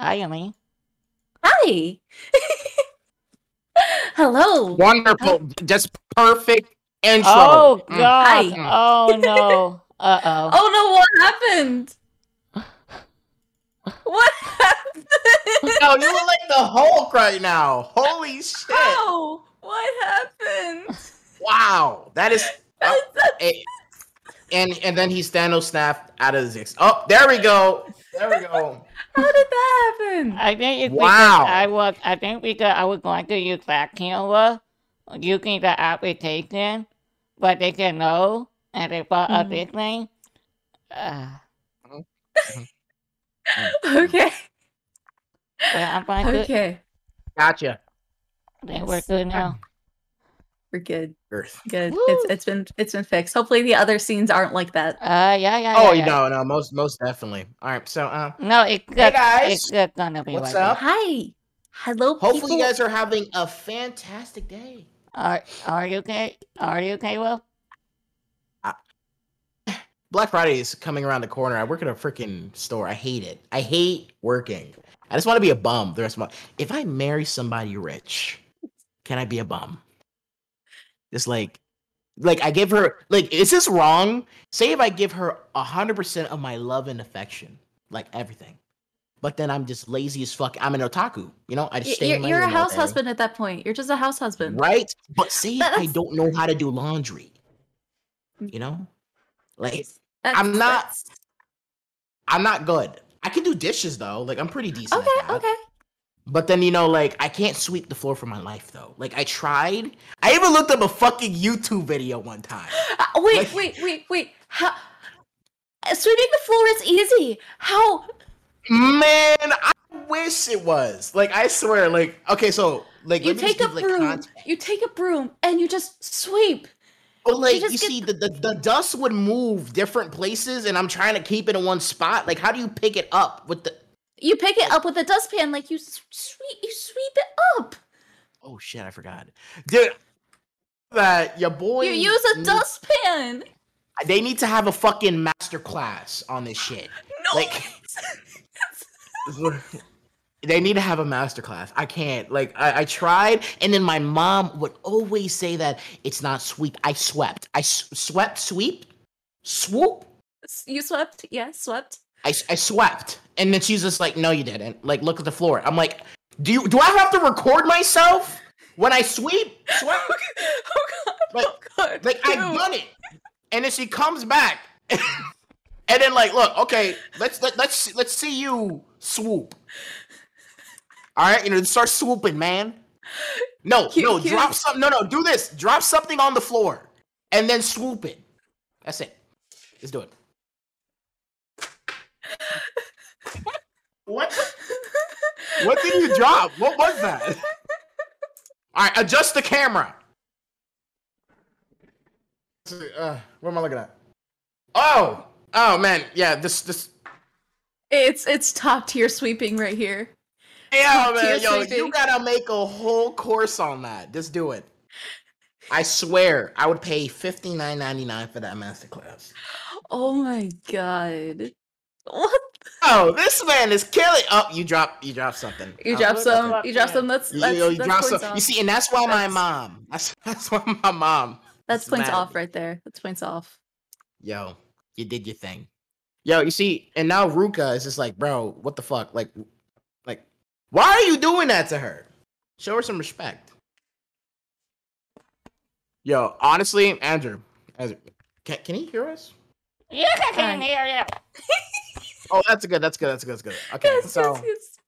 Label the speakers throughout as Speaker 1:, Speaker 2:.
Speaker 1: Hi, Emily.
Speaker 2: Hi. Hello.
Speaker 3: Wonderful. Just perfect intro.
Speaker 1: Oh
Speaker 3: Mm.
Speaker 1: God!
Speaker 2: Hi.
Speaker 1: Oh no! Uh oh.
Speaker 2: Oh no, what happened? What happened?
Speaker 3: Yo, you look like the Hulk right now. Holy shit.
Speaker 2: Oh, What happened?
Speaker 3: Wow. That is. oh, eh, and and then he Thanos snapped out of his ex. Oh, there we go. There we go.
Speaker 2: How did that happen?
Speaker 1: I think it's
Speaker 3: Wow.
Speaker 1: because I was. I think because I was going to use that camera using the application, but they said no, and they bought
Speaker 2: Mhm.
Speaker 1: a this thing. Uh,
Speaker 2: Okay.
Speaker 1: but I'm fine. Good.
Speaker 2: Okay.
Speaker 3: Gotcha.
Speaker 1: Then we're good now.
Speaker 2: We're good.
Speaker 3: Earth.
Speaker 2: Good.
Speaker 1: Woo.
Speaker 2: It's it's been it's been fixed. Hopefully the other scenes aren't like that.
Speaker 1: Uh, yeah, yeah,
Speaker 3: Oh,
Speaker 1: yeah. yeah.
Speaker 3: no, no, most most definitely. All right, so uh,
Speaker 1: No, it's just,
Speaker 3: guys.
Speaker 1: it's gonna be
Speaker 3: What's
Speaker 1: like
Speaker 3: up?
Speaker 2: Hi. Hello.
Speaker 3: hopefully
Speaker 2: people.
Speaker 3: you guys are having a fantastic day.
Speaker 1: Are Are you okay? Are you okay, Will?
Speaker 3: Black Friday is coming around the corner. I work at a freaking store. I hate it. I hate working. I just want to be a bum the rest of my. If I marry somebody rich, can I be a bum? Just like, like I give her like, is this wrong? Say if I give her a hundred percent of my love and affection, like everything, but then I'm just lazy as fuck. I'm an otaku. You know, I just stay
Speaker 2: You're,
Speaker 3: in my
Speaker 2: you're a house husband at that point. You're just a house husband.
Speaker 3: right? But say if I don't know how to do laundry, you know, like
Speaker 2: That's-
Speaker 3: I'm not- I'm not good. I can do dishes though. Like I'm pretty decent.
Speaker 2: Okay.
Speaker 3: at that.
Speaker 2: Okay.
Speaker 3: But then you know, like I can't sweep the floor for my life though. Like I tried. I even looked up a fucking YouTube video one time.
Speaker 2: Uh, wait,
Speaker 3: Like-
Speaker 2: wait, wait, wait. How? uh, Sweeping the floor is easy. How?
Speaker 3: Man, I wish it was. Like I swear. Like okay, so like
Speaker 2: You
Speaker 3: let me just
Speaker 2: take a
Speaker 3: give,
Speaker 2: broom.
Speaker 3: context.
Speaker 2: You take a broom and you just sweep.
Speaker 3: But like you,
Speaker 2: get
Speaker 3: see, the, the the dust would move different places, and I'm trying to keep it in one spot. Like, how do you pick it up with the?
Speaker 2: You pick it up with a dustpan, like you sweep. You sweep it up.
Speaker 3: Oh shit, I forgot, dude. That your boy.
Speaker 2: You use a dustpan.
Speaker 3: They need to have a fucking master class on this shit.
Speaker 2: No.
Speaker 3: Like, they need to have a master class. I can't. Like, I, I tried, and then my mom would always say that it's not sweep. I swept. I s- swept, sweep, swoop.
Speaker 2: You swept. Yeah, swept.
Speaker 3: I, I swept, and then she's just like, "No, you didn't." Like, look at the floor. I'm like, "Do you? Do I have to record myself when I sweep? Sweep?
Speaker 2: oh god.
Speaker 3: Like-
Speaker 2: oh god.
Speaker 3: Like, I've done it." And then she comes back, and then like, look, okay, let's let, let's let's see you swoop. All right, you know, start swooping, man. No,
Speaker 2: You-
Speaker 3: no,
Speaker 2: you-
Speaker 3: drop something. No, no, do this. Drop something on the floor, and then swoop it. That's it. Let's do it. What? What did you drop? What was that? All right, adjust the camera. Uh, what am I looking at? Oh, oh man, yeah, this this.
Speaker 2: It's it's top tier sweeping right here.
Speaker 3: Yeah, man, yo,
Speaker 2: sweeping.
Speaker 3: you gotta make a whole course on that. Just do it. I swear, I would pay fifty nine ninety nine for that masterclass.
Speaker 2: Oh my god. What?
Speaker 3: Oh, this man is killing. Oh, you drop, you drop something.
Speaker 2: You
Speaker 3: Oh,
Speaker 2: drop
Speaker 3: look,
Speaker 2: some.
Speaker 1: what-
Speaker 2: You drop
Speaker 1: yeah.
Speaker 2: some. That's
Speaker 3: You,
Speaker 2: that's,
Speaker 3: you, you
Speaker 2: that's
Speaker 3: drop some.
Speaker 2: off.
Speaker 3: You see, and that's why my
Speaker 2: That's-
Speaker 3: mom. That's that's why my mom.
Speaker 2: that's points
Speaker 3: mad
Speaker 2: off right there. That's points off.
Speaker 3: Yo, you did your thing. Yo, you see, and now Ruka is just like, bro, what the fuck? Like, like, why are you doing that to her? Show her some respect. Yo, honestly, Andrew, Andrew can, can he hear us?
Speaker 1: Yes, I can hear you.
Speaker 3: Oh, that's good. That's good. That's good. That's good. Okay,
Speaker 2: Yes,
Speaker 3: so
Speaker 2: yes, yes.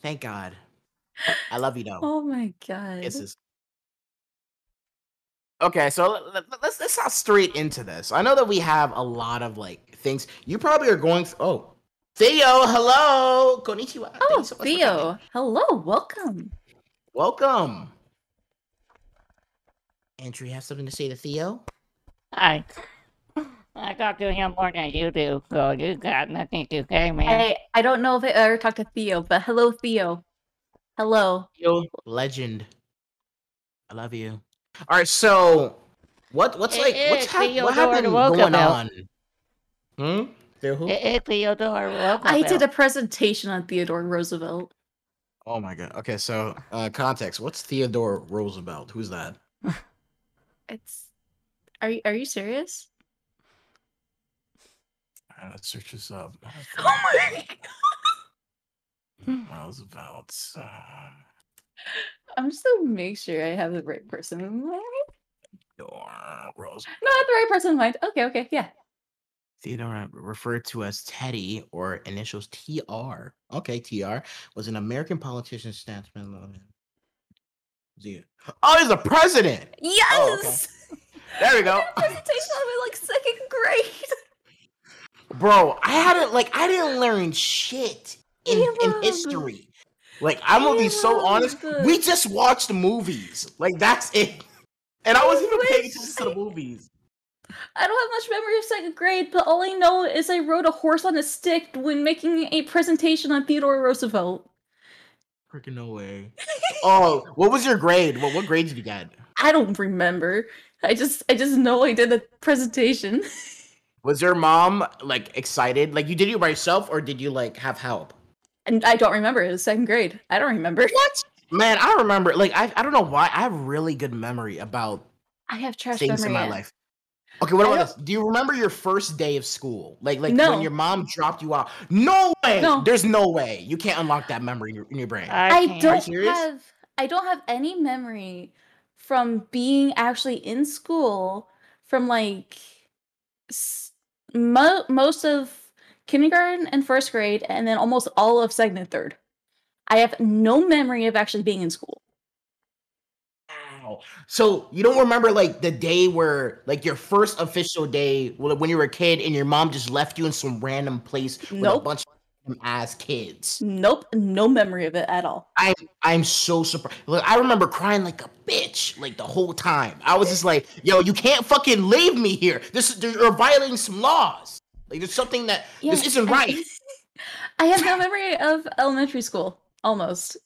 Speaker 3: thank God. I love you though.
Speaker 2: Oh my god.
Speaker 3: Kisses. Okay, so let- let- let's let's hop straight into this. I know that we have a lot of like things. You probably are going. Th- oh, Theo, hello, konnichiwa.
Speaker 2: Oh,
Speaker 3: you so
Speaker 2: Theo. Hello. Welcome.
Speaker 3: welcome. Andrew, you have something to say to Theo?
Speaker 1: I, I talk to him more than you do, so you got nothing to say, man.
Speaker 2: I I don't know if I ever talked to Theo, but hello, Theo. Hello.
Speaker 3: Theo, legend. I love you. All right, so what what's
Speaker 1: Hey,
Speaker 3: like what's hap-
Speaker 1: Theo,
Speaker 3: what happened going on? Hmm. Theo who?
Speaker 1: It, it's Theodore Roosevelt.
Speaker 2: I did a presentation on Theodore Roosevelt.
Speaker 3: Oh my god. Okay, so uh context. What's Theodore Roosevelt? Who's that?
Speaker 2: It's. Are you Are you serious?
Speaker 3: Uh, let's search this up.
Speaker 2: Oh my!
Speaker 3: Roosevelt. Um,
Speaker 2: I'm just gonna make sure I have the right person in mind.
Speaker 3: Theodore Roosevelt.
Speaker 2: No, I the right person in mind. Okay, okay, yeah.
Speaker 3: Theodore, uh, referred to as Teddy or initials TR. Okay, TR was an American politician, statesman. uh, was he- Oh, he's a president.
Speaker 2: Yes.
Speaker 3: There we go.
Speaker 2: I did a presentation on it like second grade.
Speaker 3: Bro, I hadn't like I didn't learn shit in, in history. Like I'm gonna be so honest.
Speaker 2: Caleb.
Speaker 3: We just watched movies. Like that's it. And I wasn't even paying
Speaker 2: wish
Speaker 3: attention to the movies.
Speaker 2: I don't have much memory of second grade, but all I know is I rode a horse on a stick when making a presentation on Theodore Roosevelt.
Speaker 3: Freaking no way. Oh, what was your grade? What what grade did you get?
Speaker 2: I don't remember. I just I just know I did a presentation.
Speaker 3: Was your mom like excited? Like you did it by yourself or did you like have help?
Speaker 2: And I don't remember. It was second grade. I don't remember.
Speaker 3: What? Man, I remember like I I don't know why. I have really good memory about
Speaker 2: I have trash
Speaker 3: things
Speaker 2: memory.
Speaker 3: in my
Speaker 2: Ann.
Speaker 3: life. Okay, what
Speaker 2: I
Speaker 3: about this? Do you remember your first day of school? Like like
Speaker 2: No.
Speaker 3: when your mom dropped you out? No way.
Speaker 2: No.
Speaker 3: There's no way. You can't unlock that memory in your, in your brain.
Speaker 2: I
Speaker 1: can't.
Speaker 2: don't
Speaker 3: serious?
Speaker 2: have I don't have any memory from being actually in school from like s- mo- most of kindergarten and first grade and then almost all of second and third. I have no memory of actually being in school.
Speaker 3: Wow. So you don't remember like the day where like your first official day when you were a kid and your mom just left you in some random place with a bunch of ass kids.
Speaker 2: Nope, no memory of it at all.
Speaker 3: I'm I'm so surprised. Look, I remember crying like a bitch like the whole time. I was just like, yo, you can't fucking leave me here. This is you're violating some laws. Like there's something that this isn't
Speaker 2: I-
Speaker 3: right.
Speaker 2: I have no memory of elementary school. Almost.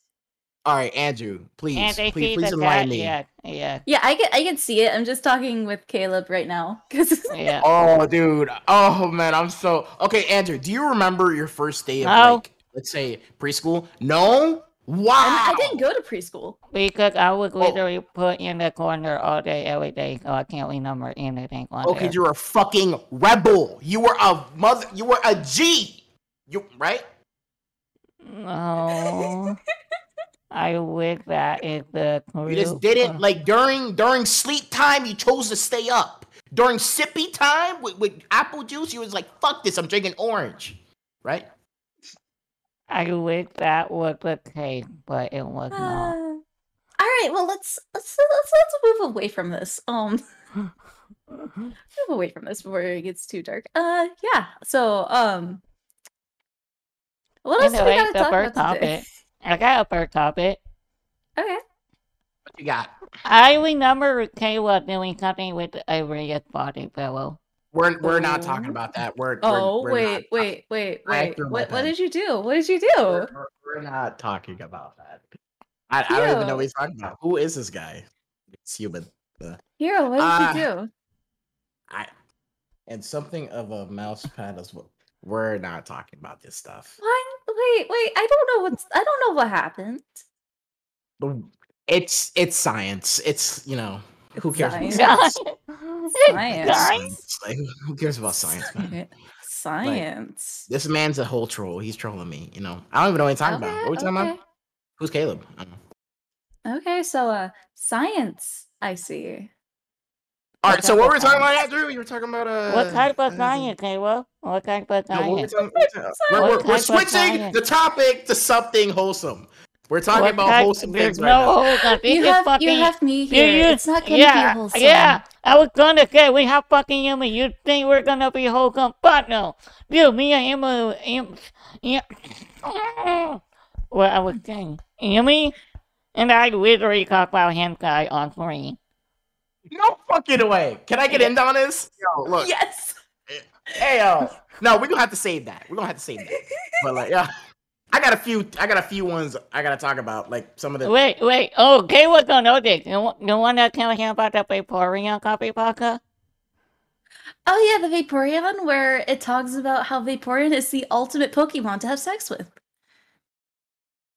Speaker 3: All right, Andrew, please,
Speaker 1: And
Speaker 3: please, please enlighten me.
Speaker 1: Yeah, yeah,
Speaker 2: Yeah, I can I can see it. I'm just talking with Caleb right now because
Speaker 1: yeah.
Speaker 3: Oh, dude. Oh man, I'm so okay. Andrew, do you remember your first day of
Speaker 1: No.
Speaker 3: like, let's say preschool? No. Wow.
Speaker 2: I didn't go to preschool.
Speaker 1: Because I was
Speaker 3: Oh.
Speaker 1: literally put in the corner all day, every day, so I can't remember anything on
Speaker 3: Okay,
Speaker 1: there.
Speaker 3: you're a fucking rebel. You were a mother. You were a G. You right?
Speaker 1: No. I wish that is the truth.
Speaker 3: You just didn't like during during sleep time. You chose to stay up. During sippy time with, with apple juice, you was like, "Fuck this! I'm drinking orange." Right?
Speaker 1: I wish that was the case, but it was
Speaker 2: Uh,
Speaker 1: not.
Speaker 2: all right, well let's let's let's let's move away from this. Um, move away from this before it gets too dark. Uh, yeah. So, um, what else do we gotta
Speaker 1: the
Speaker 2: talk
Speaker 1: first
Speaker 2: about today?
Speaker 1: topic. I got a first topic.
Speaker 2: Okay.
Speaker 3: What you got?
Speaker 1: I remember Kayla doing something with a real body pillow.
Speaker 3: We're we're not
Speaker 2: Oh.
Speaker 3: talking about that. We're
Speaker 2: Oh
Speaker 3: we're, we're
Speaker 2: wait,
Speaker 3: not
Speaker 2: wait, wait,
Speaker 3: I
Speaker 2: wait. What what did you do? What did you do?
Speaker 3: We're, we're- we're not talking about that. I, I don't even know
Speaker 2: Cute.
Speaker 3: what he's talking about. Who is this guy? It's human. Uh,
Speaker 2: Hero, what did
Speaker 3: Uh,
Speaker 2: you do?
Speaker 3: I and something of a mouse pad as well. We're not talking about this stuff.
Speaker 2: What? Wait, wait. I don't know what's. I don't know what happened.
Speaker 3: It's it's science. It's you know who cares
Speaker 2: Science.
Speaker 3: about science?
Speaker 2: Science.
Speaker 1: Science.
Speaker 3: Like, who cares about science, man?
Speaker 2: Science.
Speaker 3: This man's a whole troll. He's trolling me. You know, I don't even know what he's talking about. What are we talking about?
Speaker 2: okay.
Speaker 3: Who's Caleb? I don't know.
Speaker 2: Okay, so uh, science. I see.
Speaker 3: All right. So what were we talking about, Andrew? You were talking about uh.
Speaker 1: what type of science, Kayla? What type of
Speaker 3: No, what were we
Speaker 1: science?
Speaker 3: talking- what we talking- we're,
Speaker 1: What
Speaker 3: we're- we're switching the topic to something wholesome. We're talking
Speaker 1: What
Speaker 3: about
Speaker 1: type-
Speaker 3: wholesome
Speaker 1: There's
Speaker 3: things right
Speaker 1: no
Speaker 3: now.
Speaker 1: wholesome. This
Speaker 2: You
Speaker 1: is
Speaker 2: have
Speaker 1: fucking.
Speaker 2: you have me here.
Speaker 1: use-
Speaker 2: it's not gonna
Speaker 1: yeah,
Speaker 2: be wholesome.
Speaker 1: Yeah, I was gonna say we have fucking Emma. You think we're gonna be wholesome, but no. Dude, me and Emma, Em, yeah. What I was saying, Emmy, and I literally talk about hentai on screen.
Speaker 3: No fucking way. Can I get in on this? Yo, look.
Speaker 2: Yes.
Speaker 3: Hey, yo. No, we're gonna have to save that. We're gonna have to save that. But like, yeah. I got a few. I got a few ones I gotta talk about. Like some of the.
Speaker 1: Wait, wait. Oh, Kayla's gonna know this. The one, the one that telling him about the Vaporeon copy podcast?
Speaker 2: Oh yeah, the Vaporeon, where it talks about how Vaporeon is the ultimate Pokemon to have sex with.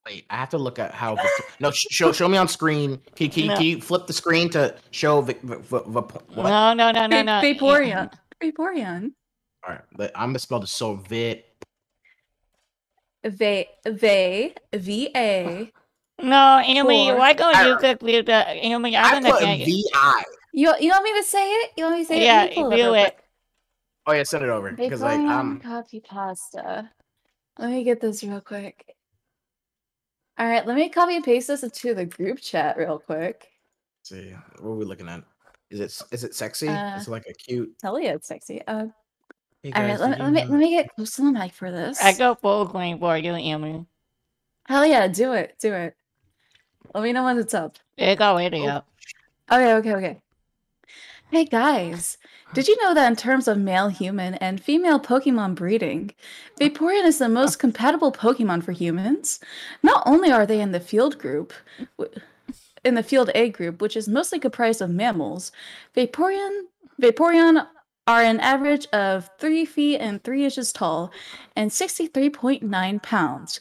Speaker 3: Wait, I have to look at how. No, show show me on screen. Can, can,
Speaker 1: No.
Speaker 3: can you flip the screen to show Vic- Vic- Vic- Vic- what?
Speaker 1: No, no, no, no, no.
Speaker 2: Vaporeon. Vaporeon.
Speaker 3: All right, but I'm gonna spell the so vit.
Speaker 2: Va Va V A.
Speaker 1: No, Amy,
Speaker 2: Four.
Speaker 1: why don't you confuse the Amy?
Speaker 3: I
Speaker 1: I'm gonna
Speaker 3: put
Speaker 1: get.
Speaker 3: V I.
Speaker 2: You you want me to say it? You want me to say
Speaker 1: Yeah,
Speaker 2: it? Let me pull
Speaker 1: do it.
Speaker 2: quick.
Speaker 3: Oh yeah, send it over because like um.
Speaker 2: copy pasta. Let me get this real quick. All right, let me copy and paste this into the group chat real quick.
Speaker 3: let's see, what are we looking at? Is it is it sexy?
Speaker 2: Uh,
Speaker 3: is it like a cute?
Speaker 2: Tell you it's sexy. Uh,
Speaker 3: Hey
Speaker 2: all right, let, me- let me
Speaker 3: know-
Speaker 2: let me get close to the mic for this.
Speaker 1: I go full screen for you, Amy.
Speaker 2: Hell yeah, do it, do it. Let me know when it's up.
Speaker 1: It's already
Speaker 3: Oh.
Speaker 1: up.
Speaker 2: Okay, okay, okay. Hey guys, did you know that in terms of male human and female Pokemon breeding, Vaporeon is the most compatible Pokemon for humans? Not only are they in the field group, in the field A group, which is mostly comprised of mammals, Vaporeon Vaporeon are an average of 3 feet and 3 inches tall and 63.9 pounds.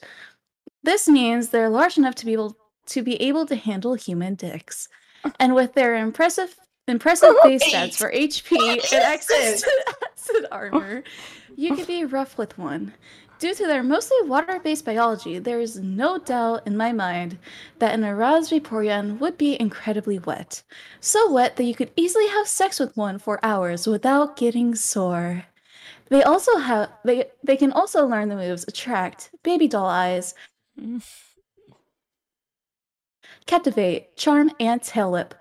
Speaker 2: This means they're large enough to be able to be able to handle human dicks. And with their impressive impressive base stats for HP and access to acid armor, you could be rough with one. Due to their mostly water-based biology, there is no doubt in my mind that an aroused Vaporeon would be incredibly wet. So wet that you could easily have sex with one for hours without getting sore. They also have they they can also learn the moves attract, baby doll eyes, captivate, charm, and tail whip,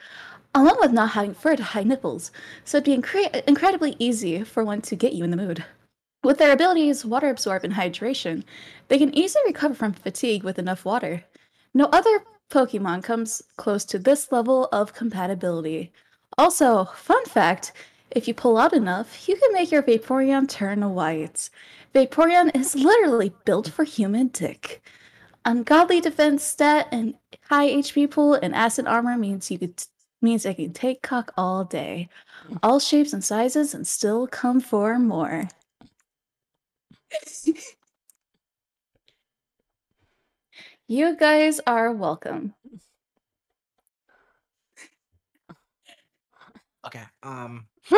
Speaker 2: along with not having fur to hide nipples, so it'd be incre- incredibly easy for one to get you in the mood. With their abilities water absorb and hydration, they can easily recover from fatigue with enough water. No other Pokemon comes close to this level of compatibility. Also, fun fact if you pull out enough, you can make your Vaporeon turn white. Vaporeon is literally built for human dick. Ungodly defense stat and high HP pool and acid armor means you could means I can take cock all day. All shapes and sizes and still come for more. you guys are welcome.
Speaker 3: Okay. Um.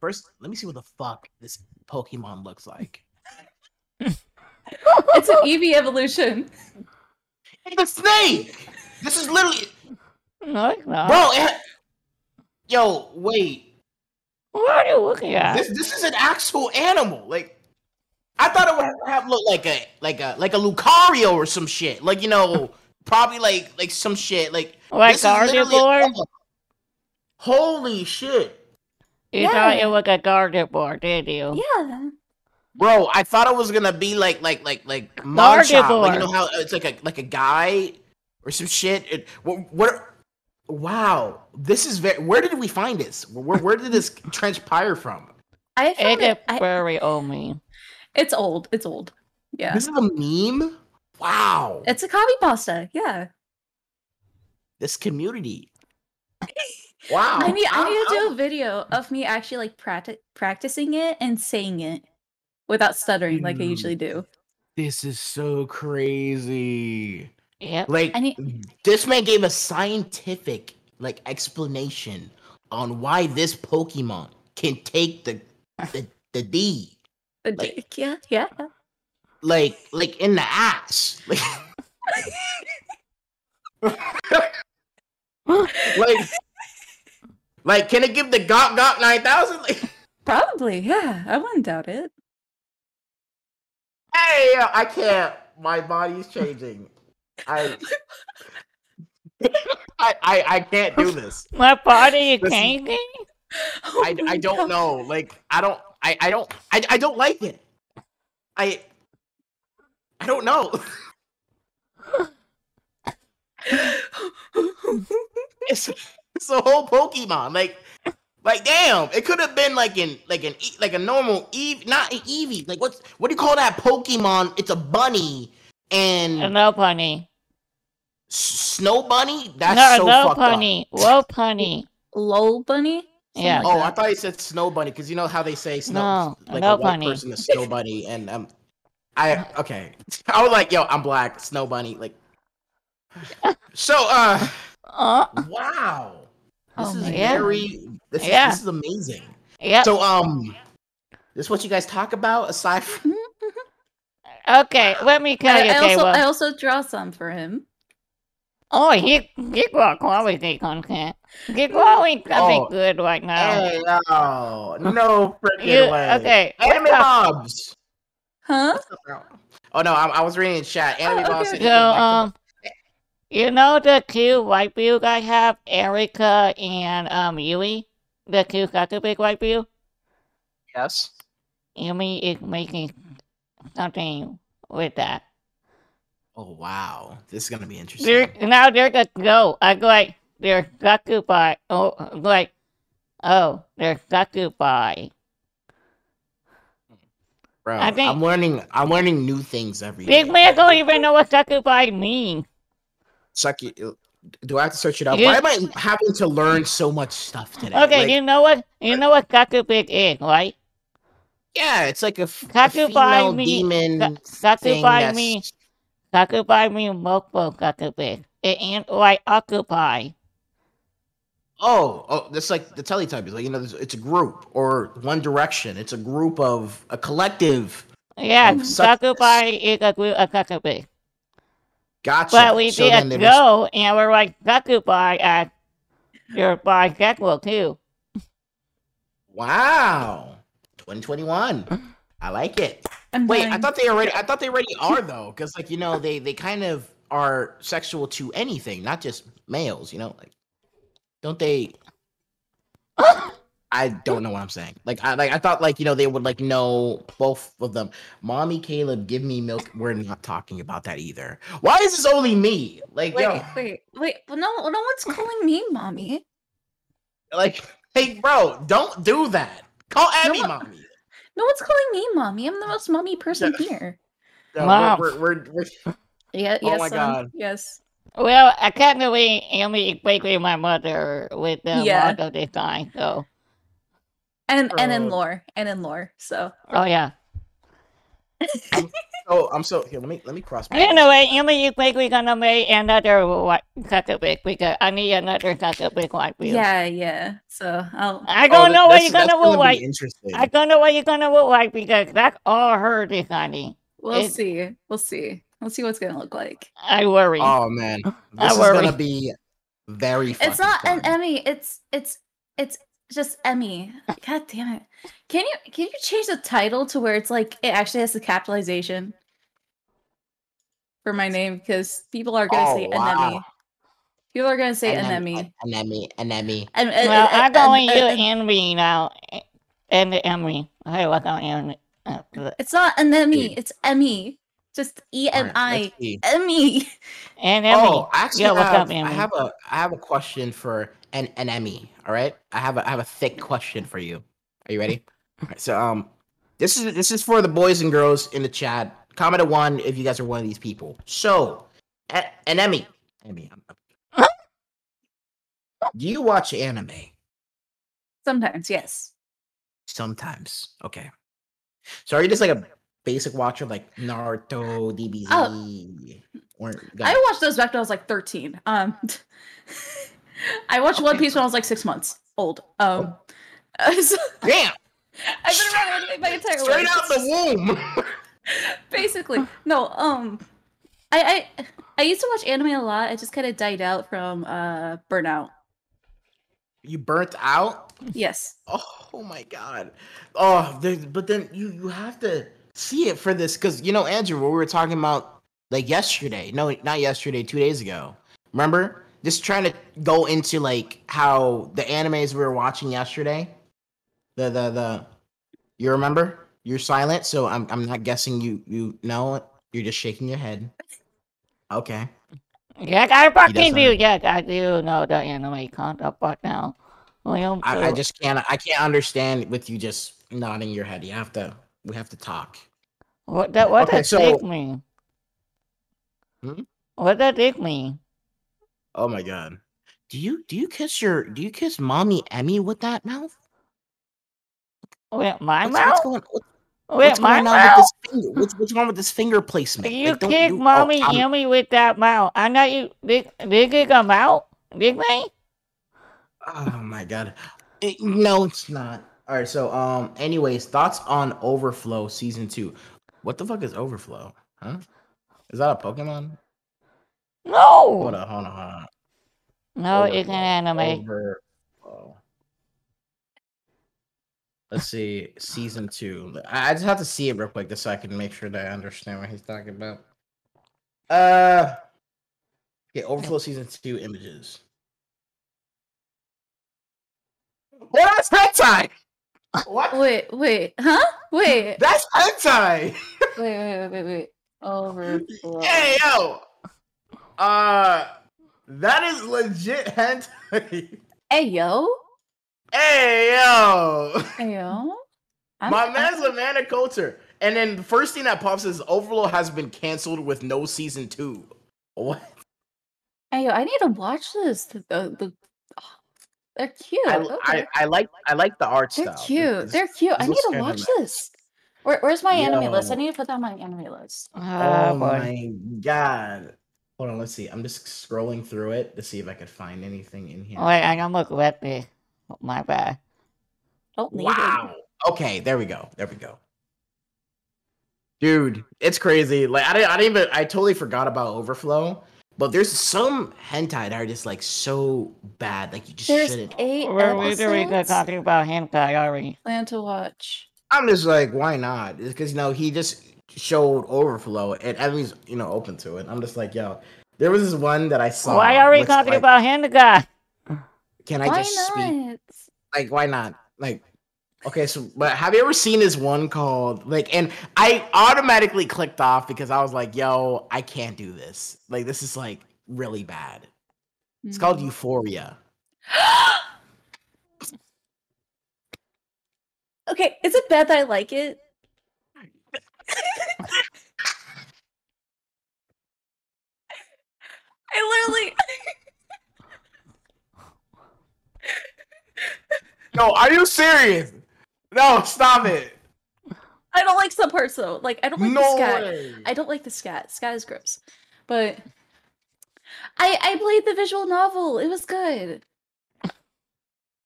Speaker 3: First, let me see what the fuck this Pokemon looks like.
Speaker 2: It's an Eevee evolution.
Speaker 3: It's a snake. This is literally,
Speaker 1: No, it's not.
Speaker 3: bro. It, yo, wait.
Speaker 1: What are you looking at?
Speaker 3: This this is an actual animal. Like, I thought it would have looked like a like a like a Lucario or some shit. Like you know, probably like like some shit. Like
Speaker 1: like
Speaker 3: this is literally-
Speaker 1: Gardevoir?
Speaker 3: Holy shit.
Speaker 1: You thought it was a Gardevoir, did you?
Speaker 2: Yeah.
Speaker 3: Bro, I thought it was gonna be like like like like Machop. Like you know how it's like a like a guy or some shit. It, what, what? Wow, this is very. Where did we find this? Where where did this transpire from?
Speaker 2: I found
Speaker 1: It's
Speaker 2: it.
Speaker 1: a
Speaker 2: I-
Speaker 1: very old meme.
Speaker 2: it's old. It's old. Yeah.
Speaker 3: This is a meme. Wow,
Speaker 2: It's a copy pasta. Yeah.
Speaker 3: this community. Wow,
Speaker 2: I need I need to do a video of me actually like practi- practicing it and saying it without stuttering like I
Speaker 3: Mm.
Speaker 2: usually do.
Speaker 3: This is so crazy.
Speaker 1: Yeah.
Speaker 3: Like
Speaker 2: I need
Speaker 3: this man gave a scientific like explanation on why this Pokemon can take the the, the D.
Speaker 2: a
Speaker 3: like-
Speaker 2: dick. Yeah, yeah.
Speaker 3: like like in the ass like like like can it give the gawk gawk 9000 like
Speaker 2: Probably, yeah. I wouldn't doubt it.
Speaker 3: Hey i can't my body's changing i I, I I can't do this.
Speaker 1: My body is changing?
Speaker 2: Oh
Speaker 3: I, I oh
Speaker 2: don't
Speaker 3: know. Like I don't I, I don't I, I don't like it. I I don't know. it's it's a whole Pokemon. Like, like damn, it could have been like in like an E- like a normal Eve, not an Eevee. Like what's what do you call that Pokemon? It's a bunny and
Speaker 1: No punny.
Speaker 3: S- Snow Bunny. That's
Speaker 1: no,
Speaker 3: so
Speaker 1: no
Speaker 3: fucked
Speaker 1: punny. Low punny.
Speaker 2: Lol bunny. Something
Speaker 1: Yeah.
Speaker 2: like
Speaker 3: oh, I thought you said snow bunny because you know how they say snow,
Speaker 1: No,
Speaker 3: like
Speaker 1: no
Speaker 3: a white
Speaker 1: bunny.
Speaker 3: person, a snow bunny, and um, I okay. I was like, yo, I'm black, snow bunny, like. So, uh,
Speaker 1: Uh,
Speaker 3: wow, this
Speaker 2: Oh
Speaker 3: is
Speaker 2: my
Speaker 1: God.
Speaker 3: very, this is this is amazing.
Speaker 1: yeah.
Speaker 3: So, um, this is what you guys talk about aside from
Speaker 1: okay, let me tell
Speaker 2: I,
Speaker 1: you,
Speaker 2: I also
Speaker 1: Caleb.
Speaker 2: I also draw some for him.
Speaker 1: Oh, he he got quality content. He quality something
Speaker 3: Oh.
Speaker 1: good right now.
Speaker 3: Hey, oh, no freaking
Speaker 1: You-
Speaker 3: way.
Speaker 1: okay,
Speaker 3: Anime
Speaker 1: what's up?
Speaker 3: Bobs.
Speaker 2: Huh?
Speaker 3: Oh no, I, I was reading in chat. Anime
Speaker 2: Oh,
Speaker 3: Bobs.
Speaker 2: okay.
Speaker 1: So,
Speaker 3: he came back to-
Speaker 1: um, you know the two white view I have, Erica and um Yui, the two sucker big white view.
Speaker 3: yes.
Speaker 1: Yumi is making something with that.
Speaker 3: Oh wow, this is gonna be interesting.
Speaker 1: They're, now they're gonna go. I go like they're succubi. Oh, like oh, they're succubi.
Speaker 3: Bro,
Speaker 1: I think-
Speaker 3: I'm learning. I'm learning new things every
Speaker 1: Big
Speaker 3: day.
Speaker 1: man don't even know what succubi means.
Speaker 3: Suck it. Do I have to search it up?
Speaker 1: You-
Speaker 3: Why am I having to learn so much stuff today?
Speaker 1: Okay,
Speaker 3: Like,
Speaker 1: you know what? You know what succubus is, right?
Speaker 3: yeah, it's like a, f- a female
Speaker 1: me-
Speaker 3: demon
Speaker 1: Sa-
Speaker 3: thing. That's,
Speaker 1: me. succubi me multiple succubus. It ain't like occupy.
Speaker 3: oh, oh, that's like the Teletubbies. Like you know, it's a group or One Direction. It's a group of a collective.
Speaker 1: Yeah, succubi is a group of succubus.
Speaker 3: Gotcha.
Speaker 1: But we
Speaker 3: So
Speaker 1: did
Speaker 3: they're just-
Speaker 1: go, and we're like succubi as uh, your bisexual too.
Speaker 3: Wow, 2021. I like it.
Speaker 2: I'm
Speaker 3: Wait, I thought they already. I thought they already are though, because like you know they they kind of are sexual to anything, not just males. You know, like don't they? I don't know what I'm saying. Like I like I thought like you know they would like know both of them. Mommy Caleb, give me milk. We're not talking about that either. Why is this only me? Like
Speaker 2: Wait,
Speaker 3: yo,
Speaker 2: wait, wait. Well, no, no one's calling me mommy.
Speaker 3: like hey bro, don't do that. Call Abby
Speaker 2: one-
Speaker 3: mommy.
Speaker 2: No one's calling me mommy. I'm the most mommy person here.
Speaker 3: No,
Speaker 1: Wow.
Speaker 3: we're, we're, we're, we're,
Speaker 2: Yeah.
Speaker 3: Oh
Speaker 2: Yes.
Speaker 3: my
Speaker 2: son.
Speaker 3: God.
Speaker 2: Yes.
Speaker 1: Well, I can't really Amy is basically my mother with the
Speaker 2: Yeah.
Speaker 1: model design, so
Speaker 2: And and in
Speaker 3: Oh.
Speaker 2: lore and in lore. So
Speaker 1: oh yeah.
Speaker 3: oh I'm so here. Let me let me cross. my
Speaker 1: Anyway, Amy is basically gonna make another white succubus because I need another succubus white view.
Speaker 2: yeah, yeah. So I'll.
Speaker 1: I
Speaker 3: Oh,
Speaker 1: don't
Speaker 3: th-
Speaker 1: know what you're gonna
Speaker 3: that's
Speaker 1: look like.
Speaker 3: Interesting.
Speaker 1: I don't know what you're gonna look like because that's all her designing.
Speaker 2: We'll
Speaker 1: it-
Speaker 2: see. We'll see. We'll see what's gonna look like.
Speaker 1: I worry.
Speaker 3: Oh man,
Speaker 1: I
Speaker 3: this is
Speaker 1: worry.
Speaker 3: gonna be very.
Speaker 2: It's
Speaker 3: fucking
Speaker 2: not an. Emmy. It's it's it's just Emmy. God damn it! Can you can you change the title to where it's like it actually has the capitalization for my name because people are gonna say
Speaker 3: Oh, wow.
Speaker 2: Anemie. People are gonna say
Speaker 3: Anem-
Speaker 2: Anemie.
Speaker 3: Anemie, anemie.
Speaker 2: And, and,
Speaker 1: well,
Speaker 2: and-
Speaker 1: I'm going
Speaker 2: and-
Speaker 1: to
Speaker 2: and-
Speaker 1: Envy now. And Emmy. Hey, what's on Emmy? Uh,
Speaker 2: It's not Anemie.
Speaker 3: Dude.
Speaker 2: It's Emmy. Just E M
Speaker 3: Alright,
Speaker 2: I.
Speaker 3: let's see.
Speaker 2: Emmy.
Speaker 1: And Emmy.
Speaker 3: Oh, actually
Speaker 1: Yeah, what's
Speaker 3: have,
Speaker 1: up,
Speaker 3: I have a I have a question for an an Emmy. All right, I have a I have a thick question for you. Are you ready? All right, so um, this is this is for the boys and girls in the chat. Comment a one if you guys are one of these people. So, a- an Emmy, Emmy, I'm- do you watch anime?
Speaker 2: Sometimes, yes.
Speaker 3: Sometimes. Okay. So are you just like a basic watcher like Naruto, DBZ?
Speaker 2: Oh.
Speaker 3: Or
Speaker 2: I watched those back when I was like 13. Um, I watched One. Piece when I was like six months old. Um,
Speaker 3: Oh.
Speaker 2: so
Speaker 3: Damn!
Speaker 2: I've been around anime my entire
Speaker 3: Straight
Speaker 2: life.
Speaker 3: out the womb.
Speaker 2: Basically, no. Um, I I I used to watch anime a lot. It just kind of died out from uh burnout.
Speaker 3: you burnt out?
Speaker 2: Yes.
Speaker 3: Oh my god. Oh, but then you you have to see it for this because you know Andrew, what we were talking about like yesterday. No, not yesterday. Two days ago. Remember? Just trying to go into like how the animes we were watching yesterday. The the the. You remember? You're silent, so I'm I'm not guessing you you know it. You're just shaking your head. Okay.
Speaker 1: Yeah, I fucking do. Yes, I do know the anime counterpart now. Well,
Speaker 3: I, I just can't I can't understand with you just nodding your head. You have to we have to talk.
Speaker 1: What that what
Speaker 3: Okay,
Speaker 1: does
Speaker 3: so-
Speaker 1: dick mean?
Speaker 3: Hmm?
Speaker 1: What does dick mean?
Speaker 3: Oh my god. Do you do you kiss your do you kiss mommy Emmy with that mouth?
Speaker 1: With my
Speaker 3: What's,
Speaker 1: mouth?
Speaker 3: what's going, what-
Speaker 1: With
Speaker 3: what's
Speaker 1: my
Speaker 3: going on
Speaker 1: mouth?
Speaker 3: with this finger? What's, what's wrong with this finger placement?
Speaker 1: You
Speaker 3: Like, don't
Speaker 1: kick
Speaker 3: you- oh,
Speaker 1: mommy
Speaker 3: I'm-
Speaker 1: Emmy with that mouth. I know you did they kick him out? Did they?
Speaker 3: Oh my god. Eh, no, it's not. All right. So, um. Anyways, thoughts on Overflow season two. What the fuck is Overflow? Huh? Is that a Pokemon?
Speaker 1: No.
Speaker 3: Hold on. Hold on. Hold on.
Speaker 1: No, it's an
Speaker 3: Overflow,
Speaker 1: anime.
Speaker 3: Overflow. Let's see. Season two. I I just have to see it real quick just so I can make sure that I understand what he's talking about. Uh. Okay. Overflow season two images. Well, that's hentai. What?
Speaker 2: Wait, wait, huh? Wait,
Speaker 3: That's hentai.
Speaker 2: wait, wait, wait, wait, wait. Overflow.
Speaker 3: hey yo. Uh, that is legit hentai.
Speaker 2: Hey yo,
Speaker 3: hey yo.
Speaker 2: hey yo. I'm-
Speaker 3: My
Speaker 2: I'm-
Speaker 3: man's a man of culture. And then the first thing that pops is Overlord has been canceled with no season two. What?
Speaker 2: Hey yo, I need to watch this. The, the, the oh, they're cute.
Speaker 3: I,
Speaker 2: okay.
Speaker 3: I, I like I like the art
Speaker 2: they're
Speaker 3: style.
Speaker 2: cute.
Speaker 3: It's-
Speaker 2: They're cute. I need to watch
Speaker 3: nice.
Speaker 2: this. Where, where's my anime list? I need to put that on my anime list.
Speaker 1: Ah,
Speaker 3: oh my god. Hold on, let's see. I'm just scrolling through it to see if I could find anything in here.
Speaker 1: Wait, I almost let me. Oh, my bad.
Speaker 2: Don't need
Speaker 3: Wow. Okay, there we go. There we go. Dude, it's crazy. Like I didn't, I didn't even I totally forgot about Overflow. But there's some hentai that are just like so bad, like you just
Speaker 2: There's
Speaker 3: shouldn't.
Speaker 2: eight
Speaker 1: We're literally
Speaker 2: episodes.
Speaker 1: talking about hentai, are we?
Speaker 2: Plan to watch.
Speaker 3: I'm just like, why not? Because you know he just showed Overflow, and Emily's you know open to it. I'm just like, yo, there was this one that I saw.
Speaker 1: Why are we
Speaker 3: which,
Speaker 1: talking
Speaker 3: like,
Speaker 1: about hentai?
Speaker 3: Can I
Speaker 2: Why
Speaker 3: just speak? Like, why not? Like, okay, so but have you ever seen this one called like? And I automatically clicked off because I was like, yo, I can't do this. Like, this is like really bad. It's called
Speaker 2: Mm.
Speaker 3: Euphoria.
Speaker 2: okay, is it bad that I like it? I literally.
Speaker 3: No, are you serious? No, stop it.
Speaker 2: I don't like some parts though. Like I don't like the
Speaker 3: no
Speaker 2: scat.
Speaker 3: way.
Speaker 2: I don't like the scat. Scat is gross. But I I played the visual novel. It was good.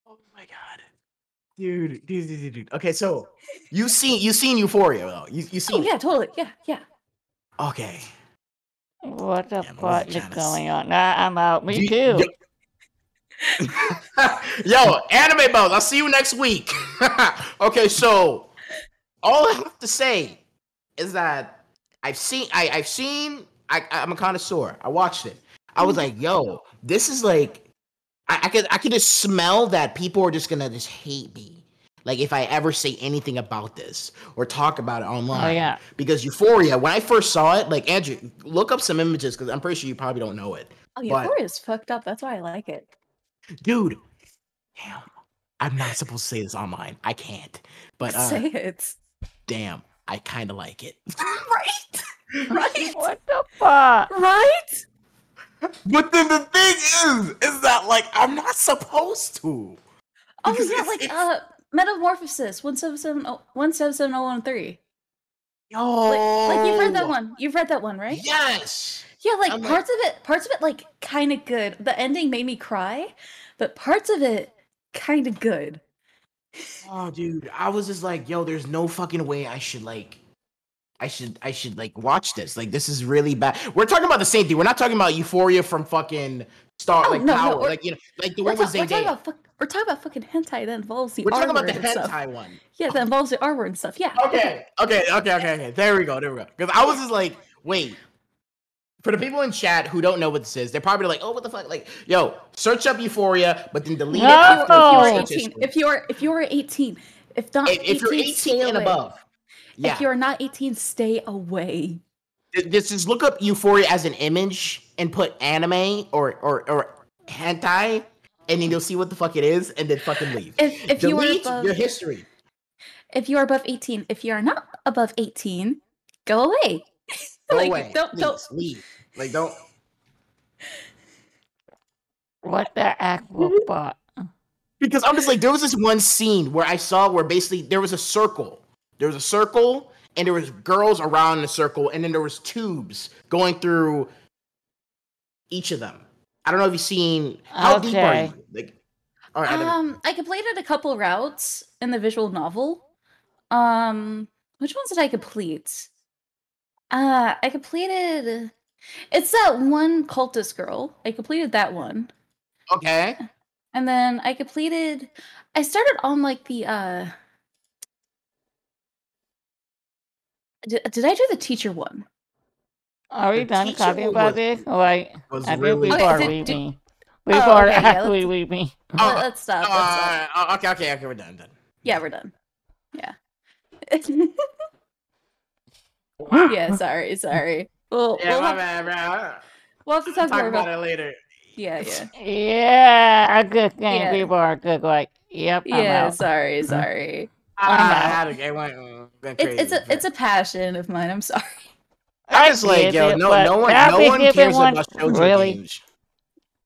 Speaker 3: Oh my god, dude, dude, dude, dude, dude. Okay, so you seen you seen Euphoria though? You you
Speaker 2: oh,
Speaker 3: seen?
Speaker 2: Oh yeah, totally. Yeah, yeah.
Speaker 3: Okay.
Speaker 1: What the
Speaker 3: Damn, I
Speaker 1: fuck
Speaker 3: wasn't
Speaker 1: is
Speaker 3: trying to
Speaker 1: going on? Nah, I'm out. Me
Speaker 3: you-
Speaker 1: too.
Speaker 3: Yo, anime buzz. I'll see you next week. okay, so all I have to say is that I've seen I, I've seen I, I'm a connoisseur. I watched it. I was mm-hmm. like, yo, this is like I, I could I could just smell that people are just gonna just hate me. Like if I ever say anything about this or talk about it online.
Speaker 1: Oh yeah.
Speaker 3: Because Euphoria, when I first saw it, like Andrew, look up some images because I'm pretty sure you probably don't know it.
Speaker 2: Oh, Euphoria is fucked up. That's why I like it.
Speaker 3: dude damn i'm not supposed to say this online i can't but uh
Speaker 2: Say it.
Speaker 3: damn i kind of like it
Speaker 2: Right. Right.
Speaker 1: What the fuck?
Speaker 2: Right.
Speaker 3: But then the thing is is that like i'm not supposed to
Speaker 2: Oh yeah, like
Speaker 3: it's-
Speaker 2: uh, Metamorphosis one seven seven oh one seven seven oh one three.
Speaker 3: yo
Speaker 2: Like, like you've read that one. You've read that one, right?
Speaker 3: yes
Speaker 2: Yeah, like
Speaker 3: I'm like-
Speaker 2: parts of it, parts of it, like kind of good. The ending made me cry, but parts of it kind of good.
Speaker 3: oh dude i was just like yo there's no fucking way i should like I should I should like watch this. Like this is really bad. We're talking about the same thing. We're not talking about Euphoria from fucking Star
Speaker 2: Oh,
Speaker 3: like
Speaker 2: no, no,
Speaker 3: Power.
Speaker 2: we're-
Speaker 3: like you know, like the
Speaker 2: We're,
Speaker 3: one
Speaker 2: ta-
Speaker 3: with
Speaker 2: we're talking about fuck, we're talking about fucking hentai that involves the
Speaker 3: We're
Speaker 2: R
Speaker 3: talking about the
Speaker 2: and stuff.
Speaker 3: hentai one.
Speaker 2: Yeah, that involves the R word and stuff. Yeah.
Speaker 3: Okay, okay, okay, okay, okay. There we go, there we go. Because I was just like, wait. For the people in chat who don't know what this is, they're probably like, "Oh, what the fuck?" Like, yo, search up Euphoria, but then delete
Speaker 1: No!
Speaker 3: it
Speaker 2: If
Speaker 3: after
Speaker 2: you
Speaker 1: Oh.
Speaker 2: are 18, if you are if you are 18, if not
Speaker 3: If, if you're
Speaker 2: 18,
Speaker 3: 18 and
Speaker 2: away.
Speaker 3: above, yeah,
Speaker 2: If you are not 18, stay away.
Speaker 3: This is look up Euphoria as an image and put anime or or or hentai, and then you'll see what the fuck it is, and then fucking leave.
Speaker 2: If if you are
Speaker 3: delete
Speaker 2: above
Speaker 3: your history.
Speaker 2: if you are above 18, if you are not above 18, go away.
Speaker 3: Go
Speaker 2: Like,
Speaker 3: away.
Speaker 2: don't-
Speaker 3: please,
Speaker 2: don't-
Speaker 3: leave. Like, don't.
Speaker 1: What the actual fuck?
Speaker 3: because I'm just like there was this one scene where I saw where basically there was a circle. There was a circle and there was girls around the circle and then there was tubes going through each of them. I don't know if you've seen how deep are you? Like all right, I
Speaker 2: Um, I completed a couple routes in the visual novel. Um, which ones did I complete? Uh, I completed. It's that one cultist girl. I completed that one,
Speaker 3: okay.
Speaker 2: and then I completed. I started on like the. uh Did, did I do the teacher one?
Speaker 1: Are we
Speaker 3: The
Speaker 1: done talking about this? Like,
Speaker 3: Was
Speaker 1: I think
Speaker 3: really
Speaker 1: people
Speaker 2: Okay,
Speaker 1: are
Speaker 2: did-
Speaker 1: weeping.
Speaker 2: Oh,
Speaker 1: People are
Speaker 2: okay, yeah,
Speaker 1: actually
Speaker 2: let's-
Speaker 3: Oh,
Speaker 2: Let- let's stop. Let's stop.
Speaker 3: Uh, okay, okay, okay, we're done, done.
Speaker 2: Yeah, we're done. Yeah. yeah. Sorry. Sorry. Well,
Speaker 3: Yeah,
Speaker 2: we'll,
Speaker 3: my
Speaker 2: have,
Speaker 3: bad, bro.
Speaker 2: we'll have to talk,
Speaker 3: Talk
Speaker 2: more
Speaker 3: about
Speaker 2: about.
Speaker 3: it later.
Speaker 2: Yeah. Yeah.
Speaker 1: Yeah, a good thing.
Speaker 2: Yeah.
Speaker 1: People are good. Like, yep, I'm
Speaker 2: Yeah.
Speaker 1: out.
Speaker 2: Sorry. Sorry.
Speaker 3: I,
Speaker 1: I'm
Speaker 3: I
Speaker 1: out.
Speaker 3: had a, it went, went
Speaker 2: It's it's
Speaker 3: crazy,
Speaker 2: a it's a passion of mine. I'm sorry.
Speaker 3: I just like yo,
Speaker 1: it,
Speaker 3: no, no one, no one cares
Speaker 1: one,
Speaker 3: about shows
Speaker 1: really?
Speaker 3: games.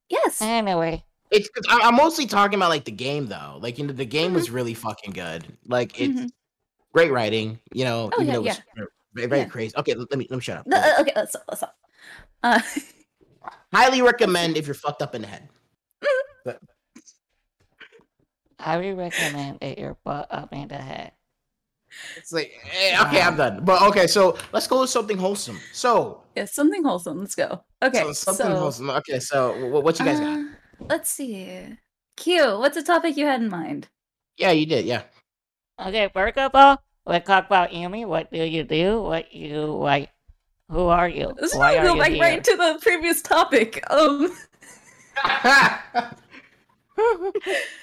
Speaker 2: Yes.
Speaker 1: Anyway,
Speaker 3: It's I, I'm mostly talking about like the game though. Like you know, the game
Speaker 2: Mm-hmm.
Speaker 3: was really fucking good. Like it's
Speaker 2: Mhm.
Speaker 3: great writing. You know,
Speaker 2: Oh,
Speaker 3: even
Speaker 2: yeah,
Speaker 3: though it was very, very
Speaker 2: Yeah.
Speaker 3: crazy. Okay, let me let me shut up.
Speaker 2: No, uh, okay. Let's stop. Let's stop. Uh,
Speaker 3: Highly recommend if you're fucked up in the head.
Speaker 1: I would recommend that your butt up in the head.
Speaker 3: It's like eh, okay, I'm done. But okay, so let's go with something wholesome. So,
Speaker 2: yeah, something wholesome. Let's go. Okay.
Speaker 3: so something
Speaker 2: so,
Speaker 3: wholesome. Okay, so wh- what you guys got?
Speaker 2: uh, Let's see. Q. What's a topic you had in mind?
Speaker 3: Yeah, you did. Yeah.
Speaker 1: Okay, first of all, let's talk about Yumi. What do you do? What you like? Who are you?
Speaker 2: Let's
Speaker 1: Why are
Speaker 2: go
Speaker 1: you
Speaker 2: back
Speaker 1: here?
Speaker 2: right to the previous topic. Um.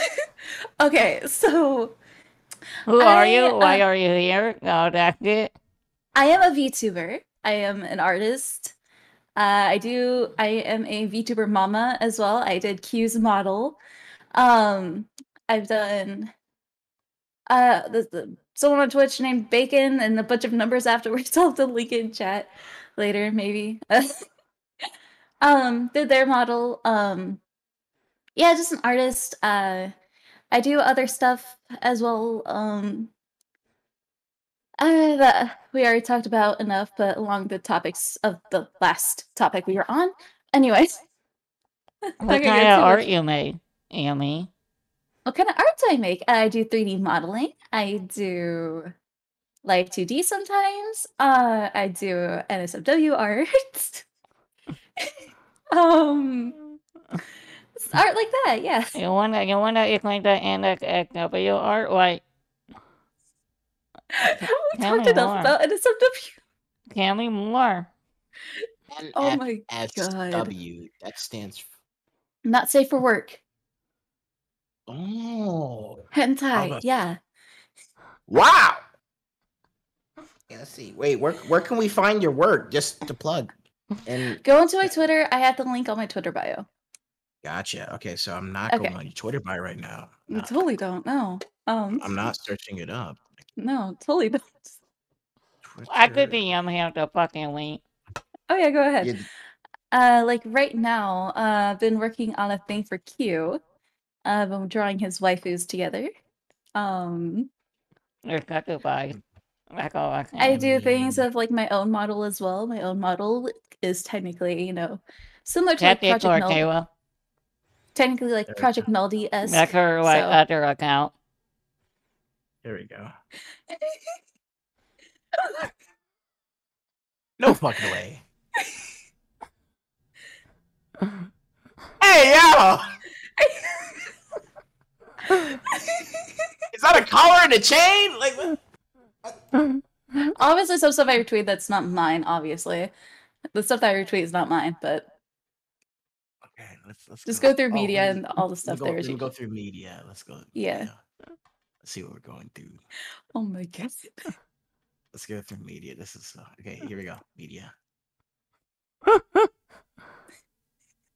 Speaker 2: okay. So
Speaker 1: Who are
Speaker 2: I,
Speaker 1: you? Why
Speaker 2: uh,
Speaker 1: are you here? No, that's it.
Speaker 2: I am a VTuber. I am an artist. Uh, I do. I am a VTuber mama as well. I did Q's model. Um, I've done. Uh, the, the someone on Twitch named Bacon and a bunch of numbers afterwards. I'll have to link in chat later, maybe. um, did their model. Um, yeah, just an artist. Uh, I do other stuff as well. Um, uh, that we already talked about enough, but along the topics of the last topic we were on. Anyways,
Speaker 1: What
Speaker 2: Okay,
Speaker 1: kind of art
Speaker 2: much-
Speaker 1: you made, Yumi?
Speaker 2: what kind of art do I make? I do 3D modeling. I do like 2D sometimes. Uh, I do NSFW art. um, it's art like that. Yeah.
Speaker 1: You wanna you wanna explain the NXW art? Like,
Speaker 2: Have we
Speaker 1: Tell
Speaker 2: talked
Speaker 1: me
Speaker 2: enough
Speaker 1: more.
Speaker 2: about NSFW?
Speaker 1: tell me more.
Speaker 2: Oh my god.
Speaker 3: NSW. That stands. For,
Speaker 2: Not safe for work.
Speaker 3: oh,
Speaker 2: Hentai.
Speaker 3: about-
Speaker 2: Yeah.
Speaker 3: wow. Yeah, let's see. Wait, where where can we find your work? Just to plug. And
Speaker 2: Go into my Twitter. I have the link on my Twitter bio.
Speaker 3: Gotcha. Okay, so I'm not
Speaker 2: Okay.
Speaker 3: going on your Twitter by right now.
Speaker 2: You
Speaker 3: Not-
Speaker 2: totally don't know. Um,
Speaker 3: I'm not searching it up.
Speaker 2: no, totally don't.
Speaker 1: I could
Speaker 3: Twitter.
Speaker 1: DM him the fucking link.
Speaker 2: Oh yeah, go ahead.
Speaker 3: Yeah,
Speaker 2: Uh, like right now, uh, I've been working on a thing for Q. Uh, I'm drawing his waifus together. Um,
Speaker 1: There's got. That's all I can.
Speaker 2: Do things
Speaker 3: Mm.
Speaker 2: of like my own model as well. My own model is technically, you know, similar to like
Speaker 1: That's it
Speaker 2: Project
Speaker 1: for
Speaker 2: Mel-
Speaker 1: Kayla.
Speaker 2: Technically like
Speaker 3: There
Speaker 2: Project Melody s.
Speaker 1: That's her like
Speaker 2: so-
Speaker 1: other account.
Speaker 3: There we go. No fucking way. hey yo! Is that a collar and a chain? Like what?
Speaker 2: obviously, some stuff I retweet that's not mine. Obviously, the stuff that I retweet is not mine, but
Speaker 3: Okay, let's let's
Speaker 2: Just go through
Speaker 3: Oh,
Speaker 2: media
Speaker 3: let me-
Speaker 2: and all the
Speaker 3: let me
Speaker 2: stuff
Speaker 3: go,
Speaker 2: there
Speaker 3: Let
Speaker 2: is
Speaker 3: me
Speaker 2: you
Speaker 3: go through media. Let's go.
Speaker 2: Yeah.
Speaker 3: Let's see what we're going through.
Speaker 2: oh my god.
Speaker 3: Let's go through media. This is uh, okay. Here we go. Media.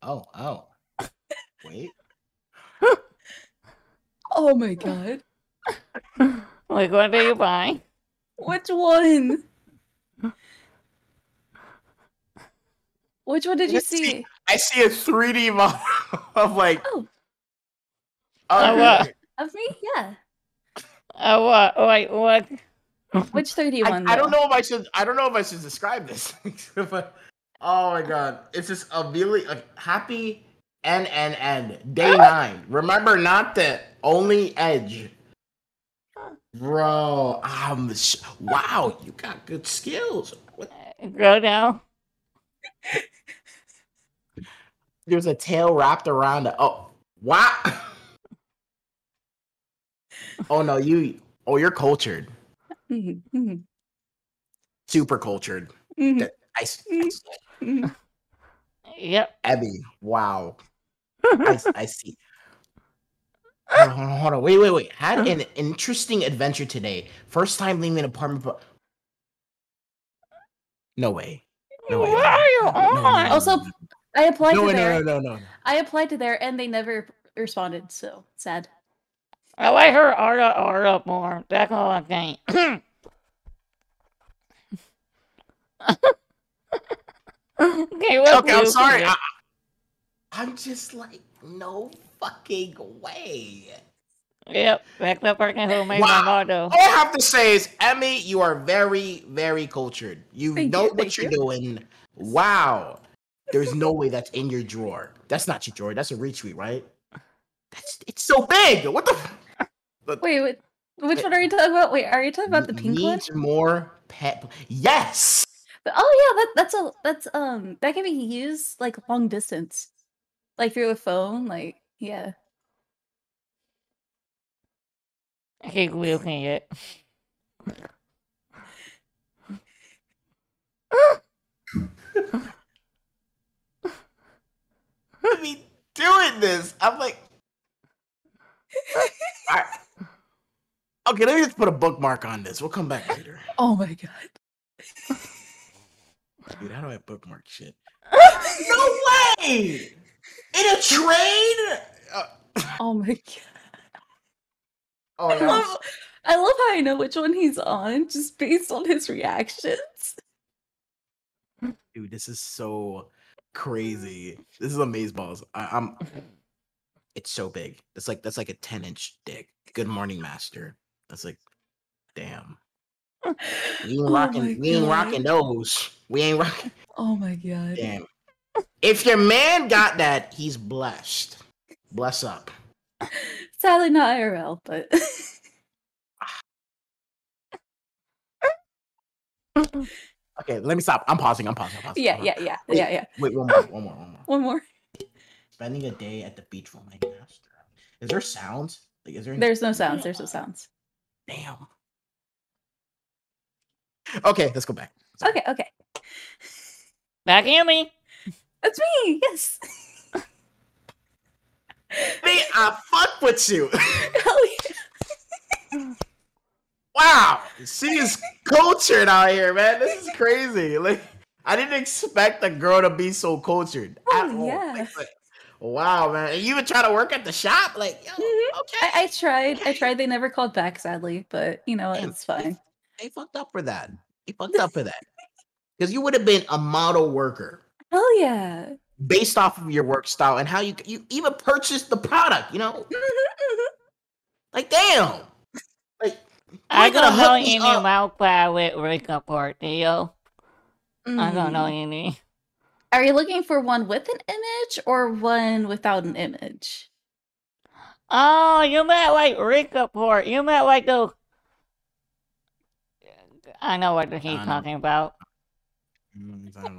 Speaker 3: Oh, oh. Wait.
Speaker 2: Oh my god.
Speaker 1: Like, what do you buy?
Speaker 2: Which one? Which one did you
Speaker 3: see.
Speaker 2: See?
Speaker 3: I see a 3D model of like.
Speaker 2: Oh.
Speaker 1: Oh, what?
Speaker 2: Of me? Yeah.
Speaker 1: Oh, what? Wait, what?
Speaker 2: Which 3D
Speaker 3: I,
Speaker 2: one?
Speaker 3: I don't know if I should. I don't know if I should describe this. but, oh my god, it's just a really a happy N N N day nine. Remember, not the only edge. Bro, um, sh- wow, you got good skills. What?
Speaker 1: Go down.
Speaker 3: There's a tail wrapped around the. Oh, wow. oh no, you. Oh, you're cultured.
Speaker 2: Mhm, mhm,
Speaker 3: Super cultured.
Speaker 2: mhm,
Speaker 3: That- I, s- I s-
Speaker 2: mhm.
Speaker 1: Yep.
Speaker 3: Abby, wow. I see. Hold on, hold on, hold on. Wait, wait, wait. Had an interesting adventure today. First time leaving an apartment. But... No way. No way.
Speaker 1: What are you
Speaker 3: No, no, no,
Speaker 1: on?
Speaker 3: no,
Speaker 2: Also,
Speaker 3: no, no.
Speaker 2: I applied
Speaker 3: No,
Speaker 2: to
Speaker 3: no,
Speaker 2: there.
Speaker 3: no, no, no, no.
Speaker 2: I applied to there, and they never responded. So sad.
Speaker 1: I like her aura aura more. That's all I'm saying. okay, what
Speaker 3: Okay, I'm sorry. I, I'm just like, no fucking way.
Speaker 1: Yep, back the person who made
Speaker 3: Wow.
Speaker 1: my motto.
Speaker 3: All I have to say is, Emmy, you are very, very cultured. You
Speaker 2: Thank
Speaker 3: know
Speaker 2: you,
Speaker 3: what you're
Speaker 2: you.
Speaker 3: doing. Wow. There's no way that's in your drawer. That's not your drawer. That's a retweet, right? That's it's so big. What the? f- But
Speaker 2: Wait, wait, which one are you talking about? Wait, are you talking about the pink one?
Speaker 3: needs more pet. Yes.
Speaker 2: But- oh yeah, that, that's a that's um that can be used like long distance, like through a phone. Like yeah.
Speaker 1: I can't believe looking it.
Speaker 3: I mean, doing this. I'm like. I- okay, let me just put a bookmark on this. We'll come back later.
Speaker 2: Oh my god.
Speaker 3: Dude, how do I bookmark shit? no way! In a train? Uh,
Speaker 2: Oh my god.
Speaker 3: oh,
Speaker 2: I love, I love how I know which one he's on just based on his reactions.
Speaker 3: Dude, this is so crazy. This is amazeballs. I, I'm. It's so big. That's like that's like a ten inch dick. Good morning, master. That's like, damn. We ain't
Speaker 2: Oh
Speaker 3: rocking. we ain't rocking those. We ain't rocking.
Speaker 2: Oh my god.
Speaker 3: Damn. If your man got that, he's blessed. Bless up.
Speaker 2: Sadly not IRL, but ah.
Speaker 3: Okay, let me stop. I'm pausing. I'm pausing. I'm pausing.
Speaker 2: yeah, yeah, yeah,
Speaker 3: Wait.
Speaker 2: yeah, yeah.
Speaker 3: Wait, one more. One more. One more.
Speaker 2: One more.
Speaker 3: Spending a day at the beach with my master. Is there sounds? Like, is there? any-
Speaker 2: There's no sounds. There's no sounds.
Speaker 3: Damn. Okay, let's go back.
Speaker 2: Okay, okay.
Speaker 1: Back in me.
Speaker 2: That's me. Yes.
Speaker 3: Me, I fuck with you.
Speaker 2: Hell yeah.
Speaker 3: Wow, she is cultured out here, man. This is crazy. Like, I didn't expect a girl to be so cultured.
Speaker 2: Oh, yeah.
Speaker 3: Like, like, wow, man. And you even try to work at the shop? Like, yo,
Speaker 2: Mhm.
Speaker 3: okay.
Speaker 2: I, I tried. I tried. They never called back, sadly. But you know,
Speaker 3: Damn.
Speaker 2: it's fine.
Speaker 3: they fucked up for that. They fucked up for that. Because you would have been a model worker
Speaker 2: Hell yeah.
Speaker 3: based off of your work style and how you you even purchased the product. You know, like damn,
Speaker 1: I
Speaker 3: ain't gonna
Speaker 1: don't know
Speaker 3: hook
Speaker 1: any
Speaker 3: up.
Speaker 1: mouth pad with Rika Portillo. I don't know
Speaker 2: Mm.
Speaker 1: any.
Speaker 2: Are you looking for one with an image or one without an image?
Speaker 1: Oh, you meant like Rika Port. You meant like the. I know what he's
Speaker 3: know.
Speaker 1: talking about.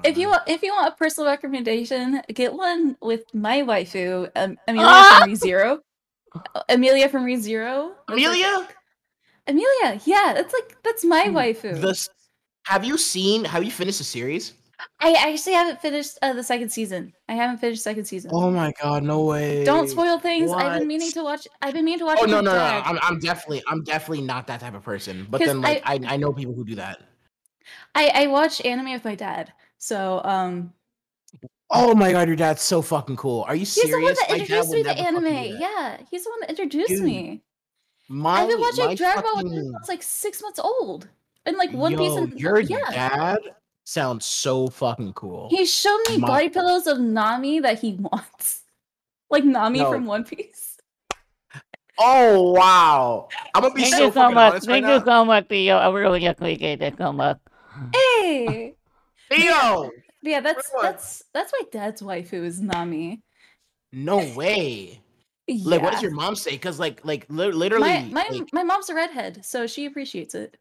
Speaker 2: If you want, if you want a personal recommendation, get one with my waifu, um, Amelia
Speaker 1: Ah!
Speaker 2: from ReZero. Amelia from ReZero. That's like-
Speaker 3: Amelia,
Speaker 2: Amelia, yeah, that's like that's my
Speaker 3: Hmm,
Speaker 2: waifu.
Speaker 3: this have you seen? Have you finished the series?
Speaker 2: I actually haven't finished uh, the second season. I haven't finished second season.
Speaker 3: Oh my god, no way!
Speaker 2: Don't spoil things. I've been meaning to watch. I've been meaning to watch.
Speaker 3: Oh no no no! I'm I'm definitely I'm definitely not that type of person. But then like I, I know people who do that.
Speaker 2: I I watch anime with my dad. So um,
Speaker 3: Oh my god, your dad's so fucking cool. Are you serious?
Speaker 2: he's the one that introduced me to
Speaker 3: never fucking do
Speaker 2: anime. Yeah, he's the one that introduced
Speaker 3: Dude,
Speaker 2: me.
Speaker 3: My,
Speaker 2: I've been watching
Speaker 3: my
Speaker 2: Dragon Ball when
Speaker 3: fucking-
Speaker 2: I was like six months old, and like One Piece.
Speaker 3: Yo,
Speaker 2: And
Speaker 3: your
Speaker 2: yeah,
Speaker 3: dad sounds so fucking cool.
Speaker 2: He showed me
Speaker 3: My-
Speaker 2: body pillows of Nami that he wants. Like Nami
Speaker 3: No.
Speaker 2: from One Piece.
Speaker 3: Oh wow! I'm gonna be
Speaker 1: Thank
Speaker 3: so
Speaker 1: you so much.
Speaker 3: honest right
Speaker 1: Thank
Speaker 3: now.
Speaker 1: you so much, Theo. I really appreciate it so much.
Speaker 2: Hey.
Speaker 3: Theo,
Speaker 2: But yeah, that's that's that's my dad's wife who is Nami.
Speaker 3: no way.
Speaker 2: Yeah.
Speaker 3: Like, what does your mom say? Because like, like li- literally,
Speaker 2: my my,
Speaker 3: like,
Speaker 2: my mom's a redhead, so she appreciates it.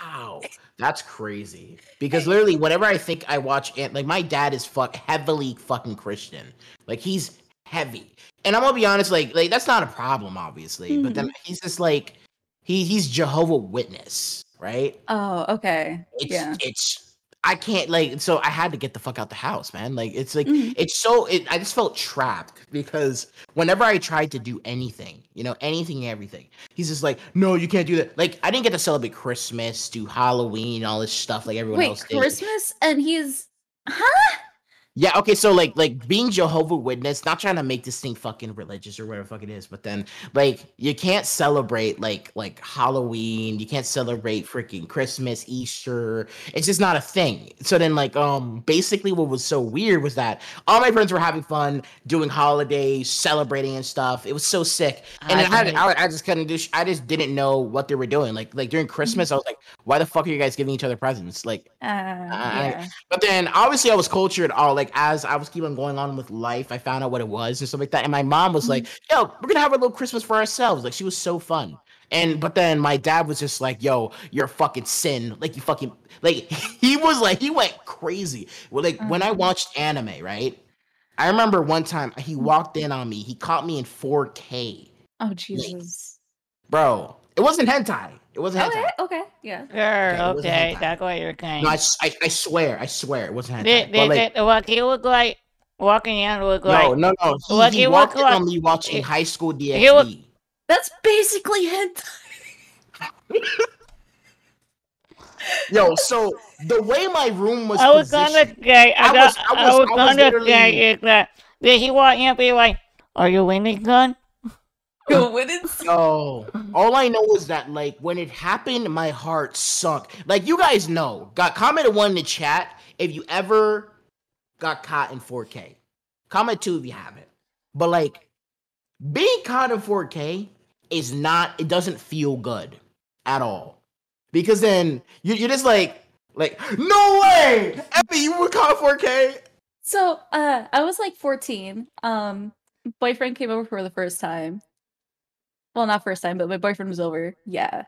Speaker 3: wow, that's crazy. Because literally, whenever I think I watch, it, like, my dad is fuck heavily fucking Christian. Like, he's heavy, and I'm gonna be honest, like, like that's not a problem, obviously. But then mm-hmm. he's just like, he he's Jehovah Witness, right?
Speaker 2: Oh, okay.
Speaker 3: it's
Speaker 2: yeah.
Speaker 3: it's I can't like so I had to get the fuck out the house, man. Like it's like
Speaker 2: Mhm.
Speaker 3: it's so it I just felt trapped because whenever I tried to do anything, you know, anything and everything, he's just like, No, you can't do that. Like I didn't get to celebrate Christmas, do Halloween, all this stuff like everyone
Speaker 2: Wait,
Speaker 3: else did.
Speaker 2: Christmas and he's huh?
Speaker 3: Yeah, okay, so like like being Jehovah Witness, not trying to make this thing fucking religious or whatever the fuck it is, but then like you can't celebrate like like Halloween, you can't celebrate freaking Christmas, Easter. It's just not a thing. So then like um basically what was so weird was that all my friends were having fun doing holidays, celebrating and stuff. It was so sick. And
Speaker 1: I
Speaker 3: I, had. I, I just couldn't do I just didn't know what they were doing. Like like during Christmas, I was like, why the fuck are you guys giving each other presents? Like
Speaker 2: Uh, yeah.
Speaker 3: but then obviously I was cultured all like as I was keeping going on with life, I found out what it was and stuff like that. And my mom was like, yo, we're gonna have a little Christmas for ourselves. Like she was so fun. And but then my dad was just like, yo, you're a fucking sin. Like you fucking like he was like he went crazy. Well, like when I
Speaker 2: Mhm.
Speaker 3: watched anime, right? I remember one time he walked in on me, he caught me in 4K.
Speaker 2: Oh Jesus.
Speaker 3: Bro, it wasn't hentai. It wasn't oh, hentai.
Speaker 2: Okay, okay, yeah.
Speaker 1: Sure,
Speaker 3: it wasn't
Speaker 1: okay,
Speaker 3: hentai.
Speaker 1: that's what you're saying.
Speaker 3: No, I, s- I- I swear, I swear it wasn't hentai.
Speaker 1: Did,
Speaker 3: But,
Speaker 1: did,
Speaker 3: like,
Speaker 1: did, what he look like? Walking in look
Speaker 3: No,
Speaker 1: like?
Speaker 3: no, no. He,
Speaker 1: What
Speaker 3: he
Speaker 1: he
Speaker 3: walked in
Speaker 1: like-
Speaker 3: on me watching
Speaker 1: he-
Speaker 3: High School DxD.
Speaker 1: he look-
Speaker 2: That's basically hentai.
Speaker 3: Yo, so the way my room was
Speaker 1: I was gonna
Speaker 3: positioned,
Speaker 1: say, I,
Speaker 3: I
Speaker 1: got,
Speaker 3: was- I
Speaker 1: I
Speaker 3: was-
Speaker 1: was,
Speaker 3: I was
Speaker 1: gonna say is that did he walk in and be like, "Are you winning, son?"
Speaker 2: Yo, what is
Speaker 3: all I know is that like when it happened, my heart sunk. Like you guys know, got commented one in the chat if you ever got caught in 4K. Comment two if you haven't. But like being caught in 4K is not. It doesn't feel good at all because then you, you're just like like no way, Effie, you were caught in 4K.
Speaker 2: So, uh, I was like 14. Um, boyfriend came over for the first time. Well, not first time, but my boyfriend was over. Yeah.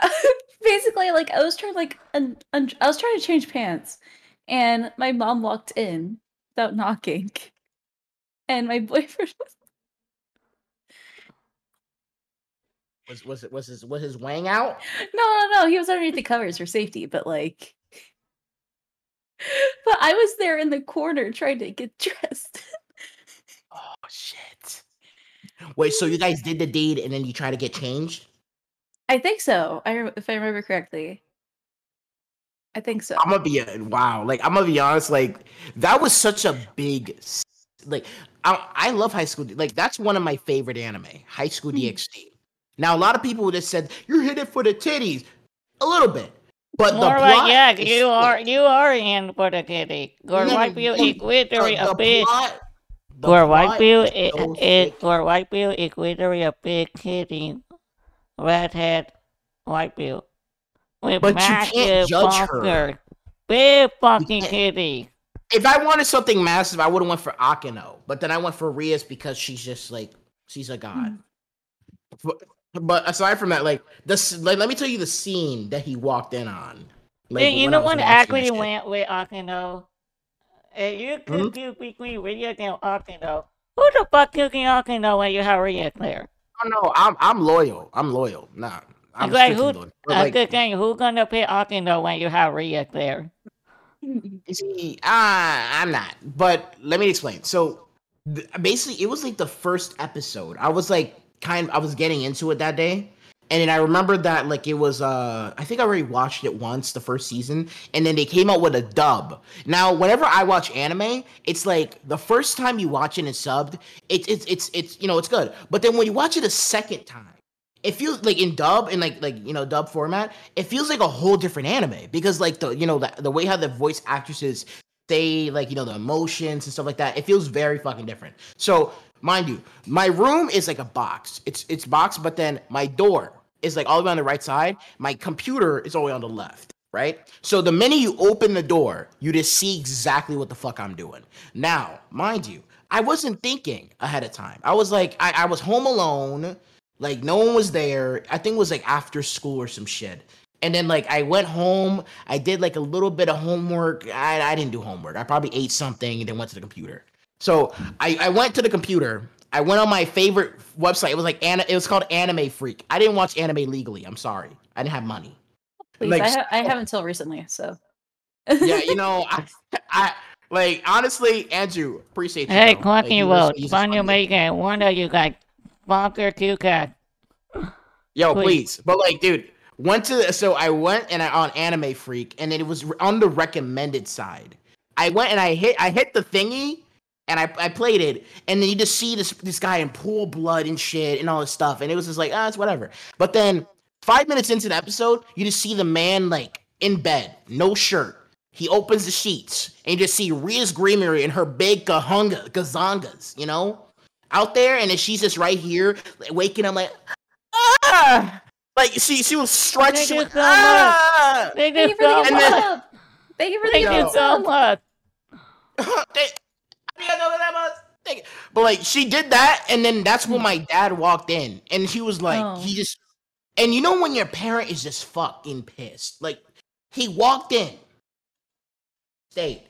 Speaker 2: Basically, like I was trying like un- un- I was trying to change pants, and my mom walked in without knocking, and my boyfriend was
Speaker 3: Was was it was his was his wang out?
Speaker 2: No, no, no. He was underneath the covers for safety, but like, but I was there in the corner trying to get dressed.
Speaker 3: Oh shit. Wait, so you guys did the deed and then you try to get changed?
Speaker 2: I think so. I if I remember correctly. I think so.
Speaker 3: I'm gonna be a, wow. Like I'm gonna be honest. Like that was such a big. Like I, I love High School. Like that's one of my favorite anime. High School.
Speaker 2: Hmm.
Speaker 3: DxD. Now a lot of people just said you're hitting for the titties, a little bit, but the
Speaker 1: More
Speaker 3: plot.
Speaker 1: like, yeah, you are, you are in for the kitty.
Speaker 3: No,
Speaker 1: white
Speaker 3: no,
Speaker 1: equatory
Speaker 3: The-
Speaker 1: a
Speaker 3: the
Speaker 1: big.
Speaker 3: the
Speaker 1: For white people,
Speaker 3: is
Speaker 1: it,
Speaker 3: so
Speaker 1: it,
Speaker 3: sick.
Speaker 1: for white equatory a big kitty. Redhead, white people. With
Speaker 3: But you
Speaker 1: massive
Speaker 3: can't judge her.
Speaker 1: Big fucking kitty.
Speaker 3: if I wanted something massive, I would have went for Akeno, but then I went for Rias because she's just like she's a god. Mm. But, but aside from that, like this, like, let me tell you the scene that he walked in on. Like,
Speaker 1: Yeah, you know
Speaker 3: when
Speaker 1: actually went with Akeno? If you
Speaker 3: Hmm?
Speaker 1: could do between Rhea and Akeno, who the fuck cooking Akeno when you have Rhea there?
Speaker 3: Oh no, I'm I'm loyal. I'm loyal. Nah, I'm
Speaker 1: like who?
Speaker 3: loyal. But, like,
Speaker 1: could think who gonna pick Akeno when you have Rhea there?
Speaker 3: see, ah, I'm not. But let me explain. So basically, it was like the first episode. I was like, kind. of, I was getting into it that day. And then I remember that like it was uh I think I already watched it once the first season and then they came out with a dub. Now whenever I watch anime, it's like the first time you watch it and subbed, it's it's it's it's you know it's good. But then when you watch it a second time, it feels like in dub in like like you know dub format, it feels like a whole different anime because like the you know the, the way how the voice actresses say like you know the emotions and stuff like that, it feels very fucking different. So mind you, my room is like a box. It's it's box, but then my door is like all the way on the right side. My computer is all the way on the left. Right? So the minute you open the door, you just see exactly what the fuck I'm doing. Now, mind you, I wasn't thinking ahead of time. I was like, I, I was home alone like no one was there. I think it was like after school or some shit. And then like I went home. I did like a little bit of homework. I, I didn't do homework. I probably ate something and then went to the computer. So I, I went to the computer. I went on my favorite website. It was like it was called Anime Freak. I didn't watch anime legally. I'm sorry. I didn't have money.
Speaker 2: Please, like, I, ha- I have until recently, so.
Speaker 3: yeah, you know, I, I like honestly, Andrew, appreciate you.
Speaker 1: Hey, talking like, about Funny Making, one of you got Bonker two cat.
Speaker 3: Yo, please. please. But like, dude, went to so I went and I on Anime Freak, and it was on the recommended side. I went and I hit I hit the thingy, and I, I played it, and then you just see this this guy in pool blood and shit and all this stuff, and it was just like ah, it's whatever. But then five minutes into the episode, you just see the man like in bed, no shirt. He opens the sheets, and you just see Rias Gremory and her big gahunga gazangas, you know out there, and then she's just right here, like, waking up like, ah, like she she was stretching. Thank you so ah!
Speaker 1: much. Thank you so much.
Speaker 2: Thank you for the Thank you so much.
Speaker 3: but like she did that, and then that's when my dad walked in, and he was like, oh. he just, and you know when your parent is just fucking pissed, like he walked in, stayed,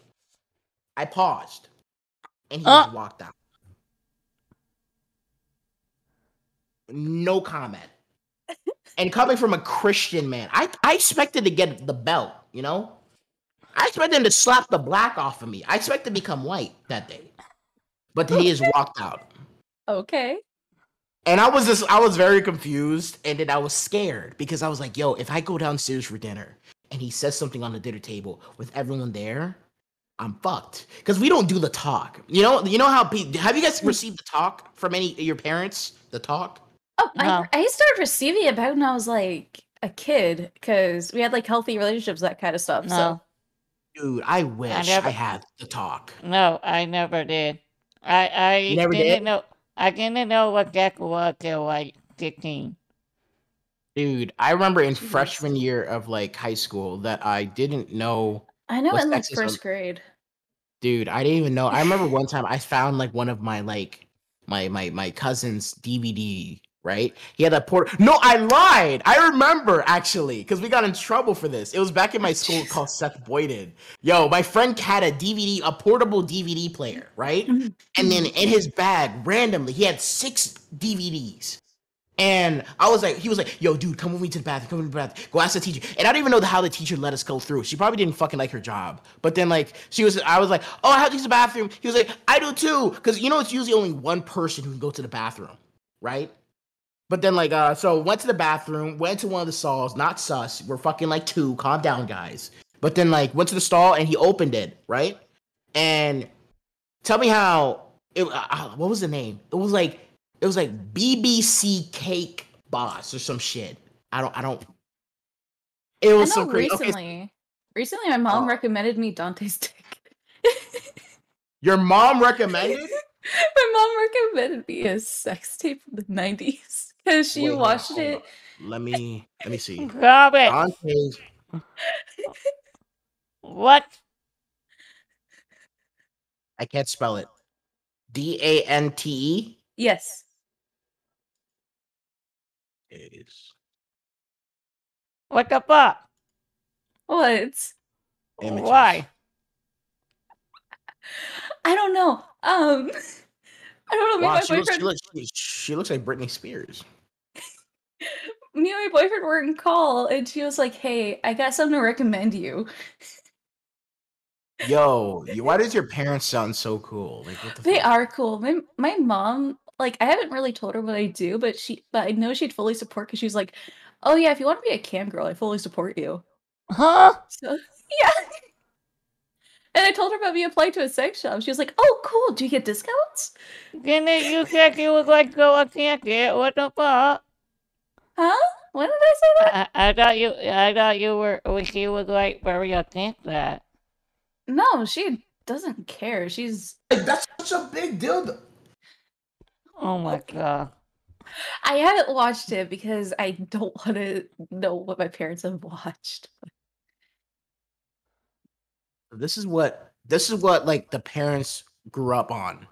Speaker 3: I paused, and he uh. just walked out. no comment. and coming from a Christian man, I, I expected to get the belt, you know? I expect him to slap the black off of me. I expect to become white that day. But he has walked out.
Speaker 2: Okay.
Speaker 3: And I was just I was very confused and then I was scared because I was like, yo, if I go downstairs for dinner and he says something on the dinner table with everyone there, I'm fucked. Because we don't do the talk. You know, you know how have you guys mm. received the talk from any your parents? The talk?
Speaker 2: Oh, no. I, I started receiving it back when I was like a kid because we had like healthy relationships, that kind of stuff. No. So,
Speaker 3: dude, I wish I, never, I had the talk.
Speaker 1: No, I never did. I I never didn't did? know. I didn't know what that was till like fifteen.
Speaker 3: Dude, I remember in freshman year of like high school that I didn't know.
Speaker 2: I know in like first grade.
Speaker 3: Dude, I didn't even know. I remember one time I found like one of my like my my my cousin's DVD right? He had a port. No, I lied. I remember actually because we got in trouble for this. It was back in my school called Seth Boyden. Yo, my friend had a DVD, a portable DVD player, right? Mm-hmm. And then in his bag, randomly, he had six DVDs. And I was like, he was like, yo, dude, come with me to the bathroom, come with me to the bathroom, go ask the teacher. And I don't even know how the teacher let us go through. She probably didn't fucking like her job. But then, like, she was, I was like, oh, I have to use the bathroom. He was like, I do too. Cause you know, it's usually only one person who can go to the bathroom, right? But then like uh so went to the bathroom, went to one of the stalls, not sus. We're fucking like two, calm down, guys. But then like went to the stall and he opened it, right? And tell me how it uh, uh what was the name? It was like it was like BBC Cake Boss or some shit. I don't I don't
Speaker 2: it was so crazy. Recently, okay. recently my mom oh. recommended me Dante's Dick.
Speaker 3: Your mom recommended?
Speaker 2: my mom recommended me a sex tape from the 90s. Because she Wait, watched it.
Speaker 3: Let me let me see.
Speaker 1: Dante's. what?
Speaker 3: I can't spell it. D A N T E.
Speaker 2: Yes.
Speaker 3: Is.
Speaker 1: What the fuck?
Speaker 2: What?
Speaker 1: Images. Why?
Speaker 2: I don't know. Um, I don't know. Wow,
Speaker 3: she, looks, she, looks, she looks like Britney Spears
Speaker 2: me and my boyfriend were in call and she was like, Hey, I got something to recommend you.
Speaker 3: Yo, why does your parents sound so cool? Like
Speaker 2: what the They fuck? are cool. My my mom, like I haven't really told her what I do, but she but I know she'd fully support because she was like, Oh yeah, if you want to be a cam girl, I fully support you.
Speaker 1: Huh?
Speaker 2: So yeah. And I told her about me applying to a sex shop. She was like, "Oh, cool. Do you get discounts?"
Speaker 1: Didn't you said you look like go a get What the fuck?
Speaker 2: Huh? When did I say that?
Speaker 1: I, I thought you. I thought you were. She was like very against that.
Speaker 2: No, she doesn't care. She's.
Speaker 3: Like, that's such a big deal. th-
Speaker 1: Oh my god.
Speaker 2: I haven't watched it because I don't want to know what my parents have watched.
Speaker 3: This is what this is what like the parents grew up on.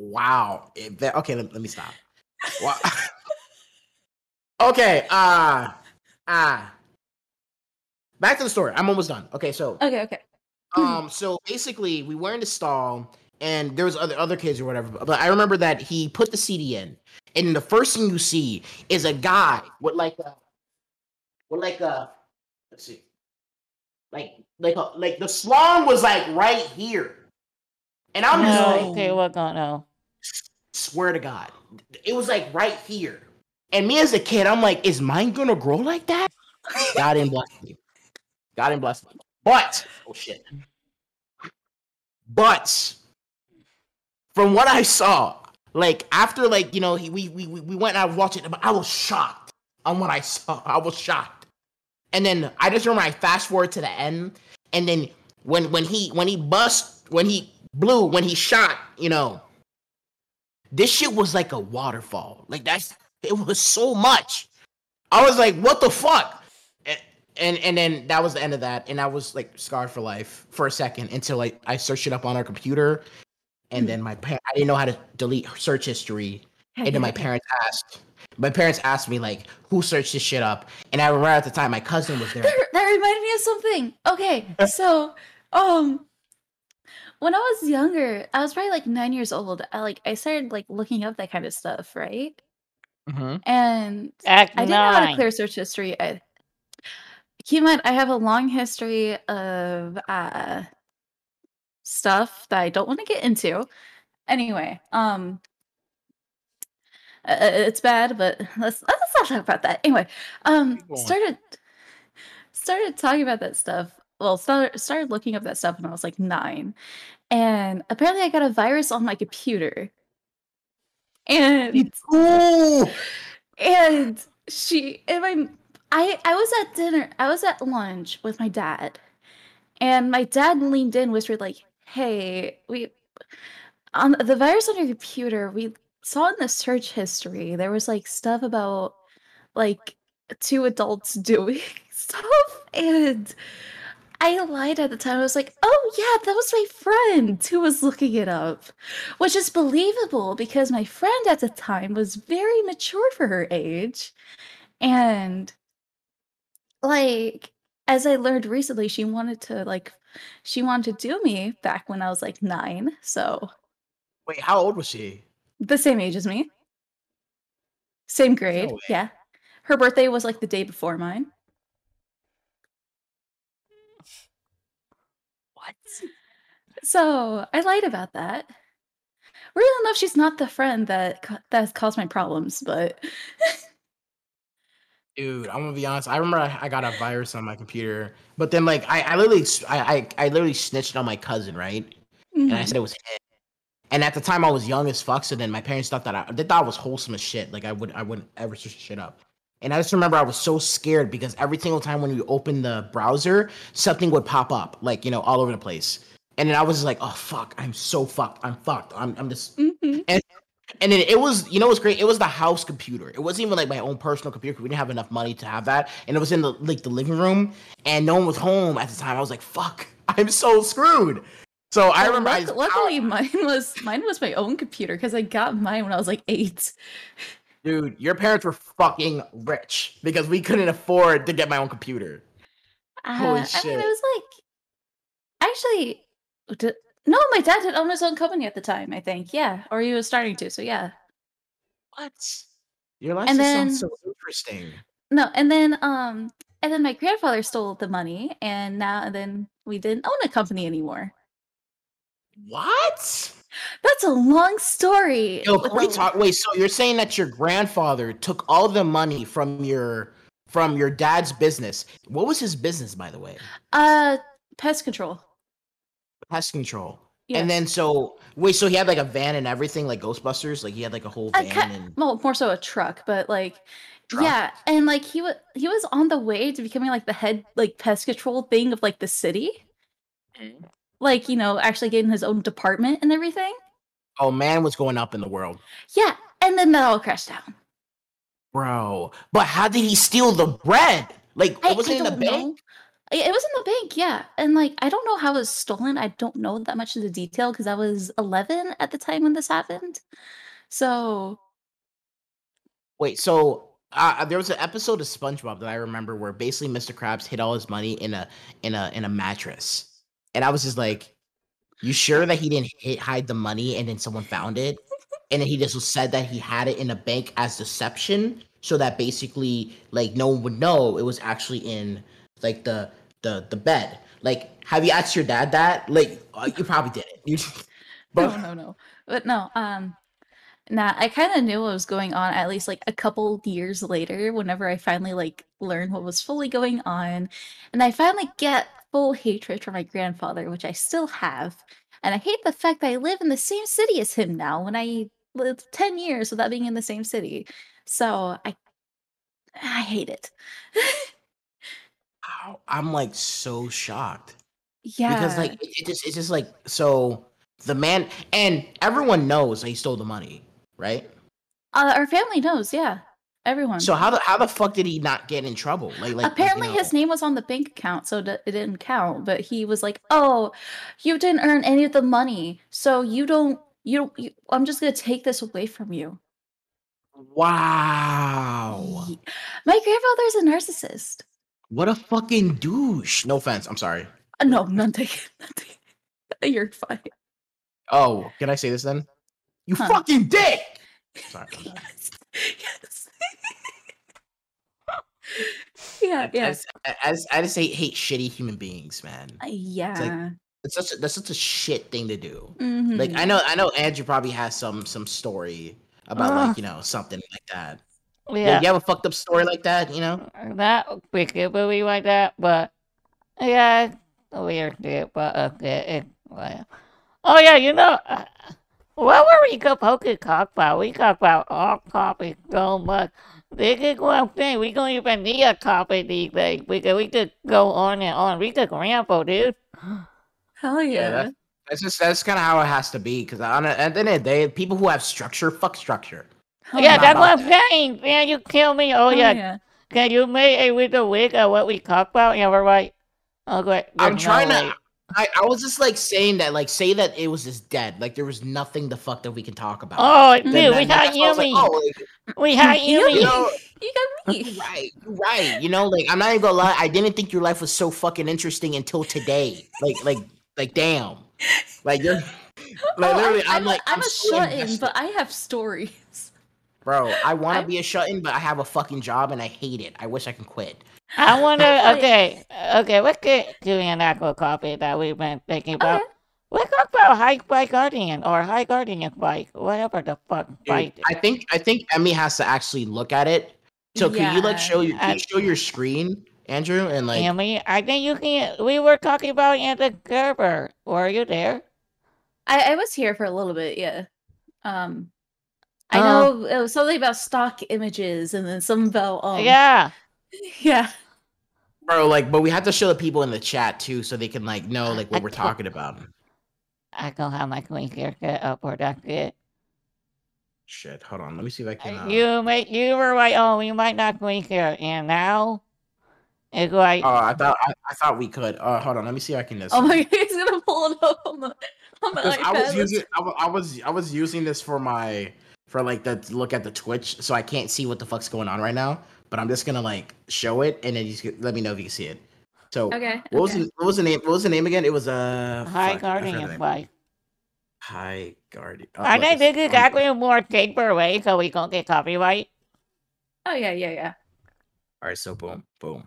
Speaker 3: Wow. It- that- okay, let, let me stop. Wow. okay, uh uh back to the story. I'm almost done. Okay, so
Speaker 2: Okay, okay.
Speaker 3: um so basically we were in the stall and there was other other kids or whatever but i remember that he put the cd in and the first thing you see is a guy with like a with like a let's see like like a like the slong was like right here and i'm just like
Speaker 1: okay, we're gonna.
Speaker 3: Swear to god it was like right here. And me as a kid i'm like is mine gonna grow like that? God didn't bless me. God didn't bless me. But oh shit. But from what i saw like after like you know he, we, we we we went and i watching it but i was shocked on what i saw. I was shocked. And then i just remember i fast forward to the end and then when when he when he bust when he blew when he shot you know this shit was like a waterfall. Like that's it was so much. I was like, what the fuck? And and, and then that was the end of that. And I was like scarred for life for a second until like I searched it up on our computer. And then my parents I didn't know how to delete search history. And then my parents asked my parents asked me like who searched this shit up. And I remember at the time my cousin was there.
Speaker 2: That, that reminded me of something. Okay, so um when I was younger, I was probably like nine years old. I like I started like looking up that kind of stuff, right?
Speaker 3: Mhm.
Speaker 2: And
Speaker 1: Act
Speaker 2: I didn't know how to clear search history. I keep in mind I have a long history of uh stuff that I don't want to get into. Anyway, um uh, it's bad, but let's let's not talk about that. Anyway, um started started talking about that stuff. Well, started started looking up that stuff when I was like 9. And apparently I got a virus on my computer. And
Speaker 3: Ooh!
Speaker 2: and she and my I I was at dinner. I was at lunch with my dad. And my dad leaned in, whispered like, "Hey, we on the virus on your computer, we saw in the search history there was like stuff about like two adults doing stuff and I lied at the time. I was like, "Oh yeah, that was my friend who was looking it up," which is believable because my friend at the time was very mature for her age, and like as I learned recently, she wanted to like she wanted to do me back when I was like nine, so
Speaker 3: Wait, how old was she?
Speaker 2: the same age as me, same grade.
Speaker 3: way.
Speaker 2: Yeah, her birthday was like the day before mine.
Speaker 3: What?
Speaker 2: So I lied about that. Really enough, she's not the friend that that caused my problems, but
Speaker 3: Dude, I'm gonna be honest. I remember I, I got a virus on my computer, but then like I, I literally, I, I, I literally snitched on my cousin, right? And I said mm-hmm. it was him. And at the time, I was young as fuck. So then my parents thought that I, they thought I was wholesome as shit. Like I would, I wouldn't ever search shit up. And I just remember I was so scared because every single time when you open the browser, something would pop up, like you know, all over the place. And then I was just like, oh fuck, I'm so fucked. I'm fucked. I'm, I'm just
Speaker 2: Mhm.
Speaker 3: and then it was, you know, what's great? It was the house computer. It wasn't even like my own personal computer. We didn't have enough money to have that, and it was in the like the living room, and no one was home at the time. I was like, "Fuck, I'm so screwed." So I
Speaker 2: Well,
Speaker 3: remember, I just-
Speaker 2: luckily, mine was mine was my own computer because I got mine when I was like eight.
Speaker 3: Dude, your parents were fucking rich because we couldn't afford to get my own computer. Holy
Speaker 2: Uh, I
Speaker 3: shit.
Speaker 2: mean, it was like actually, did, no, my dad did own his own company at the time. I think, yeah, or he was starting to. So yeah,
Speaker 3: What? Your life
Speaker 2: And
Speaker 3: just sounds so interesting.
Speaker 2: no, and then um, and then my grandfather stole the money, and now and then we didn't own a company anymore.
Speaker 3: What?
Speaker 2: That's a long story.
Speaker 3: Yo, can we talk? Wait, so you're saying that your grandfather took all the money from your from your dad's business? What was his business, by the way?
Speaker 2: Uh, pest control.
Speaker 3: Pest control.
Speaker 2: Yes.
Speaker 3: And then so wait, so he had like a van and everything, like Ghostbusters. Like he had like a whole
Speaker 2: I
Speaker 3: van
Speaker 2: ca-
Speaker 3: and
Speaker 2: well, more so a truck, but like
Speaker 3: Truck.
Speaker 2: yeah, and like he was he was on the way to becoming like the head like pest control thing of like the city. Like, you know, actually getting his own department and everything.
Speaker 3: oh man was going up in the world,
Speaker 2: Yeah, and then that all crashed down.
Speaker 3: bro. But how did he steal the bread? Like
Speaker 2: I,
Speaker 3: wasn't
Speaker 2: I
Speaker 3: in the
Speaker 2: don't
Speaker 3: bank.
Speaker 2: It it was in the bank, yeah. And like I don't know how it was stolen. I don't know that much of the detail because I was 11 at the time when this happened. So,
Speaker 3: Wait, so uh, there was an episode of SpongeBob that I remember where basically Mr. Krabs hid all his money in a in a in a mattress, and I was just like, "You sure that he didn't hit, hide the money and then someone found it?" And then he just said that he had it in a bank as deception, so that basically like no one would know it was actually in like the the the bed. Like, have you asked your dad that? Like, uh, you probably didn't. You,
Speaker 2: no, no, no. But no, um nah, I kind of knew what was going on at least like a couple years later whenever I finally like learned what was fully going on and I finally get full hatred for my grandfather, which I still have. And I hate the fact that I live in the same city as him now when I lived 10 years without being in the same city. So, I I hate it.
Speaker 3: I'm like so shocked.
Speaker 2: yeah.
Speaker 3: because like it just it's just like so the man and everyone knows that he stole the money right
Speaker 2: uh, our family knows, yeah. Everyone.
Speaker 3: so how the how the fuck did he not get in trouble like like
Speaker 2: Apparently,
Speaker 3: you know,
Speaker 2: his name was on the bank account, so it didn't count. But he was like, "Oh, you didn't earn any of the money, so you don't. You don't. You, I'm just gonna take this away from you."
Speaker 3: wow
Speaker 2: My grandfather's a narcissist.
Speaker 3: what a fucking douche no offense i'm sorry
Speaker 2: Uh, no, nothing. nothing. You're fine.
Speaker 3: oh can i say this then you
Speaker 2: Huh.
Speaker 3: fucking dick sorry
Speaker 2: Yes. yes. yeah. Yeah.
Speaker 3: I, I just, I just hate, hate shitty human beings man
Speaker 2: Uh, Yeah.
Speaker 3: it's such a, that's such a shit thing to do like
Speaker 2: Mhm.
Speaker 3: i know i know andrew probably has some some story about
Speaker 1: Uh.
Speaker 3: like you know something like that yeah.
Speaker 1: Yeah,
Speaker 3: you have a fucked up story like that you know
Speaker 1: not wicked movie like that, but yeah, it's weird shit. But okay, it, well. oh yeah, you know, uh, what were we supposed to talk about? We talk about all topics so much. This is what I'm saying. We don't even need a topic these days because we could go on and on. We could ramble, dude.
Speaker 2: Hell
Speaker 3: Yeah,
Speaker 2: yeah.
Speaker 3: that's- That's just that's kind of how it has to be. Because at the end of the day, people who have structure, fuck structure.
Speaker 2: Hell
Speaker 1: yeah, that's what I'm saying. Man, you kill me. Oh,
Speaker 2: Hell
Speaker 1: yeah. Can you make a with the wig of what we talk about? Yeah, we're right. Oh, okay.
Speaker 3: I'm trying
Speaker 1: no
Speaker 3: to.
Speaker 1: way.
Speaker 3: I, I was just like saying that, like, say that it was just dead. Like, there was nothing the fuck that we can talk about.
Speaker 1: Oh, dude,
Speaker 3: Then-
Speaker 1: we had
Speaker 3: that's why like, oh, like,
Speaker 1: We had
Speaker 2: You
Speaker 1: Yumi.
Speaker 3: you know,
Speaker 2: You got me.
Speaker 3: right, you're right. You know, like, I'm not even gonna lie. I didn't think your life was so fucking interesting until today. Like, like, like, damn. Like, you're. Like,
Speaker 2: Oh,
Speaker 3: literally,
Speaker 2: I'm,
Speaker 3: I'm, like,
Speaker 2: I'm,
Speaker 3: I'm
Speaker 2: a
Speaker 3: so
Speaker 2: shut in, but I have stories.
Speaker 3: Bro, I want to be a shut in, but I have a fucking job and I hate it. I wish I can quit.
Speaker 1: I wonder.
Speaker 2: Like-
Speaker 1: Okay, okay. Let's get to an actual topic that we've been thinking about.
Speaker 2: Okay.
Speaker 1: Let's talk about High Bike Guardian or High Guardian Bike, whatever the fuck
Speaker 3: Dude,
Speaker 1: bike.
Speaker 3: I think I think Emmy has to actually look at it. So can you like show your can
Speaker 1: I-
Speaker 3: you show your screen, Andrew, and like
Speaker 1: mean, I think you can. We were talking about the Gerber. Were you there?
Speaker 2: I, I was here for a little bit, yeah. Um, I
Speaker 1: Oh.
Speaker 2: know it was something about stock images, and then some about um,
Speaker 1: yeah.
Speaker 2: yeah.
Speaker 3: bro, like, but we have to show the people in the chat too, so they can like know like what
Speaker 1: I
Speaker 3: we're talking about.
Speaker 1: I don't have my clean haircut up or that's it.
Speaker 3: Shit, hold on, let me see if I can. Uh...
Speaker 1: You may, you were right. Oh, we might not clean here and now it's like
Speaker 3: Oh, I thought I, I thought we could. Uh, hold on, let me see if I can. This
Speaker 2: Oh my god, he's gonna pull it up on the on the
Speaker 3: Because. I was using I, I was I was using this for my for like the look at the Twitch, so I can't see what the fuck's going on right now. But I'm just gonna like show it, and then you just let me know if you can see it. So
Speaker 2: Okay.
Speaker 3: what was
Speaker 2: okay.
Speaker 3: the, what was the name? What was the name again? It was uh
Speaker 1: High
Speaker 3: fuck, I forgot the
Speaker 1: Guardian
Speaker 3: name.
Speaker 1: Bike.
Speaker 3: High Guardian. Oh,
Speaker 1: I
Speaker 3: look,
Speaker 1: think
Speaker 3: it's
Speaker 1: this is actually a more safer way so we don't get copyright.
Speaker 2: Oh yeah, yeah, yeah.
Speaker 3: All right, so boom, boom.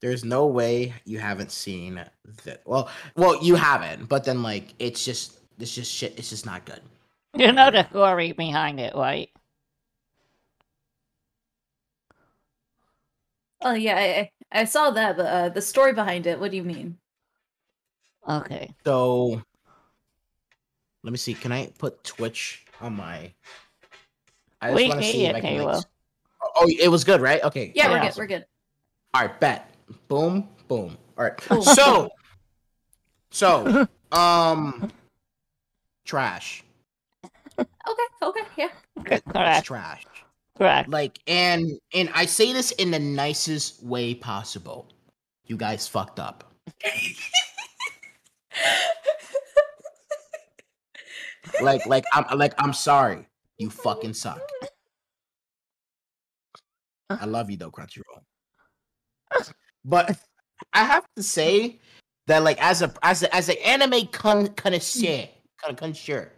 Speaker 3: There's no way you haven't seen that. Well, well, you haven't, but then like it's just it's just shit. It's just not good.
Speaker 1: You know the story behind it, right?
Speaker 2: Oh yeah, I, I I saw that, but uh, the story behind it. What do you mean?
Speaker 1: Okay.
Speaker 3: So Let me see. Can I put Twitch on my? I
Speaker 1: We
Speaker 3: wanna
Speaker 1: can
Speaker 3: see if I can, like,
Speaker 1: Kayla.
Speaker 3: Oh, it was good, right? Okay.
Speaker 2: Yeah,
Speaker 3: all
Speaker 2: we're
Speaker 3: right,
Speaker 2: good. We're good.
Speaker 3: All right, bet. Boom, boom. All right.
Speaker 2: Boom.
Speaker 3: So, so, um, trash.
Speaker 2: Okay. Okay. Yeah.
Speaker 3: It's
Speaker 1: Correct.
Speaker 3: trash.
Speaker 1: Correct.
Speaker 3: Like, and and I say this in the nicest way possible. You guys fucked up. Like, like I'm like I'm sorry. You fucking suck. I love you though, Crunchyroll. But I have to say that, like, as a as a, as an anime con- connoisseur, con- connoisseur,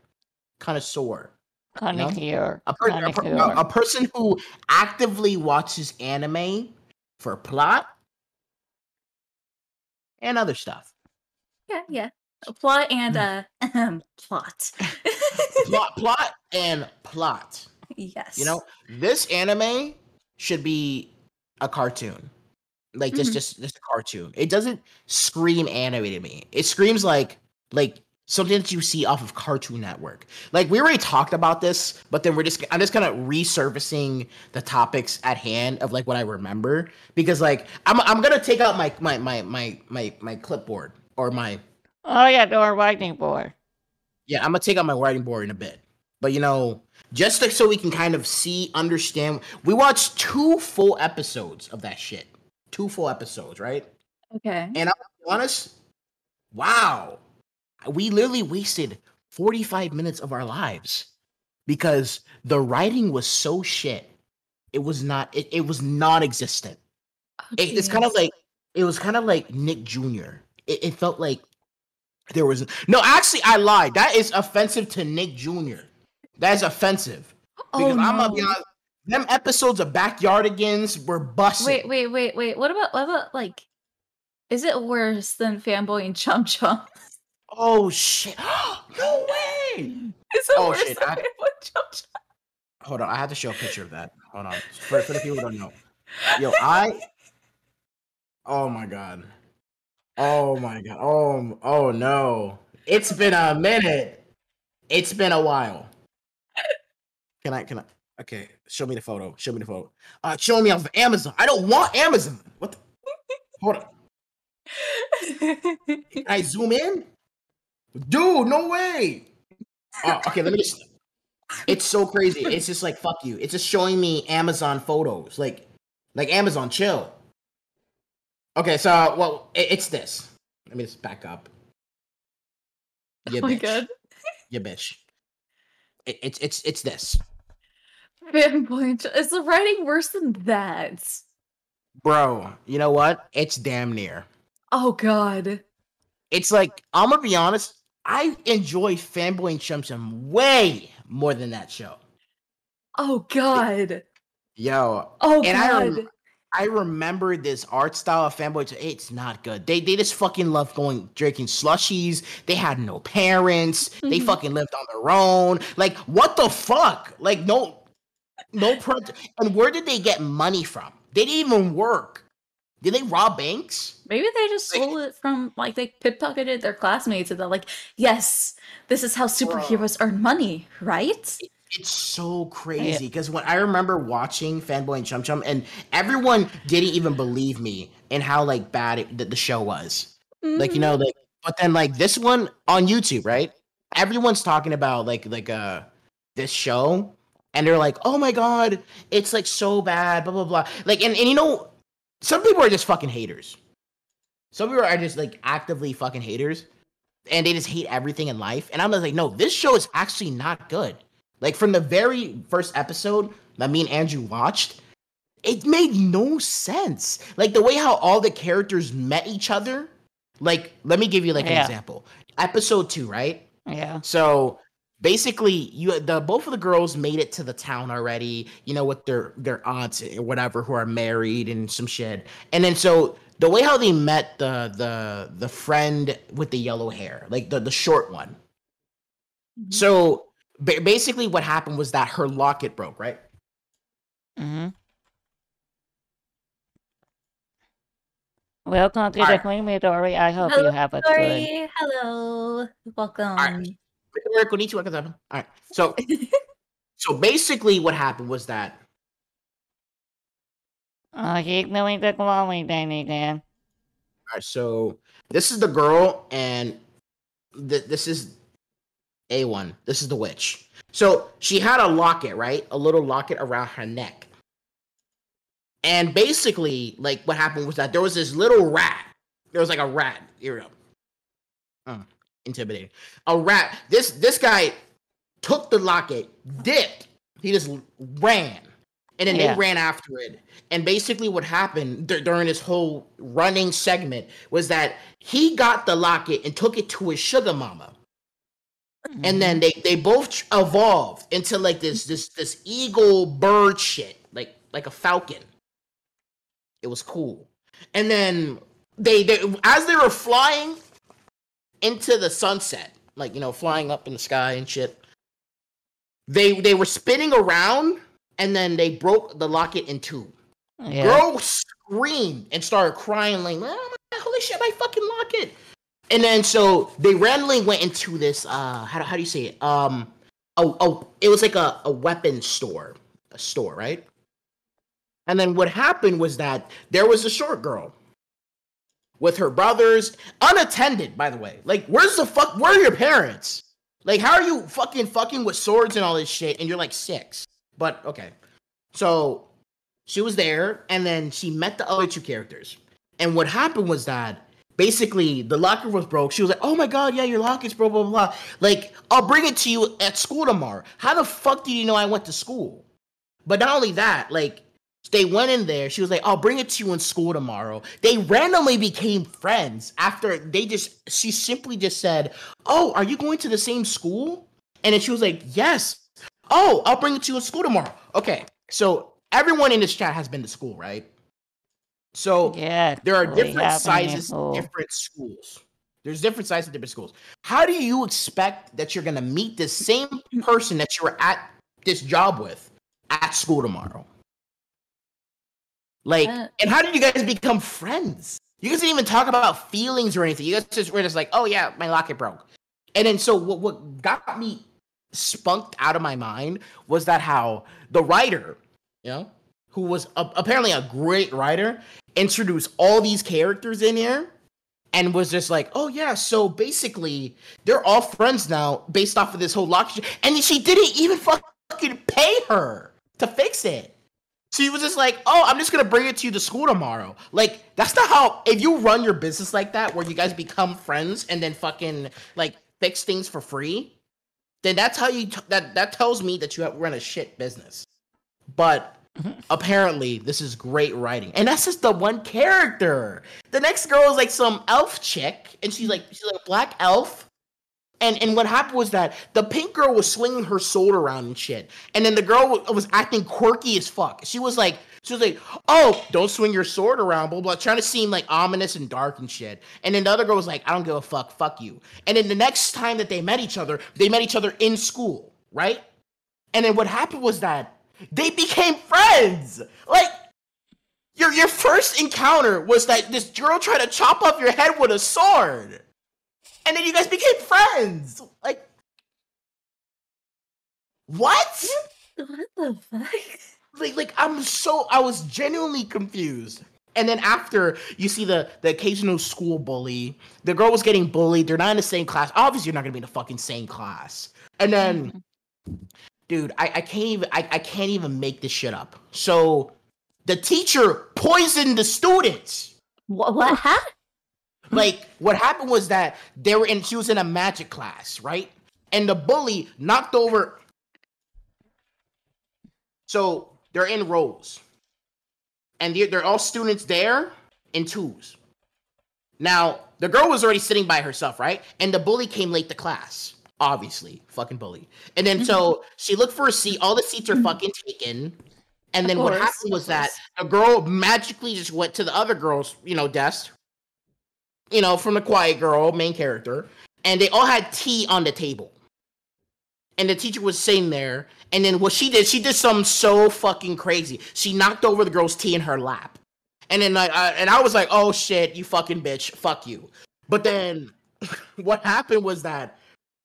Speaker 3: connoisseur,
Speaker 1: Connoisseur.
Speaker 3: a, per- a, per-
Speaker 1: Connoisseur.
Speaker 3: a, a person who actively watches anime for plot and other stuff.
Speaker 2: Yeah. Yeah. A plot and uh plot.
Speaker 3: Plot, plot, and plot.
Speaker 2: yes.
Speaker 3: You know, this anime should be a cartoon. Like just
Speaker 2: Mhm.
Speaker 3: just just a cartoon. It doesn't scream anime to me. It screams like like something that you see off of Cartoon Network. Like we already talked about this, but then we're just I'm just kind of resurfacing the topics at hand of like what I remember because like I'm I'm going to take out my my my my my my clipboard or my
Speaker 1: Oh yeah, door writing board.
Speaker 3: yeah, I'm gonna take out my writing board in a bit. But you know, just like so we can kind of see, understand. We watched two full episodes of that shit. Two full episodes, right?
Speaker 2: Okay.
Speaker 3: And I'm be honest, wow, we literally wasted 45 minutes of our lives because the writing was so shit. It was not. It, it was non-existent. It, it's kind of like it was kind of like Nick Jr. It, it felt like there was no. Actually, I lied. That is offensive to Nick Jr. That is offensive oh, because
Speaker 2: oh,
Speaker 3: I'm gonna be
Speaker 2: no.
Speaker 3: honest. Them episodes of Backyardigans were busted.
Speaker 2: Wait, wait, wait, wait. What about what about like? Is it worse than fanboy and chum chum?
Speaker 3: Oh shit! no way!
Speaker 2: Is it
Speaker 3: Oh, shit, I-
Speaker 2: fanboy and chum chum?
Speaker 3: Hold on, I have to show a picture of that. Hold on, for, for the people who don't know. Yo, I. Oh my god. Oh my god. Oh oh no. It's been a minute. It's been a while. Can I? Can I? Okay, show me the photo. Show me the photo. Uh, show me off of Amazon. I don't want Amazon. What? The? Hold on. Can I zoom in? Dude, no way. Oh, okay, let me just. It's so crazy. It's just like fuck you. It's just showing me Amazon photos, like, like Amazon chill. Okay, so well, it, it's this. Let me just back up.
Speaker 2: oh
Speaker 3: Yeah,
Speaker 2: my
Speaker 3: bitch.
Speaker 2: god.
Speaker 3: Yeah, bitch. It, it's it's it's this,
Speaker 2: Fanboy. Is the writing worse than that?
Speaker 3: bro. You know what? It's damn near.
Speaker 2: Oh god.
Speaker 3: It's like I'm gonna be honest. I enjoy Fanboy and Chum Chum way more than that show.
Speaker 2: Oh god.
Speaker 3: Yo,
Speaker 2: Oh
Speaker 3: And I
Speaker 2: god.
Speaker 3: rem- I remember this art style of fanboy. It's not good. They they just fucking love going drinking slushies. They had no parents. They
Speaker 2: Mhm.
Speaker 3: fucking lived on their own. Like what the fuck? Like no, no. And where did they get money from? They didn't even work. Did they rob banks?
Speaker 2: Maybe they just
Speaker 3: Like-
Speaker 2: stole it from like they pickpocketed their classmates and they're like, yes, this is how superheroes earn money, right?
Speaker 3: It's so crazy because when I remember watching Fanboy and Chum Chum, and everyone didn't even believe me in how like bad it, the, the show was. like you know like but then like this one on youtube right everyone's talking about like like uh this show and they're like oh my god it's like so bad blah blah blah like and, and you know some people are just fucking haters. Some people are just like actively fucking haters and they just hate everything in life and i'm just like no this show is actually not good. Like from the very first episode that me and andrew watched it made no sense. Like the way how all the characters met each other like let me give you like an
Speaker 1: Yeah.
Speaker 3: example. Episode two right?
Speaker 1: Yeah.
Speaker 3: so basically you the both of the girls made it to the town already you know with their their aunts or whatever who are married and some shit and then so the way how they met the the the friend with the yellow hair like the the short one
Speaker 2: Mhm.
Speaker 3: so ba- basically what happened was that her locket broke right
Speaker 1: Mm-hmm. Welcome to the
Speaker 3: Alright.
Speaker 1: Queen Midori. I hope you have a good.
Speaker 2: Sorry, hello, welcome.
Speaker 3: Konnichiwa, All right. So, so basically, what happened was that
Speaker 1: Oh, keep doing the glowing thing again.
Speaker 3: All right, so this is the girl, and th- this is A1. This is the witch. So she had a locket, right? A little locket around her neck. And basically, like what happened was that there was this little rat. There was like a rat. Here we go. Oh, intimidating. A rat. This this guy took the locket, dipped. He just ran and then
Speaker 1: Yeah.
Speaker 3: they ran after it. And basically, what happened dur- during this whole running segment was that he got the locket and took it to his sugar mama, and then they they both evolved into like this this this eagle bird shit, like like a falcon. It was cool, and then they they as they were flying into the sunset, like you know, flying up in the sky and shit. They they were spinning around and then they broke the locket in two.
Speaker 1: Yeah.
Speaker 3: Girl screamed and started crying like, "Oh my holy shit, my fucking locket!" And then so they randomly went into this. Uh, how do, how do you say it? Um, oh oh, it was like a a weapon store, a store, right? And then what happened was that there was a short girl with her brothers, unattended, by the way. Like, where's the fuck? Where are your parents? Like, how are you fucking fucking with swords and all this shit? And you're like six. But okay, so she was there, and then she met the other two characters. And what happened was that basically the locker was broke. She was like, "Oh my god, yeah, your locker's broke, blah blah blah." Like, I'll bring it to you at school tomorrow. How the fuck do you know I went to school? But not only that, like they went in there. She was like, "I'll bring it to you in school tomorrow." They randomly became friends after they just. She simply just said, "Oh, are you going to the same school?" And then she was like, "Yes." Oh, I'll bring it to you in school tomorrow. Okay, so everyone in this chat has been to school, right? So
Speaker 1: Yeah.
Speaker 3: there are different sizes, different schools. There's different sizes of different schools. How do you expect that you're gonna meet the same person that you were at this job with at school tomorrow? Like,
Speaker 2: Uh,
Speaker 3: and how did you guys become friends? You guys didn't even talk about feelings or anything. You guys just were just like, oh yeah, my locket broke. And then so what what got me spunked out of my mind was that how the writer, you know, who was a, apparently a great writer, introduced all these characters in here and was just like, oh yeah, so basically they're all friends now based off of this whole lock. And she didn't even fucking pay her to fix it. She was just like, oh, I'm just gonna bring it to you to school tomorrow. Like, that's not how if you run your business like that, where you guys become friends and then fucking like fix things for free, then that's how you t- that that tells me that you have, run a shit business. But mm-hmm. apparently, this is great writing, and that's just the one character. The next girl is like some elf chick, and she's like she's like a black elf. And and what happened was that the pink girl was swinging her sword around and shit, and then the girl wa- was acting quirky as fuck. She was like, she was like, "Oh, don't swing your sword around," blah blah, trying to seem like ominous and dark and shit. And then the other girl was like, "I don't give a fuck, fuck you." And then the next time that they met each other, they met each other in school, right? And then what happened was that they became friends. Like your your first encounter was that this girl tried to chop off your head with a sword. And then you guys became friends. Like what?
Speaker 2: what the fuck?
Speaker 3: Like like I'm so I was genuinely confused. And then after you see the the occasional school bully, the girl was getting bullied. They're not in the same class. Obviously, you're not gonna be in the fucking same class. And then mm-hmm. dude i, I can't even I, I can't even make this shit up so the teacher poisoned the students
Speaker 2: What? What? Huh?
Speaker 3: Like what happened was that they were in she was in a magic class right? And the bully knocked over. So they're in rows. And they're, they're all students there in twos. Now the girl was already sitting by herself right? And the bully came late to class obviously fucking bully. And then so she looked for a seat. All the seats are fucking taken. And then what happened was that a girl magically just went to the other girl's you know desk you know from the quiet girl main character and they all had tea on the table and the teacher was sitting there and then what she did she did something so fucking crazy she knocked over the girl's tea in her lap and then like I, and i was like oh shit you fucking bitch fuck you but then what happened was that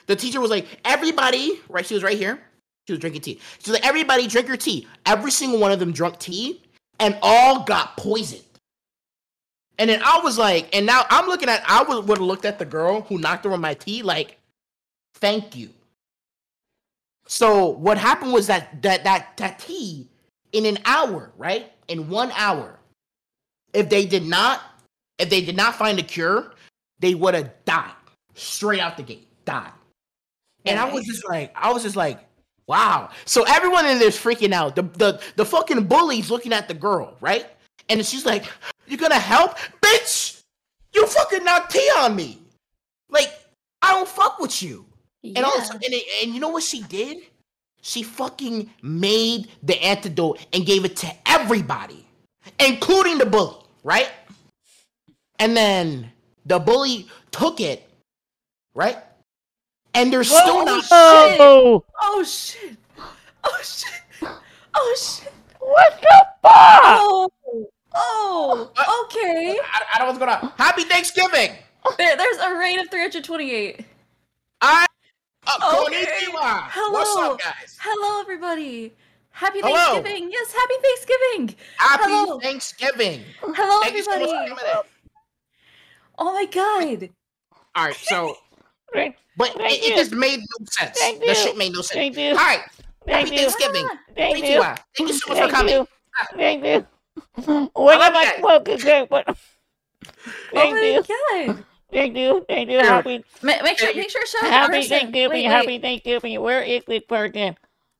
Speaker 3: The teacher was like, everybody, right? She was right here. She was drinking tea. She was like, everybody drink your tea. Every single one of them drunk tea and all got poisoned. And then I was like, and now I'm looking at, I would have looked at the girl who knocked her on my tea, like, thank you. So what happened was that that that that tea in an hour, right? In one hour, if they did not, if they did not find a cure, they would have died straight out the gate, died. And I was just like, I was just like, wow. So everyone in there's freaking out. The the the fucking bully's looking at the girl, right? And she's like, "You gonna help, bitch? You fucking knocked tea on me. Like I don't fuck with you." And all
Speaker 2: Yeah.
Speaker 3: and, it, and you know what she did? She fucking made the antidote and gave it to everybody, including the bully, right? And then the bully took it, right? And they're still not Oh shit.
Speaker 1: Oh,
Speaker 2: Oh shit! Oh shit! Oh shit!
Speaker 1: what the fuck?
Speaker 2: Oh! Oh! Okay.
Speaker 3: I, I don't know what's going on. Happy Thanksgiving!
Speaker 2: There, there's a rate of 328.
Speaker 3: I uh,
Speaker 2: Okay.
Speaker 3: konnichiwa. What's
Speaker 2: Hello.
Speaker 3: up, guys?
Speaker 2: Hello, everybody. Happy
Speaker 3: Hello.
Speaker 2: Thanksgiving. Yes, happy Thanksgiving.
Speaker 3: Happy
Speaker 2: Hello.
Speaker 3: Thanksgiving.
Speaker 2: Hello,
Speaker 3: Thank you so much for
Speaker 2: everybody. Oh my god.
Speaker 3: All right, so
Speaker 1: Thank
Speaker 3: but
Speaker 1: Thank
Speaker 3: it, it just made no sense.
Speaker 1: Thank
Speaker 3: The
Speaker 1: you.
Speaker 3: shit made no sense.
Speaker 1: Thank you.
Speaker 3: All right,
Speaker 1: Thank
Speaker 3: happy
Speaker 1: you.
Speaker 3: Thanksgiving.
Speaker 1: Thank you.
Speaker 3: Konnichiwa. Thank you so much for coming.
Speaker 1: you. Thank you. What am I
Speaker 3: you guys.
Speaker 1: smoking? Great, but
Speaker 2: Oh
Speaker 1: thank
Speaker 2: my
Speaker 1: you.
Speaker 2: god.
Speaker 1: Thank you. Thank you. Happy
Speaker 2: Ma- make sure,
Speaker 3: Hey,
Speaker 2: make sure to show the
Speaker 1: Happy
Speaker 2: person.
Speaker 1: Thanksgiving.
Speaker 2: Wait,
Speaker 1: Happy
Speaker 2: wait.
Speaker 1: Thanksgiving. Where is this person?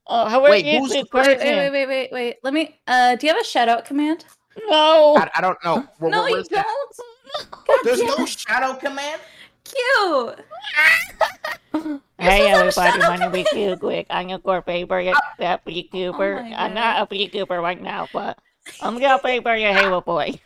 Speaker 1: Oh, how- where
Speaker 3: Wait,
Speaker 1: is
Speaker 3: who's
Speaker 1: this
Speaker 3: the person?
Speaker 2: Wait, wait, wait, wait, wait. Let me. Uh, do you have a shout out command?
Speaker 1: No.
Speaker 3: I, I don't know. What,
Speaker 2: no,
Speaker 3: what
Speaker 2: you don't. God
Speaker 3: There's
Speaker 2: damn
Speaker 3: no
Speaker 2: it.
Speaker 3: shadow command.
Speaker 2: Cute.
Speaker 1: Hey
Speaker 2: supposed to have
Speaker 1: everybody,
Speaker 2: a
Speaker 1: my
Speaker 2: shadow
Speaker 1: name is Q Quick. I'm your core paper, your that P Cooper.
Speaker 2: Oh
Speaker 1: I'm
Speaker 2: God.
Speaker 1: not a P Cooper right now, but I'm gonna your paper, your Halo boy.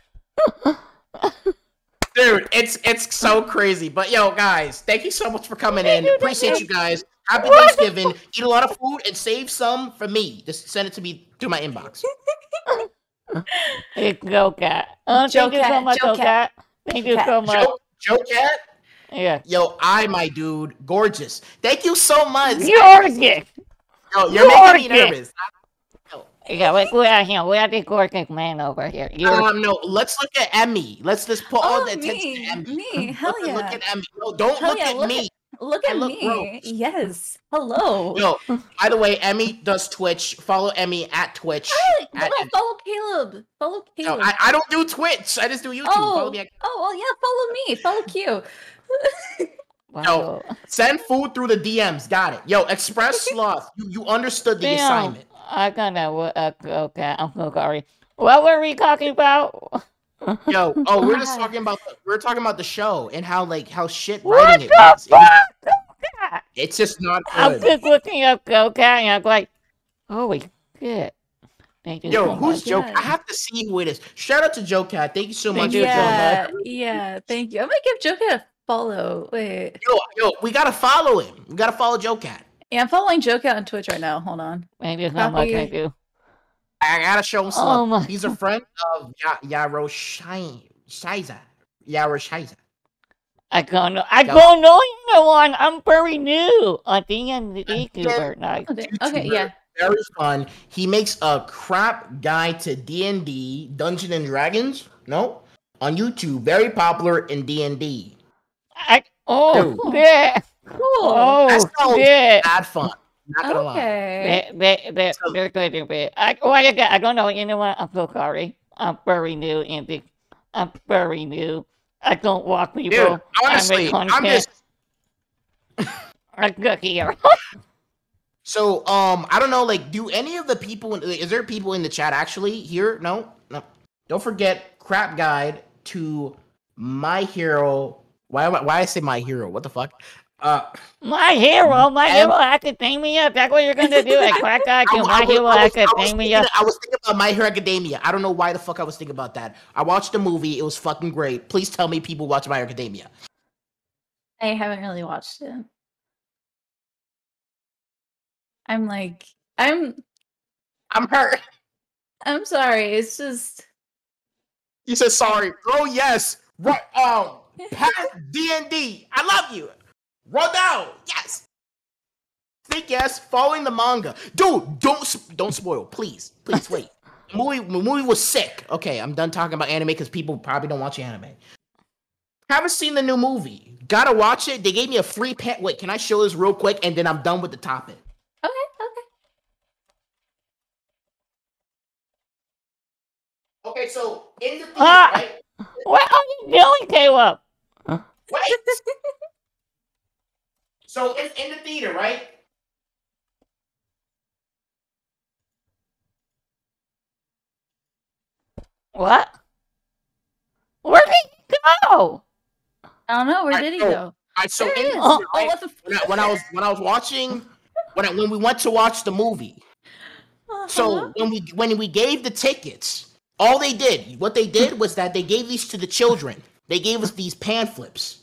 Speaker 3: Dude, it's it's so crazy. But yo, guys, thank you so much for coming in. Appreciate you guys. Happy Thanksgiving. Eat a lot of food and save some for me. Just send it to me through my inbox.
Speaker 1: It's Joe Cat. Oh,
Speaker 2: Joe
Speaker 1: thank you so much,
Speaker 2: Joe
Speaker 1: Joe Cat. Thank you
Speaker 2: Cat.
Speaker 1: so much.
Speaker 3: Joe, Joe Cat,
Speaker 1: Yeah.
Speaker 3: yo, I my dude, gorgeous. Thank you so much.
Speaker 1: You're gay.
Speaker 3: Yo, you're making me
Speaker 1: Gorgeous.
Speaker 3: nervous.
Speaker 1: Yeah, we, we are here. We are the gorgeous man over here. You're
Speaker 3: Um, no, let's look at Emmy. Let's just put all
Speaker 2: Oh,
Speaker 3: the attention
Speaker 2: me,
Speaker 3: to Emmy.
Speaker 2: me. Hell
Speaker 3: Look,
Speaker 2: yeah.
Speaker 3: look at Emmy. No, don't
Speaker 2: Hell
Speaker 3: look
Speaker 2: yeah,
Speaker 3: at
Speaker 2: look
Speaker 3: me.
Speaker 2: Look at
Speaker 3: look
Speaker 2: me.
Speaker 3: gross.
Speaker 2: Yes. Hello.
Speaker 3: Yo, by the way, Emmy does Twitch. Follow Emmy at Twitch.
Speaker 2: Hey,
Speaker 3: At-
Speaker 2: no, follow Caleb. Follow
Speaker 3: No,
Speaker 2: Caleb.
Speaker 3: I, I don't do Twitch. I just do YouTube. Follow
Speaker 2: oh,
Speaker 3: me. At,
Speaker 2: oh, well, yeah. Follow me. Follow Q.
Speaker 1: wow.
Speaker 3: No, send food through the DMs. Got it. Yo, Express Sloth. You, you understood the
Speaker 1: Damn.
Speaker 3: assignment.
Speaker 1: I got that. Uh, okay, I'm so sorry. What were we talking about?
Speaker 3: Yo, oh, we're just talking about the, we're talking about the show and how like how shit
Speaker 1: What
Speaker 3: writing
Speaker 1: the
Speaker 3: it was. It was-
Speaker 1: fuck?
Speaker 3: It's just not
Speaker 1: I'm
Speaker 3: good.
Speaker 1: just looking up Go Cat and I'm like, holy shit. Thank you
Speaker 3: Yo,
Speaker 1: so
Speaker 3: who's
Speaker 1: much.
Speaker 3: Joe?
Speaker 2: God.
Speaker 3: I have to see who it is. Shout out to Joe Cat. Thank you so
Speaker 1: Thank
Speaker 3: much
Speaker 1: you
Speaker 3: for
Speaker 1: so
Speaker 3: Joe
Speaker 2: yeah, yeah. Thank you. I'm gonna give Joe Cat a follow. Wait.
Speaker 3: Yo, yo, we gotta follow him. We gotta follow Joe Cat.
Speaker 2: Yeah, I'm following Joe Cat on Twitch right now. Hold on.
Speaker 1: Thank you so much.
Speaker 2: Copy.
Speaker 1: Thank you.
Speaker 3: I gotta show him oh some.
Speaker 1: Oh my
Speaker 3: He's a friend of ya- Yaro Shine Shiza. Yaro Shiza.
Speaker 1: I don't know. I
Speaker 3: Go.
Speaker 1: don't know either one. I'm very new on D&D Cooper. Nice.
Speaker 2: Okay, okay, yeah.
Speaker 3: Very fun. He makes a crap guide to D and D, Dungeon and Dragons. No, on YouTube. Very popular in D and D.
Speaker 1: I, oh,
Speaker 3: Dude.
Speaker 1: yeah.
Speaker 2: Cool.
Speaker 1: Oh,
Speaker 3: That sounds
Speaker 1: yeah.
Speaker 3: Bad fun. Not gonna lie.
Speaker 2: okay.
Speaker 1: They, they, they,
Speaker 3: they,
Speaker 1: are good to be. I, well, I, I don't know. You know what? I'm so sorry. I'm very new in the. I'm very new. I don't walk people.
Speaker 3: Dude, honestly,
Speaker 1: I make
Speaker 3: I'm just
Speaker 1: I'm good here.
Speaker 3: so um I don't know. Like, do any of the people? in- Is there people in the chat actually here? No, no. Don't forget crap guide to my hero. Why? am I- Why I say my hero? What the fuck? Uh,
Speaker 1: My hero, my
Speaker 3: And-
Speaker 1: hero academia. That's what you're gonna do. A crack guy
Speaker 3: I- I
Speaker 1: my
Speaker 3: was-
Speaker 1: hero
Speaker 3: I was- I was
Speaker 1: academia.
Speaker 3: thinking- I was thinking about My Hero Academia. I don't know why the fuck I was thinking about that. I watched the movie. It was fucking great. Please tell me people watch My Hero Academia.
Speaker 2: I haven't really watched it. I'm like, I'm,
Speaker 3: I'm hurt.
Speaker 2: I'm sorry. It's just.
Speaker 3: You said sorry. Oh yes. Right. Um. Pat D and D. I love you. Roll down. Yes. thick ass following the manga. Dude, don't don't spoil, please, please wait. The movie, the movie was sick. Okay, I'm done talking about anime because people probably don't watch anime. Haven't seen the new movie. Gotta watch it. They gave me a free pet. Wait, can I show this real quick and then I'm done with the topic?
Speaker 2: Okay, okay.
Speaker 3: Okay, so in the theater,
Speaker 1: Ah!
Speaker 3: right?
Speaker 1: What are you doing, Caleb?
Speaker 3: Wait. so in, in the theater, right?
Speaker 1: What? Where did he go?
Speaker 2: I don't know. Where
Speaker 3: I
Speaker 2: did he
Speaker 3: know.
Speaker 2: go?
Speaker 3: I so
Speaker 2: There
Speaker 3: in the.
Speaker 1: Oh,
Speaker 3: theater,
Speaker 2: Oh, what the
Speaker 3: when, I, when I was when I was watching when I, when we went to watch the movie. So
Speaker 2: Uh-huh.
Speaker 3: when we when we gave the tickets, all they did, what they did was that they gave these to the children. They gave us these pamphlets,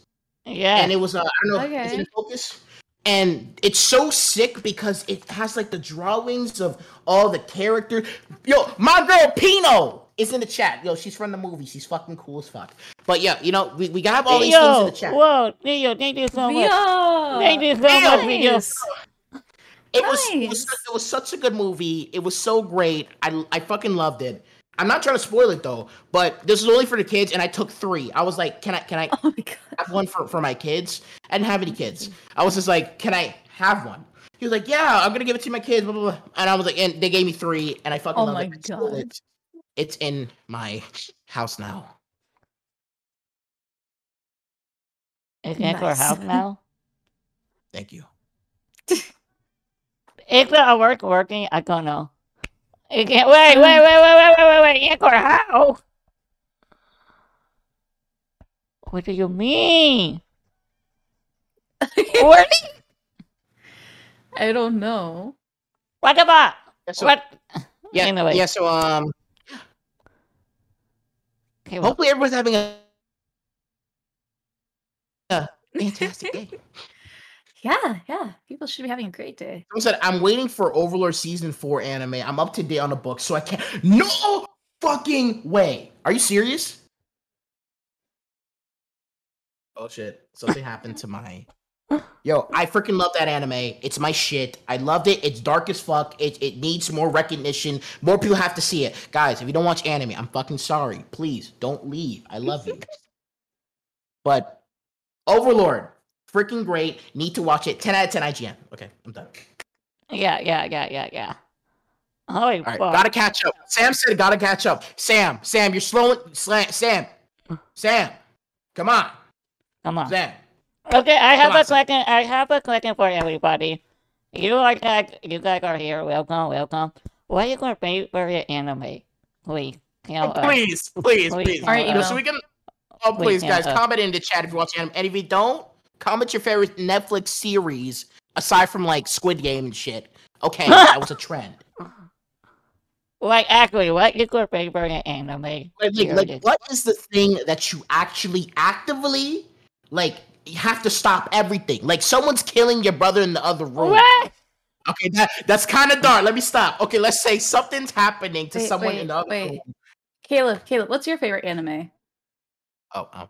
Speaker 1: Yeah.
Speaker 3: and it was uh, I don't know, is it in focus? And it's so sick because it has like the drawings of all the characters. Yo, my girl Pino is in the chat. Yo, she's from the movie. She's fucking cool as fuck. But yeah, you know, we, we got all these things in the chat.
Speaker 1: whoa, Theo, thank you so much. Thank you so much, Theo.
Speaker 2: Nice.
Speaker 3: It was, it was
Speaker 2: Nice.
Speaker 3: it was such a good movie. It was so great. I I fucking loved it. I'm not trying to spoil it though, but this is only for the kids, and I took three. I was like, can I can I
Speaker 2: Oh my god.
Speaker 3: have one for, for my kids? I didn't have any kids. I was just like, can I have one? He was like, yeah, I'm gonna give it to my kids. Blah, blah, blah. And I was like, and they gave me three, and I fucking
Speaker 2: Oh
Speaker 3: love
Speaker 2: my
Speaker 3: it. I still-
Speaker 2: God.
Speaker 3: It's, it's in my house now.
Speaker 1: It's in our house now.
Speaker 3: Thank you.
Speaker 1: Is it work working? I don't know. It can't. Wait, wait, wait, wait, wait, wait, wait, wait. In our house. What do you mean? Where?
Speaker 2: I don't know.
Speaker 1: What about?
Speaker 3: Yeah, so,
Speaker 1: What?
Speaker 3: yeah,
Speaker 1: Anyway.
Speaker 3: yeah. So um,
Speaker 1: Okay, well,
Speaker 3: hopefully everyone's having a, a fantastic day.
Speaker 2: Yeah, yeah. People should be having a great day.
Speaker 3: Someone said, I'm waiting for Overlord season four anime. I'm up to date on the book, so I can't. No fucking way. Are you serious? Oh shit. Something happened to my. Yo, I freaking love that anime. It's my shit. I loved it. It's dark as fuck. It, it needs more recognition. More people have to see it. Guys, if you don't watch anime, I'm fucking sorry. Please don't leave. I love you. but Overlord, freaking great. Need to watch it. 10 out of 10 IGN. Okay, I'm done.
Speaker 1: yeah, yeah, yeah, yeah, yeah. Holy
Speaker 3: All right,
Speaker 1: fuck.
Speaker 3: gotta catch up. Sam said, gotta catch up. Sam, Sam, you're slowing. Sla- Sam, Sam, come on,
Speaker 1: Come on.
Speaker 3: Sam.
Speaker 1: Okay, I have
Speaker 3: Come on,
Speaker 1: a
Speaker 3: Sam.
Speaker 1: question. I have a question for everybody. You are guys, you guys are here. Welcome, welcome. What is your favorite anime? Please tell us.
Speaker 3: please, please,
Speaker 1: please
Speaker 3: please.
Speaker 2: Alright,
Speaker 3: You know, so we can. Oh,
Speaker 1: Please
Speaker 3: please,
Speaker 1: tell
Speaker 3: guys,
Speaker 1: us.
Speaker 3: comment in the chat if you watch anime. And if you don't, comment your favorite Netflix series aside from like Squid Game and shit. Okay, that was a trend.
Speaker 1: Like, actually, what is your favorite anime?
Speaker 3: Like, like,
Speaker 1: Period.
Speaker 3: like, what is the thing that you actually actively like? You have to stop everything. Like someone's killing your brother in the other room.
Speaker 1: What?
Speaker 3: Okay, that that's kind of dark. Let me stop. Okay, let's say something's happening to
Speaker 2: Wait,
Speaker 3: someone
Speaker 2: wait,
Speaker 3: in the other
Speaker 2: wait.
Speaker 3: room.
Speaker 2: Caleb, Caleb, what's your favorite anime?
Speaker 3: Oh, oh.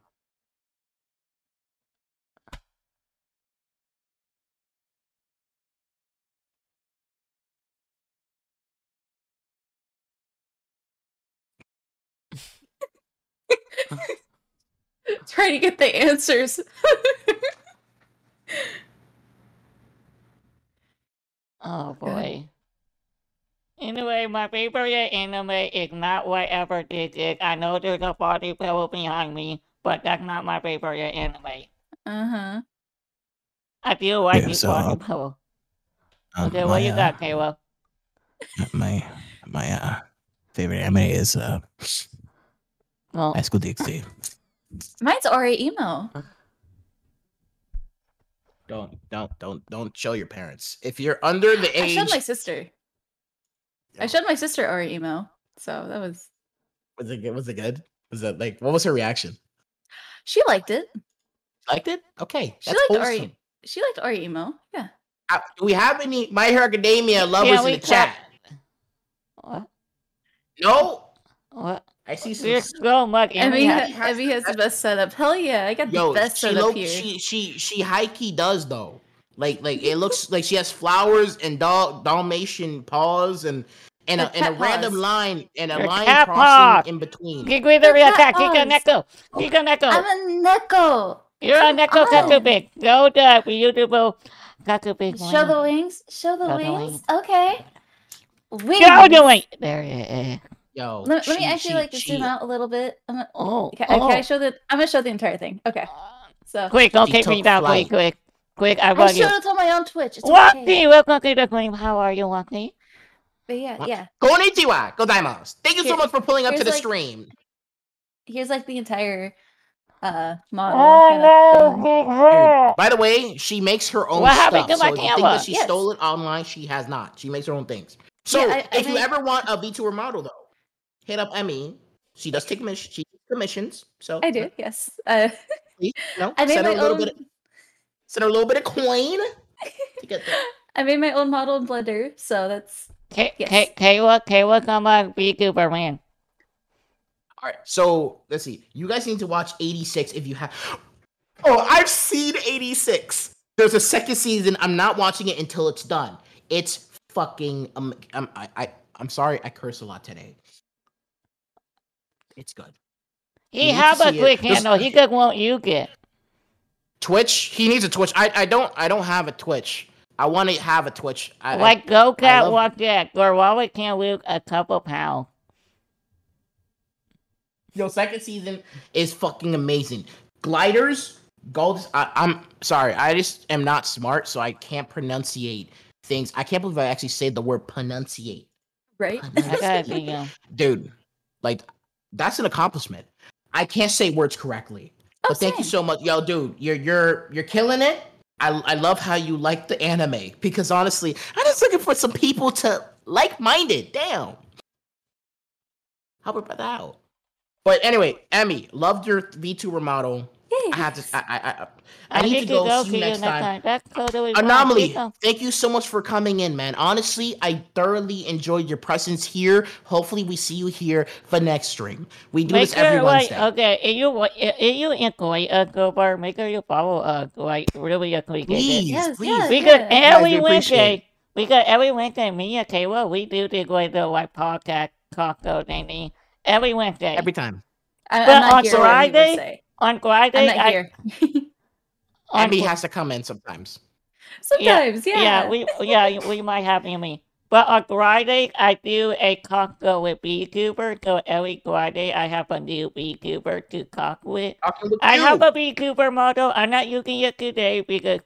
Speaker 2: Trying to get the answers.
Speaker 1: Oh boy. Anyway, my favorite anime is not whatever this is. I know there's a body pillow behind me, but that's not my favorite anime.
Speaker 2: Uh huh.
Speaker 1: I feel like
Speaker 4: Yeah,
Speaker 1: it's
Speaker 4: so,
Speaker 1: body
Speaker 4: uh,
Speaker 1: pillow.
Speaker 4: Um,
Speaker 1: Okay, what
Speaker 4: my,
Speaker 1: you
Speaker 4: uh,
Speaker 1: got, Caleb?
Speaker 4: My my uh favorite anime is uh
Speaker 1: Well,
Speaker 4: High School DxD.
Speaker 2: Mine's Oreimo.
Speaker 3: Don't don't don't don't show your parents. If you're under the age, I
Speaker 2: showed my sister. I showed my sister Oreimo. So that was
Speaker 3: was it good? Was it good? Was it like what was her reaction?
Speaker 2: she liked it.
Speaker 3: Liked it? Okay,
Speaker 2: She
Speaker 3: that's
Speaker 2: liked RA.
Speaker 3: wholesome.
Speaker 2: She liked Oreimo. Yeah.
Speaker 3: Uh, do we have any My Hero Academia lovers
Speaker 1: we
Speaker 3: in the chat?
Speaker 1: what?
Speaker 3: No,
Speaker 1: What?
Speaker 3: I see some.
Speaker 1: There's so much
Speaker 2: Emmy,
Speaker 1: anime.
Speaker 2: ha- Emmy has the best setup. Hell yeah, I got
Speaker 3: Yo,
Speaker 2: the best
Speaker 3: she
Speaker 2: setup
Speaker 3: low,
Speaker 2: here.
Speaker 3: she she she high key does though. Like like it looks like she has flowers and dal- Dalmatian paws and and a,
Speaker 2: Her
Speaker 3: and a random line and a
Speaker 1: Her
Speaker 3: line crossing
Speaker 1: paws.
Speaker 3: in between.
Speaker 1: Kikui the
Speaker 2: Her
Speaker 1: real
Speaker 2: cat
Speaker 1: cat. Kika
Speaker 2: paws.
Speaker 1: Neko. Kika Neko.
Speaker 2: I'm a Neko.
Speaker 1: You're a Neko. Kakubik. Go to beautiful Kakubik.
Speaker 2: Show the wings. Show the
Speaker 1: Show the
Speaker 2: wings.
Speaker 1: wings.
Speaker 2: Okay. Wings.
Speaker 1: Go to wing. There it is.
Speaker 3: Yo,
Speaker 2: Let, let me actually
Speaker 3: she-
Speaker 2: like
Speaker 3: she-
Speaker 2: zoom out a little bit. I'm gonna,
Speaker 1: Oh.
Speaker 2: can,
Speaker 1: oh.
Speaker 2: can I show the? I'm gonna show the entire thing. Okay. So
Speaker 1: Quick, don't
Speaker 3: She
Speaker 1: take me down. Quick, quick. Quick, I
Speaker 2: I
Speaker 1: want you.
Speaker 2: showed it on my own Twitch. It's
Speaker 1: Waki,
Speaker 2: okay.
Speaker 1: welcome to the stream. How are you, Waki?
Speaker 2: But yeah,
Speaker 3: What?
Speaker 2: yeah.
Speaker 3: Konnichiwa, godaimasu. Thank you so much for pulling up to the
Speaker 2: like-
Speaker 3: stream.
Speaker 2: Here's like the entire uh model.
Speaker 1: Oh no,
Speaker 2: thing.
Speaker 1: big
Speaker 3: Dude,
Speaker 1: hair.
Speaker 3: by the way, she makes her own
Speaker 1: What
Speaker 3: stuff. so
Speaker 1: my
Speaker 3: if you think that she
Speaker 2: Yes.
Speaker 3: stole it online, she has not. She makes her own things. So
Speaker 2: Yeah, I- I
Speaker 3: if you
Speaker 2: make-
Speaker 3: ever want a VTuber model though, hit up Emmy. She does take commission. She takes commissions. So
Speaker 2: I do. Yes. Uh,
Speaker 3: please, you know,
Speaker 2: I made
Speaker 3: send her a
Speaker 2: my
Speaker 3: little
Speaker 2: own.
Speaker 3: bit. Send her a little bit of coin to get the
Speaker 2: I made my own model in Blender, so that's
Speaker 1: K-
Speaker 2: Yes.
Speaker 1: K- Kayla, Kayla, come on, VTuber man.
Speaker 3: All right, so let's see. You guys need to watch 86 if you have. Oh, I've seen 86. There's a second season. I'm not watching it until it's done. It's fucking. Um, um, I, I, I'm sorry. I curse a lot today. It's good.
Speaker 1: He
Speaker 3: need to
Speaker 1: have a
Speaker 3: see it.
Speaker 1: quick
Speaker 3: There's-
Speaker 1: handle. He could won't you get.
Speaker 3: Twitch. He needs a Twitch. I, I don't. I don't have a Twitch. I want to have a Twitch. I, I-
Speaker 1: Like go cat
Speaker 3: love-
Speaker 1: walk that. Gorwalla can't lose a couple pounds.
Speaker 3: Yo, second season is fucking amazing. Gliders, gold. I, I'm sorry, I just am not smart, so I can't pronunciate things. I can't believe I actually say the word pronunciate.
Speaker 2: right.
Speaker 1: I gotta be um,
Speaker 3: Dude, like that's an accomplishment. I can't say words correctly.
Speaker 2: Oh,
Speaker 3: But thank you so much, yo, dude. You're you're you're killing it. I I love how you like the anime because honestly, I'm just looking for some people to like minded. Damn, help her that out. But anyway, Emmy, loved your VTuber model. I have to. I I I, I need to
Speaker 1: think
Speaker 3: go.
Speaker 1: you
Speaker 3: See you next time.
Speaker 1: That's totally.
Speaker 3: Anomaly,
Speaker 1: Kiko.
Speaker 3: thank you so much for coming in, man. Honestly, I thoroughly enjoyed your presence here. Hopefully, we see you here for next stream. We do
Speaker 1: Make
Speaker 3: this every
Speaker 1: sure, like,
Speaker 3: Wednesday.
Speaker 1: okay, if you wa- if if you enjoy a uh, go bar, make sure you follow uh, us. Like, really uh, a it.
Speaker 3: Please,
Speaker 2: Yes,
Speaker 3: please.
Speaker 2: yes.
Speaker 1: Because
Speaker 2: Yeah.
Speaker 3: Guys,
Speaker 1: every Wednesday.
Speaker 3: we appreciate
Speaker 1: Wednesday, because every Wednesday, me and Kayla, we do the like the like podcast taco thingy every Wednesday.
Speaker 3: Every time.
Speaker 2: I,
Speaker 1: But
Speaker 2: I'm not
Speaker 1: on
Speaker 2: here. what
Speaker 1: Friday,
Speaker 2: say.
Speaker 1: on Friday,
Speaker 2: I'm not
Speaker 1: I,
Speaker 2: here.
Speaker 1: on
Speaker 3: Emmy
Speaker 1: Fri-
Speaker 3: has to come in sometimes.
Speaker 2: Sometimes, yeah.
Speaker 1: yeah, we yeah we might have me. But on Friday, I do a taco with VTuber. So every Friday, I have a new VTuber to talk with. I have a VTuber model. I'm not using it today because,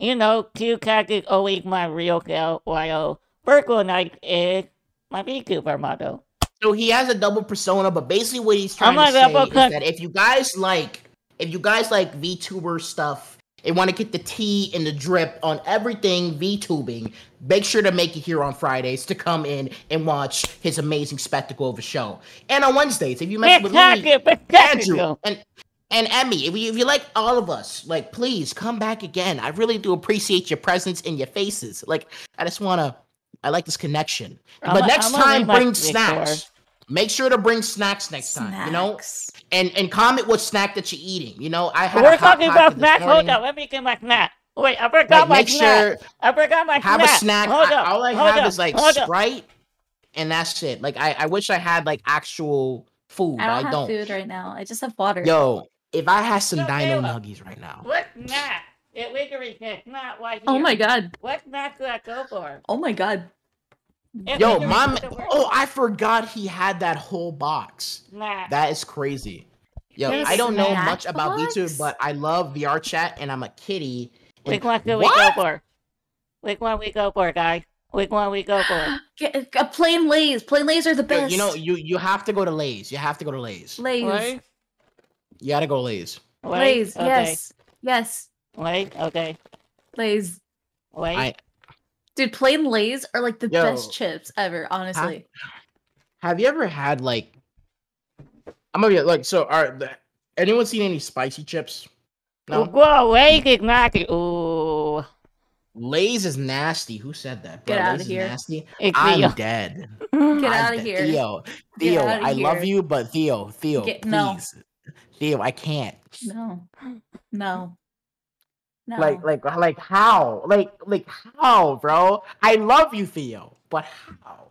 Speaker 1: you know, Q Cat is always my real girl, while Virgo Knight is my VTuber model.
Speaker 3: So he has a double persona, but basically what he's trying to say is that if you guys like, if you guys like VTuber stuff and want to get the tea and the drip on everything VTubing, make sure to make it here on Fridays to come in and watch his amazing spectacle of a show. And on Wednesdays, if you mess with me, Andrew, and and Emmy, if you, if you like all of us, like please come back again. I really do appreciate your presence and your faces. Like I just wanna, I like this connection.
Speaker 1: I'm
Speaker 3: but
Speaker 1: a-
Speaker 3: next
Speaker 1: I'm
Speaker 3: time, bring snacks. Make sure to bring snacks next time. You know, and and comment what snack that you're eating. You know, I had
Speaker 1: We're talking about snacks. Hold up, let me get my snack. Wait, I forgot
Speaker 3: Like,
Speaker 1: my
Speaker 3: make
Speaker 1: snack.
Speaker 3: sure
Speaker 1: I forgot my
Speaker 3: have
Speaker 1: snack.
Speaker 3: a snack.
Speaker 1: Hold
Speaker 3: I-
Speaker 1: up,
Speaker 3: all I
Speaker 1: hold
Speaker 3: have
Speaker 1: up,
Speaker 3: is like
Speaker 1: hold up.
Speaker 3: Sprite, and that's it. Like I, I wish I had like actual food,
Speaker 2: I don't
Speaker 3: I
Speaker 2: have
Speaker 3: don't.
Speaker 2: food right now. I just have water.
Speaker 3: Yo, if I had some
Speaker 1: Yo,
Speaker 3: Dino Nuggies right now,
Speaker 1: What snack? It literally says not right
Speaker 2: oh my god.
Speaker 1: What snack do I go for?
Speaker 2: Oh my god.
Speaker 1: It
Speaker 3: yo, mom.
Speaker 1: says the word
Speaker 3: Oh, I forgot he had that whole box.
Speaker 1: snack.
Speaker 3: That is crazy. Yo,
Speaker 2: There's
Speaker 3: I don't know
Speaker 2: snack
Speaker 3: much about
Speaker 2: box?
Speaker 3: VTube, but I love VR chat, and I'm a kitty. and-
Speaker 1: Which one do we go for? Which one we go for, guys? Which one we go for?
Speaker 2: Get a plain lays. Plain lays are the
Speaker 3: Yo,
Speaker 2: best.
Speaker 3: you know, you you have to go to Lay's. You have to go to Lay's.
Speaker 2: lays.
Speaker 1: Wait,
Speaker 3: You gotta go Lay's.
Speaker 1: wait,
Speaker 2: Lays.
Speaker 1: okay.
Speaker 2: Yes. Yes.
Speaker 1: Wait, okay.
Speaker 2: Lays.
Speaker 1: Wait.
Speaker 3: I-
Speaker 2: Dude, plain lays are like the
Speaker 3: Yo.
Speaker 2: best chips ever, honestly.
Speaker 3: Have you ever had like? I'm gonna be like so. Are the, anyone seen any spicy chips? No.
Speaker 1: Whoa, wait, is nasty. Ooh.
Speaker 3: Lay's is nasty. Who said that?
Speaker 2: Get
Speaker 3: Bro,
Speaker 2: outta
Speaker 3: Lay's is
Speaker 2: here.
Speaker 3: nasty.
Speaker 1: It's
Speaker 3: I'm
Speaker 1: Theo.
Speaker 3: dead.
Speaker 2: Get
Speaker 3: I'm
Speaker 2: out of
Speaker 3: dead.
Speaker 2: here.
Speaker 3: Theo. Theo,
Speaker 2: outta
Speaker 3: I love you, but Theo, Theo,
Speaker 2: Get- no.
Speaker 3: please. Theo, I can't.
Speaker 2: No. No. No.
Speaker 3: Like, like, like how? Like, like how, bro? I love you, Theo, but how?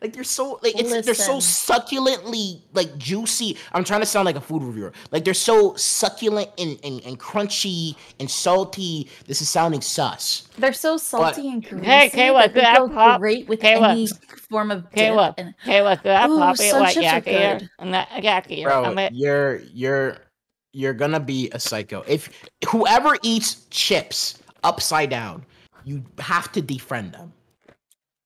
Speaker 3: Like they're so like it's they're so succulently like juicy. I'm trying to sound like a food reviewer. Like they're so succulent and, and, and crunchy and salty. This is sounding sus.
Speaker 2: They're so salty and greasy.
Speaker 1: Hey, Kayla,
Speaker 2: that they
Speaker 1: could I
Speaker 2: go
Speaker 1: pop-
Speaker 2: great with
Speaker 1: Kayla.
Speaker 2: any form of dip.
Speaker 1: Kayla,
Speaker 2: and-
Speaker 1: Kayla, could I
Speaker 2: Ooh,
Speaker 1: pop it
Speaker 2: sun
Speaker 1: like
Speaker 2: chips are
Speaker 1: yak here?
Speaker 2: good.
Speaker 1: Not yak here.
Speaker 3: Bro,
Speaker 1: I mean,
Speaker 3: you're you're you're gonna be a psycho. If whoever eats chips upside down, you have to defriend them.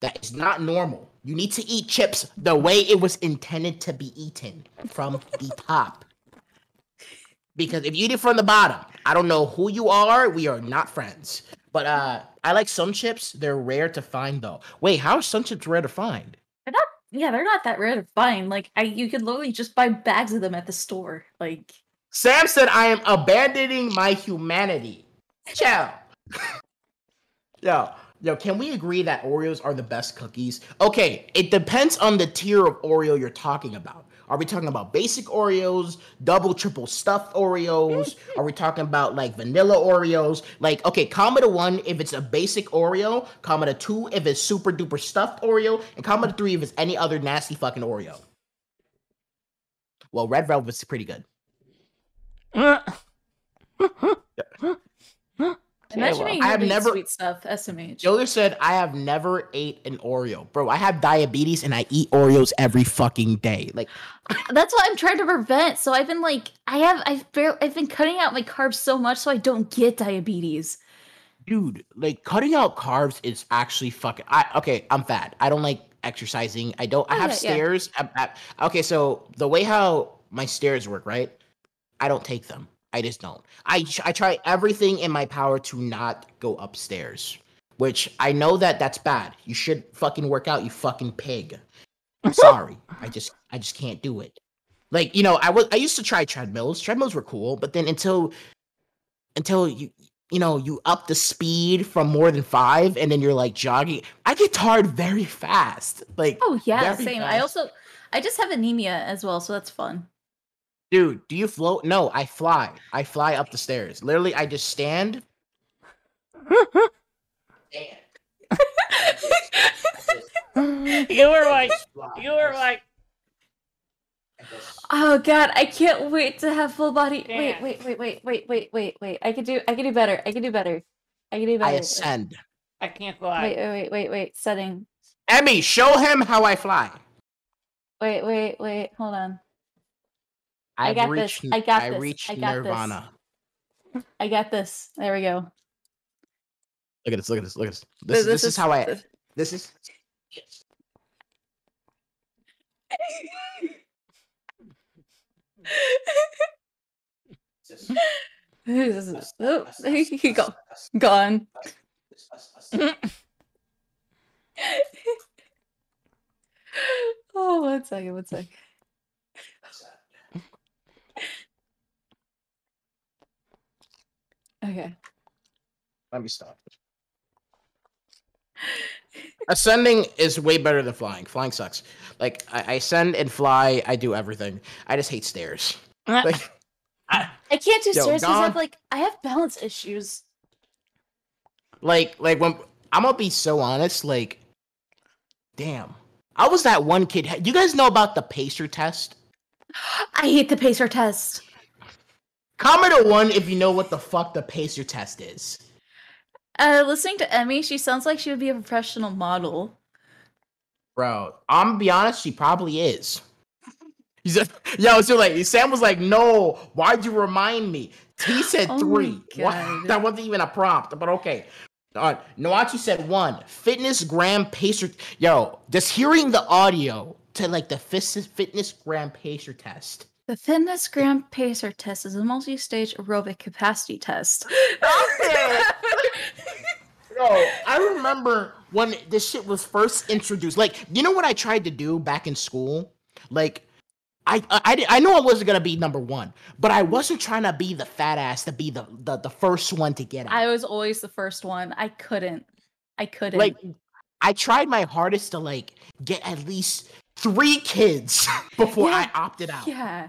Speaker 3: That is not normal. You need to eat chips the way it was intended to be eaten from the top. Because if you eat it from the bottom, I don't know who you are. We are not friends. But uh I like sun chips. They're rare to find though. Wait, how are sun chips rare to find?
Speaker 2: They're not yeah, they're not that rare to find. Like I, you could literally just buy bags of them at the store. Like
Speaker 3: Sam said, I am abandoning my humanity. Ciao. yo, yo, can we agree that Oreos are the best cookies? Okay, it depends on the tier of Oreo you're talking about. Are we talking about basic Oreos, double, triple stuffed Oreos? Are we talking about like vanilla Oreos? Like, okay, comma to one if it's a basic Oreo, comma to two if it's super duper stuffed Oreo, and comma to three if it's any other nasty fucking Oreo. Well, red velvet's pretty good.
Speaker 1: Well,
Speaker 3: I have never-
Speaker 2: sweet stuff. SMH.
Speaker 3: Yoder said, I have never ate an Oreo. Bro, I have diabetes and I eat Oreos every fucking day. Like, uh,
Speaker 2: That's what I'm trying to prevent. So I've been like, I have, I've barely, I've been cutting out my carbs so much so I don't get diabetes.
Speaker 3: dude, like cutting out carbs is actually fucking. I okay, I'm fat. I don't like exercising. I don't. I
Speaker 2: Oh,
Speaker 3: have
Speaker 2: yeah, yeah.
Speaker 3: stairs. I- I- okay, so the way how my stairs work, right? I don't take them. I just don't. I I try everything in my power to not go upstairs, which I know that that's bad. You should fucking work out. You fucking pig. I'm sorry. I just I just can't do it. Like you know, I was I used to try treadmills. Treadmills were cool, but then until until you you know you up the speed from more than five, and then you're like jogging. I get tired very fast. Like
Speaker 2: Oh yeah, same. I also, I just have anemia as well, so that's fun.
Speaker 3: Dude, do you float? No, I fly. I fly up the stairs. Literally, I just stand. stand.
Speaker 1: you were like, you were like,
Speaker 2: Oh god, I can't wait to have full body. Wait, wait, wait, wait, wait, wait, wait, wait. I could do I could do better. I could do better. I could do better.
Speaker 3: I ascend.
Speaker 1: I can't fly.
Speaker 2: Wait, wait, wait, wait, wait. Setting.
Speaker 3: Emmy, show him how I fly.
Speaker 2: Wait, wait, wait. Hold on. I
Speaker 3: I've
Speaker 2: got this. I got
Speaker 3: I
Speaker 2: this.
Speaker 3: reached
Speaker 2: I got this.
Speaker 3: nirvana.
Speaker 2: I got this. There we go.
Speaker 3: Look at this. Look at this. Look at this. This, this, is, how I. This is.
Speaker 2: This is- oh, he go gone. oh, one second, one second. Okay.
Speaker 3: Let me stop. Ascending is way better than flying. Flying sucks. Like I, I ascend and fly. I do everything. I just hate stairs. Uh, like I,
Speaker 2: I can't do
Speaker 3: Yo,
Speaker 2: stairs because I have like I have balance issues.
Speaker 3: like like when I'm gonna be so honest. Like, damn, I was that one kid. You guys know about the pacer test?
Speaker 2: I hate the pacer test.
Speaker 3: Comment a one if you know what the fuck the pacer test is.
Speaker 2: Uh, listening to Emmy, she sounds like she would be a professional model.
Speaker 3: Bro, I'm gonna be honest, she probably is. He's just, yo, so like Sam was like, no, why'd you remind me? He said
Speaker 2: Oh
Speaker 3: three. What? That wasn't even a prompt, but okay. Uh, Noachi said one. Fitness gram pacer. Yo, just hearing the audio to like the fitness gram pacer test.
Speaker 2: The Fitness Gram Pacer test is a multi-stage aerobic capacity test.
Speaker 3: Yo, I remember when this shit was first introduced. Like, you know what I tried to do back in school? Like, I I, I, I know I wasn't gonna be number one, but I wasn't trying to be the fat ass to be the the, the first one to get it.
Speaker 2: I was always the first one. I couldn't. I couldn't.
Speaker 3: like, I tried my hardest to like get at least three kids before I opted out.
Speaker 2: yeah.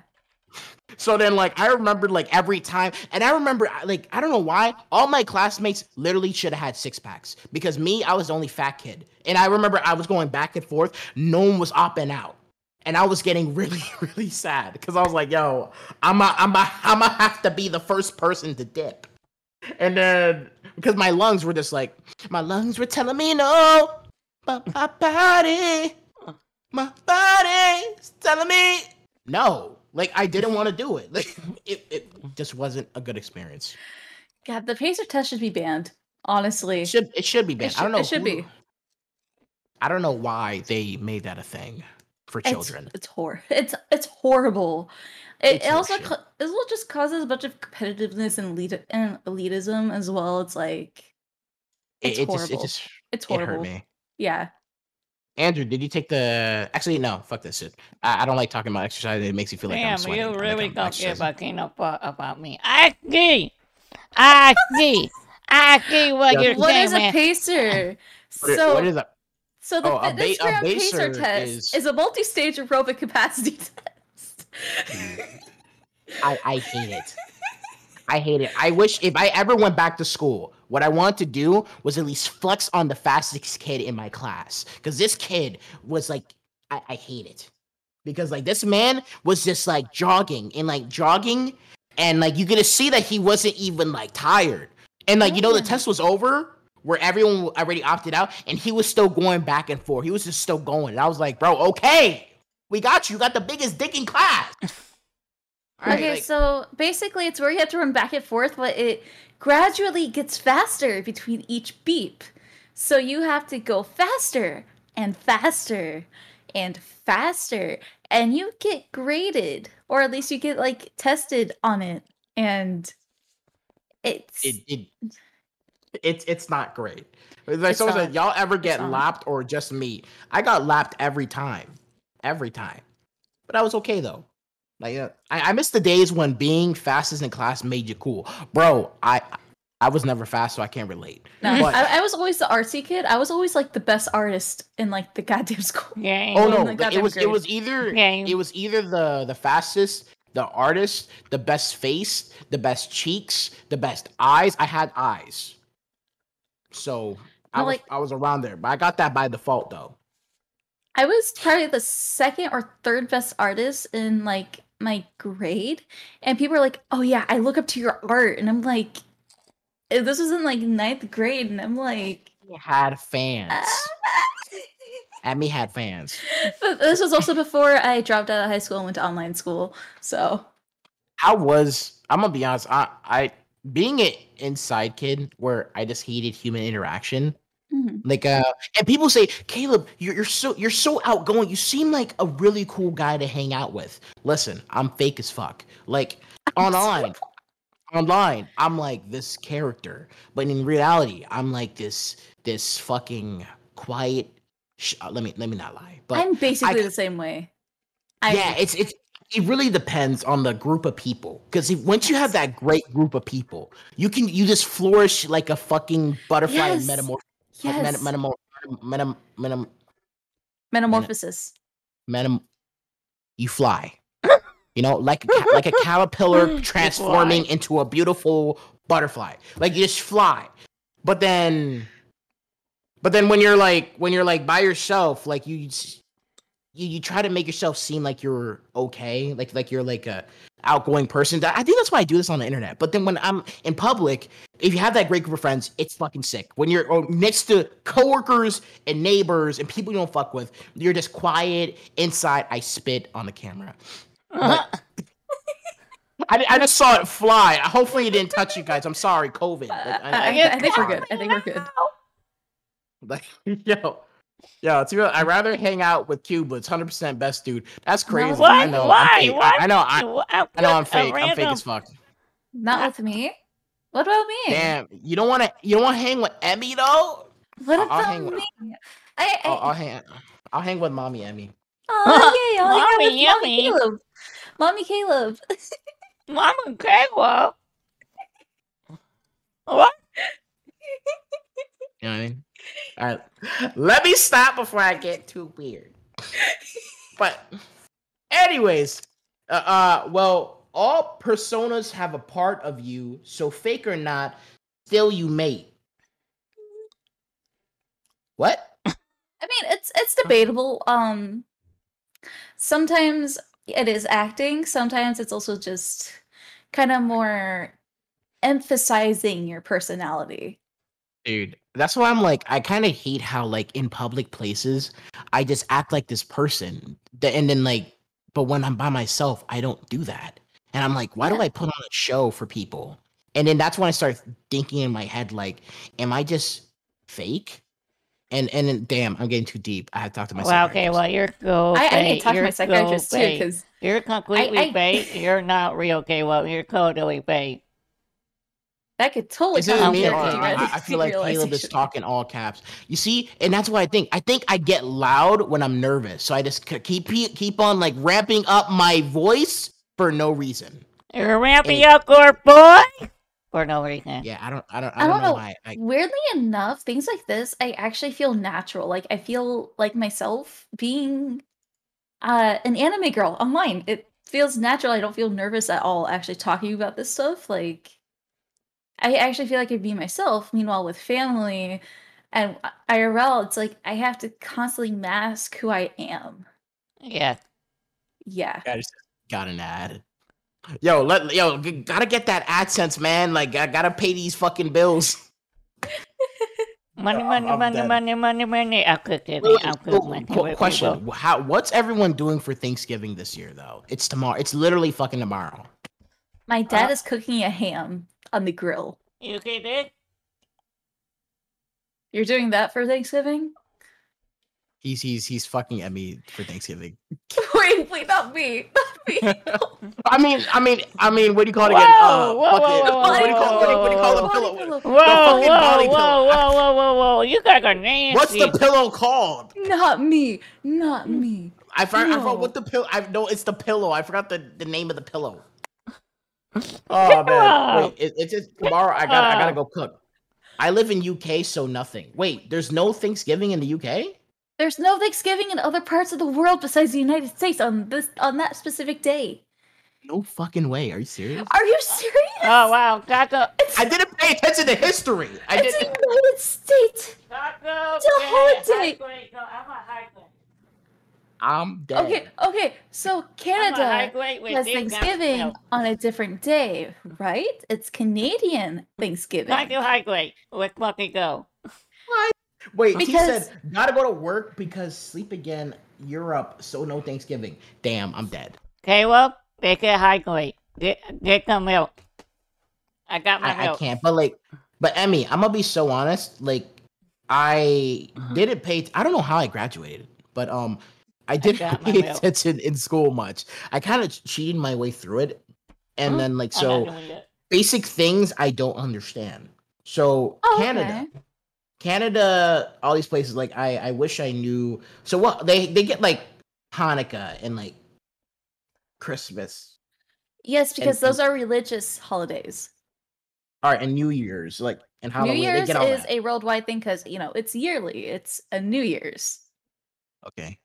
Speaker 3: So then, like, I remember like every time, and I remember like I don't know why all my classmates literally should have had six packs because me, I was the only fat kid, and I remember I was going back and forth. No one was opting out, and I was getting really, really sad because I was like, "Yo, I'm a, I'm a, I'm gonna have to be the first person to dip," and then because my lungs were just like, my lungs were telling me no, but my body, my body's telling me no. Like I didn't mm-hmm. want to do it. Like it, it just wasn't a good experience.
Speaker 2: God, the pacer test should be banned. Honestly,
Speaker 3: It should it should be banned.
Speaker 2: It
Speaker 3: I don't know.
Speaker 2: it should
Speaker 3: who-
Speaker 2: be.
Speaker 3: I don't know why they made that a thing for children.
Speaker 2: It's, hor. It's it's horrible. It,
Speaker 3: It's
Speaker 2: it also co- it just causes a bunch of competitiveness and elite and elitism as well. It's like it's
Speaker 3: it it
Speaker 2: horrible.
Speaker 3: just
Speaker 2: it's
Speaker 3: it hurt me.
Speaker 2: Yeah.
Speaker 3: Andrew, did you take the? Actually, no. Fuck this shit. I, I don't like talking about exercise. It makes me feel like I'm
Speaker 1: Damn,
Speaker 3: sweating.
Speaker 1: you really
Speaker 3: I'm
Speaker 1: don't give a fucking fuck about me. I see. I see. I see what
Speaker 3: Yeah.
Speaker 1: you're
Speaker 2: What
Speaker 1: saying,
Speaker 2: is a
Speaker 1: man.
Speaker 2: pacer?
Speaker 3: What is,
Speaker 2: so
Speaker 3: what is that?
Speaker 2: so the
Speaker 3: Oh, a
Speaker 2: fitness
Speaker 3: ba- a
Speaker 2: gram pacer test
Speaker 3: is-
Speaker 2: is... a multi-stage aerobic capacity test.
Speaker 3: I, I hate it. I hate it. I wish if I ever went back to school, what I wanted to do was at least flex on the fastest kid in my class. Because this kid was like, I, I hate it. Because like this man was just like jogging and like jogging, and like you to see that he wasn't even like tired. And like, you know, the test was over where everyone already opted out, and he was still going back and forth. He was just still going. And I was like, bro, okay, we got you. You got the biggest dick in class. Right,
Speaker 2: okay,
Speaker 3: like-
Speaker 2: so basically it's where you have to run back and forth, but it gradually gets faster between each beep. So you have to go faster and faster and faster, and you get graded, or at least you get like tested on it. And it's
Speaker 3: it, it it's it's not great. Like
Speaker 2: It's
Speaker 3: someone
Speaker 2: not.
Speaker 3: said, y'all ever get lapped or just me? I got lapped every time, every time, but I was okay though. Like uh, I, I miss the days when being fastest in class made you cool, bro. I I was never fast, so I can't relate.
Speaker 2: no,
Speaker 3: But-
Speaker 2: I, I was always the artsy kid. I was always like the best artist in like the goddamn school.
Speaker 1: Yeah.
Speaker 3: Oh
Speaker 2: Oh
Speaker 3: no,
Speaker 2: my
Speaker 3: like, it
Speaker 2: I'm
Speaker 3: was it was either
Speaker 1: Game.
Speaker 3: it was either the the fastest, the artist, the best face, the best cheeks, the best eyes. I had eyes, so I
Speaker 2: No,
Speaker 3: was
Speaker 2: like-
Speaker 3: I was around there, but I got that by default though.
Speaker 2: I was probably the second or third best artist in like my grade, and people are like, "Oh yeah, I look up to your art," and I'm like, eh, "This was in like ninth grade," and I'm like,
Speaker 3: We had fans.
Speaker 2: "Ah."
Speaker 3: me had fans.
Speaker 2: but this was also before I dropped out of high school and went to online school. So
Speaker 3: How was I'm gonna be honest. I I being an inside kid where I just hated human interaction.
Speaker 2: Mhm.
Speaker 3: Like uh, and people say, Caleb, you're, you're so you're so outgoing. You seem like a really cool guy to hang out with. Listen, I'm fake as fuck. Like online, online, I'm like this character, but in reality, I'm like this this fucking quiet. Sh- uh, let me let me not lie, but
Speaker 2: I'm basically
Speaker 3: I-
Speaker 2: the same way. I,
Speaker 3: yeah, it's it's it really depends on the group of people. Because once you have that great group of people, you can you just flourish like a fucking butterfly
Speaker 2: Yes.
Speaker 3: metamorph
Speaker 2: yes,
Speaker 3: Metam- metamor- metam- metam-
Speaker 2: metamorphosis.
Speaker 3: metam- you fly. You know, like a like a caterpillar transforming into a beautiful butterfly. Like you just fly. But then but then when you're like when you're like by yourself, like you you, you try to make yourself seem like you're okay, like like you're like a outgoing person. I think that's why I do this on the internet. But then when I'm in public, if you have that great group of friends, it's fucking sick. When you're oh, next to coworkers and neighbors and people you don't fuck with, you're just quiet. Inside, I spit on the camera. But- I, I just saw it fly. Hopefully, it didn't touch you guys. I'm sorry, COVID. Like,
Speaker 2: I,
Speaker 3: I,
Speaker 2: I- I think we're good. I think we're good.
Speaker 3: like, yo, yo, it's real. I'd rather hang out with Cuba. It's 100 percent best dude. That's crazy.
Speaker 1: What?
Speaker 3: I know.
Speaker 1: Why? Why?
Speaker 3: I know. I,
Speaker 1: What-
Speaker 3: I know. I'm
Speaker 1: what a
Speaker 3: fake. I'm fake as fuck.
Speaker 2: Not with me. What about me?
Speaker 3: Damn, you don't want to. You don't want to hang with Emmy though.
Speaker 2: What
Speaker 3: I'll- I'll
Speaker 2: about
Speaker 3: hang with-
Speaker 2: me? I, I,
Speaker 3: I'll, I'll hang. I'll hang with mommy Emmy.
Speaker 2: oh, yay! I'll hang with
Speaker 1: Mommy,
Speaker 2: Mommy. Caleb. Mommy Caleb.
Speaker 1: Mama Caleb. What?
Speaker 3: You know what I mean? Let me stop before I get too weird. but, anyways, Uh, uh, well, all personas have a part of you, so fake or not, still you mate. What?
Speaker 2: I mean, it's it's debatable. Um, sometimes it is acting. Sometimes it's also just kind of more emphasizing your personality.
Speaker 3: Dude, that's why I'm like, I kind of hate how like in public places, I just act like this person, and then like, but when I'm by myself, I don't do that, and I'm like, why do I put on a show for people? And then that's when I start thinking in my head, like, am I just fake? And and then, damn, I'm getting too deep. I have to talk to my.
Speaker 1: Well, okay, well, you're go.
Speaker 2: I, I
Speaker 1: fake.
Speaker 2: need to talk to
Speaker 1: You're
Speaker 2: my psychiatrist
Speaker 1: go
Speaker 2: too because
Speaker 1: You're completely
Speaker 2: I-
Speaker 1: fake. You're not real, okay? Well, you're totally fake.
Speaker 2: That could totally
Speaker 3: Is it
Speaker 2: come
Speaker 3: me
Speaker 1: I'm
Speaker 3: or. I, I- I feel like Caleb is
Speaker 2: realization.
Speaker 3: talking all caps. You see, and that's what I think. I think I get loud when I'm nervous, so I just c- keep keep on like ramping up my voice for no reason.
Speaker 1: You're ramping
Speaker 3: Hey.
Speaker 1: up, your boy, for no reason.
Speaker 3: Yeah, I don't, I don't, I
Speaker 2: I
Speaker 3: don't,
Speaker 2: don't
Speaker 3: know,
Speaker 2: know.
Speaker 3: why. I,
Speaker 2: Weirdly enough, things like this, I actually feel natural. Like I feel like myself being uh, an anime girl online. It feels natural. I don't feel nervous at all actually talking about this stuff. Like I actually feel like I'd be myself. Meanwhile, with family and IRL, it's like I have to constantly mask who I am.
Speaker 1: Yeah.
Speaker 2: Yeah.
Speaker 3: I just got an ad. Yo, let yo, gotta get that AdSense, man. Like, I gotta pay these fucking bills.
Speaker 1: Money,
Speaker 3: I'm-
Speaker 1: money,
Speaker 3: I'm
Speaker 1: money,
Speaker 3: dead.
Speaker 1: money, money, money. I'm cooking
Speaker 3: Wait,
Speaker 1: it. I'm
Speaker 3: wait,
Speaker 1: cooking
Speaker 3: qu-
Speaker 1: it.
Speaker 3: question: How? What's everyone doing for Thanksgiving this year? Though it's tomorrow. It's literally fucking tomorrow.
Speaker 2: My dad
Speaker 1: Uh,
Speaker 2: is cooking a ham on the grill.
Speaker 1: You get it?
Speaker 2: You're doing that for Thanksgiving?
Speaker 3: He's he's he's fucking at me for Thanksgiving.
Speaker 2: wait, wait, not me. Not me.
Speaker 3: I mean, I mean, I mean, what do you call it
Speaker 1: Whoa,
Speaker 3: again? Uh,
Speaker 1: whoa,
Speaker 3: fucking-
Speaker 1: whoa, whoa,
Speaker 3: what do you call what do you, what do you call
Speaker 1: whoa,
Speaker 3: the
Speaker 2: whoa,
Speaker 3: pillow?
Speaker 2: pillow.
Speaker 1: Whoa, whoa, whoa,
Speaker 3: pillow.
Speaker 1: whoa, whoa, whoa, whoa! You guys are nasty.
Speaker 3: What's the pillow called?
Speaker 2: Not me. Not me.
Speaker 3: I forgot, I forgot what the pillow. I know it's the pillow. I forgot the, the name of the pillow. Oh man, wait, it, it's just tomorrow. I got I gotta go cook. I live in UK, so nothing. Wait, there's no Thanksgiving in the UK?
Speaker 2: There's no Thanksgiving in other parts of the world besides the United States on this on that specific day.
Speaker 3: No fucking way. Are you serious?
Speaker 2: Are you serious?
Speaker 1: Oh wow, Taco,
Speaker 2: It's,
Speaker 3: I didn't pay attention to history. I
Speaker 2: it's the
Speaker 3: didn't.
Speaker 2: United States.
Speaker 1: Taco.
Speaker 2: It's a
Speaker 1: yeah,
Speaker 2: holiday.
Speaker 1: High grade, no, I'm a high grade.
Speaker 3: I'm dead.
Speaker 2: Okay, okay. So
Speaker 1: I'm a high
Speaker 2: Canada has. Thanksgiving
Speaker 1: No,
Speaker 2: on a different day, right? It's Canadian Thanksgiving.
Speaker 1: Taco high grade. Let's fucking go.
Speaker 3: Wait, he said gotta go to work because sleep again. Europe, so no Thanksgiving. Damn, I'm dead.
Speaker 1: Caleb, they get high grade. Get get some milk. I got my
Speaker 3: I, I can't. But like, but Emmy, I'm gonna be so honest. Like, I didn't pay. I don't know how I graduated, but um, I didn't pay attention in school much. I kind of cheated my way through it, and
Speaker 1: Huh?
Speaker 3: then like so
Speaker 1: not doing that.
Speaker 3: basic things I don't understand. So
Speaker 2: Oh,
Speaker 3: Canada.
Speaker 2: okay.
Speaker 3: Canada, all these places, like I, I wish I knew. So what they they get like Hanukkah and like Christmas,
Speaker 2: Yes, because
Speaker 3: and-
Speaker 2: those are religious holidays.
Speaker 3: all right, and New Year's, like and Halloween.
Speaker 2: New
Speaker 3: they
Speaker 2: Year's
Speaker 3: get all
Speaker 2: is
Speaker 3: that.
Speaker 2: a worldwide thing because you know it's yearly. It's a New Year's.
Speaker 3: okay.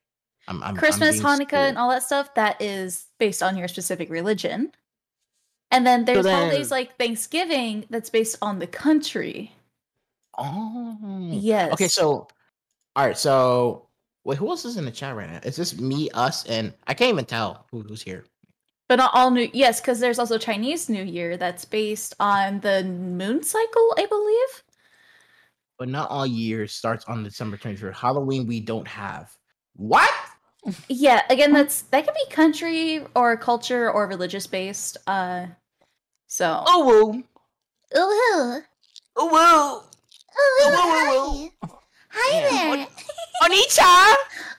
Speaker 3: I'm, I'm, I'm
Speaker 2: Christmas, Hanukkah,
Speaker 3: schooled.
Speaker 2: and all that stuff, that is based on your specific religion. And then there's holidays
Speaker 3: then-
Speaker 2: like Thanksgiving that's based on the country.
Speaker 3: Oh,
Speaker 2: Yes.
Speaker 3: Okay, so all right, so wait, who else is in the chat right now? Is this me, us, and I can't even tell who, who's here.
Speaker 2: But not all new. Yes, because there's also Chinese New Year that's based on the moon cycle, I believe.
Speaker 3: But not all years starts on December 23rd. Halloween we don't have. What?
Speaker 2: Yeah, again, that's that can be country or culture or religious based. Uh, so.
Speaker 3: Oh, woo.
Speaker 2: Oh,
Speaker 3: Oh, woo.
Speaker 2: oh,
Speaker 3: whoa, whoa.
Speaker 2: Hi
Speaker 3: Yeah.
Speaker 2: there.
Speaker 3: Onita.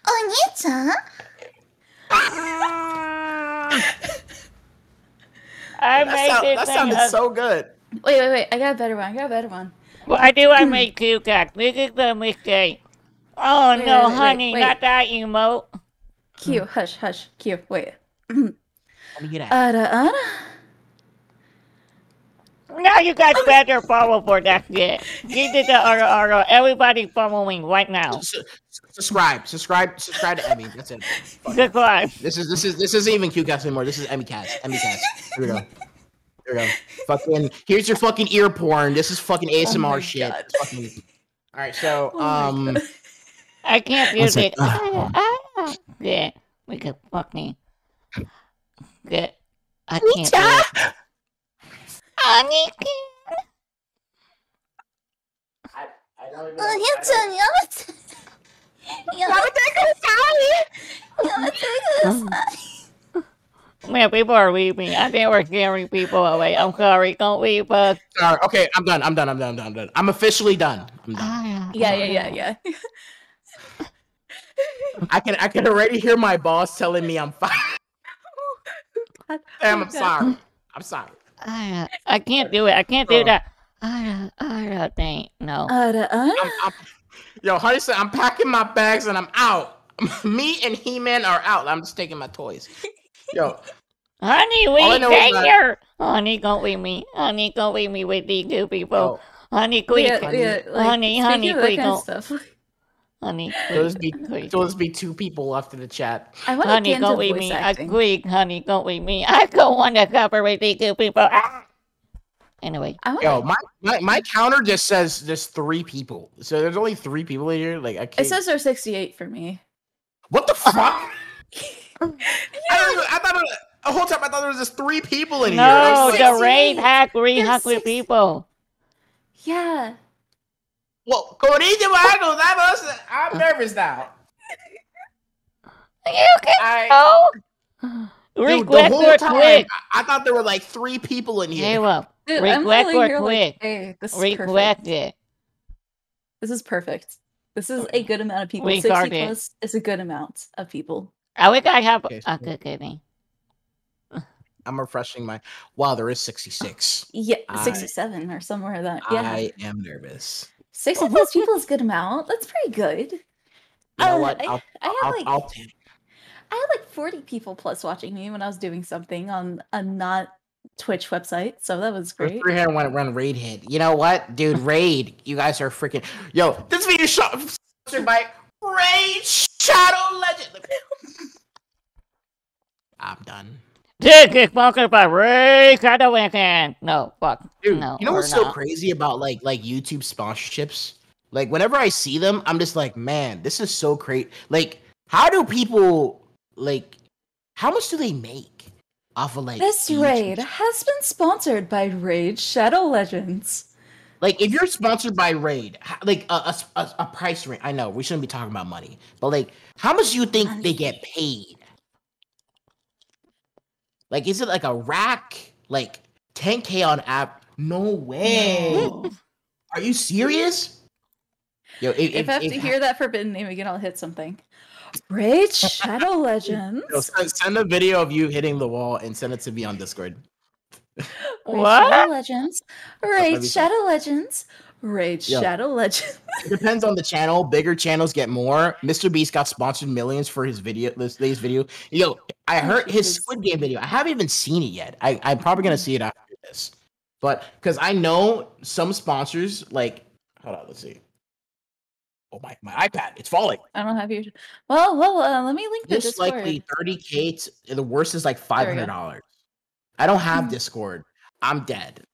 Speaker 2: Onita.
Speaker 1: I
Speaker 3: That,
Speaker 1: made
Speaker 3: sound,
Speaker 1: this
Speaker 3: that sounded
Speaker 1: up.
Speaker 3: so good.
Speaker 2: Wait, wait, wait. I got a better one. I got a better one.
Speaker 1: Why do I make two cocks? Look at the mistake. Oh
Speaker 2: Wait,
Speaker 1: no,
Speaker 2: wait, wait,
Speaker 1: honey,
Speaker 2: wait.
Speaker 1: not that emote.
Speaker 2: Q, hush, hush. Q, wait.
Speaker 3: Let me get out.
Speaker 2: Ada, ada.
Speaker 1: Now you guys better follow for that shit. You did the RR. Everybody following right now.
Speaker 3: S- s- subscribe, subscribe, subscribe to Emmy. That's it. Fuck it.
Speaker 1: Subscribe.
Speaker 3: This is this is this isn't even QCast anymore. This is Emmy Cast. Emmy Cast. Here we go. Here we go. Fucking here's your fucking ear porn. This is fucking ASMR
Speaker 2: Oh
Speaker 3: shit. Fucking. All right, so
Speaker 2: Oh
Speaker 3: um,
Speaker 2: God.
Speaker 1: I can't do
Speaker 4: One sec.
Speaker 1: it. Ah, ah. Yeah, we could fucking. Get. I can't do it. Annika.
Speaker 3: I, I don't even.
Speaker 2: Oh,
Speaker 3: I
Speaker 2: you
Speaker 3: don't-
Speaker 2: too, you.
Speaker 1: Man, people are leaving. I think we're scaring people away. I'm sorry. Don't leave us.
Speaker 3: Sorry. Okay, I'm done. I'm done. I'm done. I'm done. I'm officially done. I'm done.
Speaker 1: Ah,
Speaker 2: Yeah, yeah, yeah, yeah.
Speaker 3: I can I can already hear my boss telling me I'm fine.
Speaker 2: God.
Speaker 3: Damn,
Speaker 2: Oh,
Speaker 3: I'm sorry. I'm sorry.
Speaker 1: ah, I can't do it. I can't do
Speaker 3: Oh.
Speaker 1: that. Ah, ah, dang. No.
Speaker 2: Uh, uh,
Speaker 3: I'm, I'm, yo, honey said I'm packing my bags and I'm out. Me and He Man are out. I'm just taking my toys. Yo,
Speaker 1: Honey,
Speaker 3: All I
Speaker 1: we
Speaker 3: know is
Speaker 1: stay here. Honey, don't leave me. Honey, don't leave me with these two people.
Speaker 3: yo,
Speaker 1: Honey, quick.
Speaker 2: yeah, yeah, like,
Speaker 1: honey,
Speaker 2: speaking
Speaker 1: honey,
Speaker 2: of
Speaker 1: quick.
Speaker 2: kind of stuff.
Speaker 1: Honey,
Speaker 3: there'll just be
Speaker 1: quick. quick.
Speaker 3: just be two people left in the chat.
Speaker 2: I want to
Speaker 1: Honey,
Speaker 2: get into
Speaker 1: don't leave me. I
Speaker 2: acting.
Speaker 1: quick, honey, don't leave me. I don't want to cover with two people. Ah! Anyway,
Speaker 2: I want
Speaker 3: Yo, my, my my counter just says there's three people. So there's only three people in here. Like I can't.
Speaker 2: it says there's 68 for me.
Speaker 3: what the fuck? I, don't I thought it was, the whole time I thought there was just three people in here. I
Speaker 1: no,
Speaker 3: was like,
Speaker 1: the
Speaker 2: 68.
Speaker 1: raid had
Speaker 2: There's
Speaker 1: 300
Speaker 2: six-
Speaker 1: people.
Speaker 2: Yeah.
Speaker 3: Well, Corinthians, I'm I'm nervous now.
Speaker 1: Are You can
Speaker 3: I,
Speaker 1: go.
Speaker 3: dude, the whole time
Speaker 1: quick.
Speaker 3: I, I thought there were like three people in here.
Speaker 1: Caleb,
Speaker 2: Dude, I'm
Speaker 1: Request
Speaker 2: literally
Speaker 1: or
Speaker 2: here
Speaker 1: quick?
Speaker 2: like, hey, this is
Speaker 1: request
Speaker 2: perfect.
Speaker 1: it.
Speaker 2: This is perfect. This is a good amount of people.
Speaker 1: We
Speaker 2: 60
Speaker 1: got
Speaker 2: plus is a good amount of people.
Speaker 1: I think I have.
Speaker 3: Okay, so-
Speaker 1: Okay, kidding.
Speaker 3: I'm refreshing my. Wow, there is 66.
Speaker 2: Yeah,
Speaker 3: I-
Speaker 2: 67 or somewhere that. Yeah.
Speaker 3: I am nervous.
Speaker 2: 60 plus people is a good amount. That's pretty good.
Speaker 3: You know
Speaker 2: Uh,
Speaker 3: what?
Speaker 2: I,
Speaker 3: I'll,
Speaker 2: I had
Speaker 3: I'll,
Speaker 2: like
Speaker 3: I'll.
Speaker 2: I had like 40 people plus watching me when I was doing something on a not Twitch website, so that was great.
Speaker 3: Three hundred when run raid hit. You know what, dude? Raid. You guys are freaking. Yo, this video shot sponsored by Raid Shadow Legend. I'm done,
Speaker 1: This is sponsored by Ray Shadow Weekend. No, fuck.
Speaker 3: dude.
Speaker 1: no,
Speaker 3: you know
Speaker 1: we're
Speaker 3: what's so crazy about like like YouTube sponsorships? Like whenever I see them, I'm just like, man, this is so great. Like, how do people like? How much do they make off of like
Speaker 2: This
Speaker 3: YouTube
Speaker 2: raid has been sponsored by Raid Shadow Legends.
Speaker 3: Like if you're sponsored by Raid, like a, a, a, a price range. I know we shouldn't be talking about money, but like, how much do you think they get paid? Like, is it like a rack? Like 10k on app? No way.
Speaker 2: No.
Speaker 3: Are you serious? Yo, if,
Speaker 2: If, I have
Speaker 3: if-
Speaker 2: to hear that forbidden name again, I'll hit something. Raid Shadow Legends.
Speaker 3: yo, send, send a video of you hitting the wall and send it to me on Discord.
Speaker 2: Raid
Speaker 1: What?
Speaker 2: Shadow Legends. Raid
Speaker 3: me see.
Speaker 2: Shadow Legends. Raid
Speaker 3: Yeah.
Speaker 2: Shadow Legends.
Speaker 3: It depends on the channel. Bigger channels get more. Mr. Beast got sponsored millions for his video. This today's video. Yo, I heard his Squid Game video. I haven't even seen it yet. I, I'm probably gonna see it after this. But because I know some sponsors, like, hold on, let's see. Oh my, my iPad, it's falling.
Speaker 2: I don't have your. Well, well, uh, let me link
Speaker 3: This
Speaker 2: Discord.
Speaker 3: likely 30k. The worst is like
Speaker 2: There we go.
Speaker 3: $500. I don't have. Discord. I'm dead.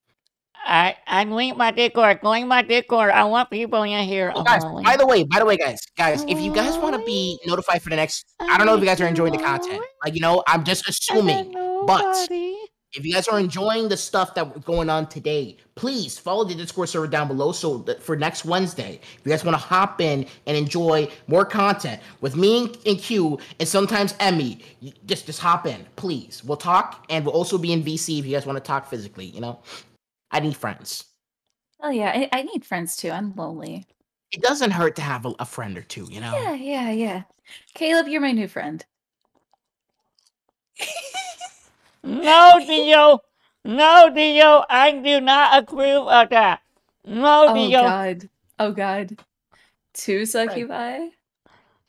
Speaker 1: I I'm link my Discord. Link my Discord. I want people in here.
Speaker 3: Oh, guys,
Speaker 1: only.
Speaker 3: by the way, by the way, guys, guys, if you guys want to be oh. notified for the next, I don't know if you guys are enjoying the content. Oh. Like, you know, I'm just assuming. but- If you guys are enjoying the stuff that we're going on today, please follow the Discord server down below. So that for next Wednesday, if you guys want to hop in and enjoy more content with me and- and Q, and sometimes Emmy, just just hop in, please. We'll talk, and we'll also be in VC if you guys want to talk physically. You know, I need friends.
Speaker 2: Oh yeah, I, I need friends too. I'm lonely.
Speaker 3: It doesn't hurt to have a, a friend or two. You know.
Speaker 2: Yeah, yeah, yeah. Caleb, you're my new friend.
Speaker 1: No, Dio. No, Dio. I do not approve of that. No,
Speaker 2: Oh
Speaker 1: Dio.
Speaker 2: Oh God. Oh god. Two succubi?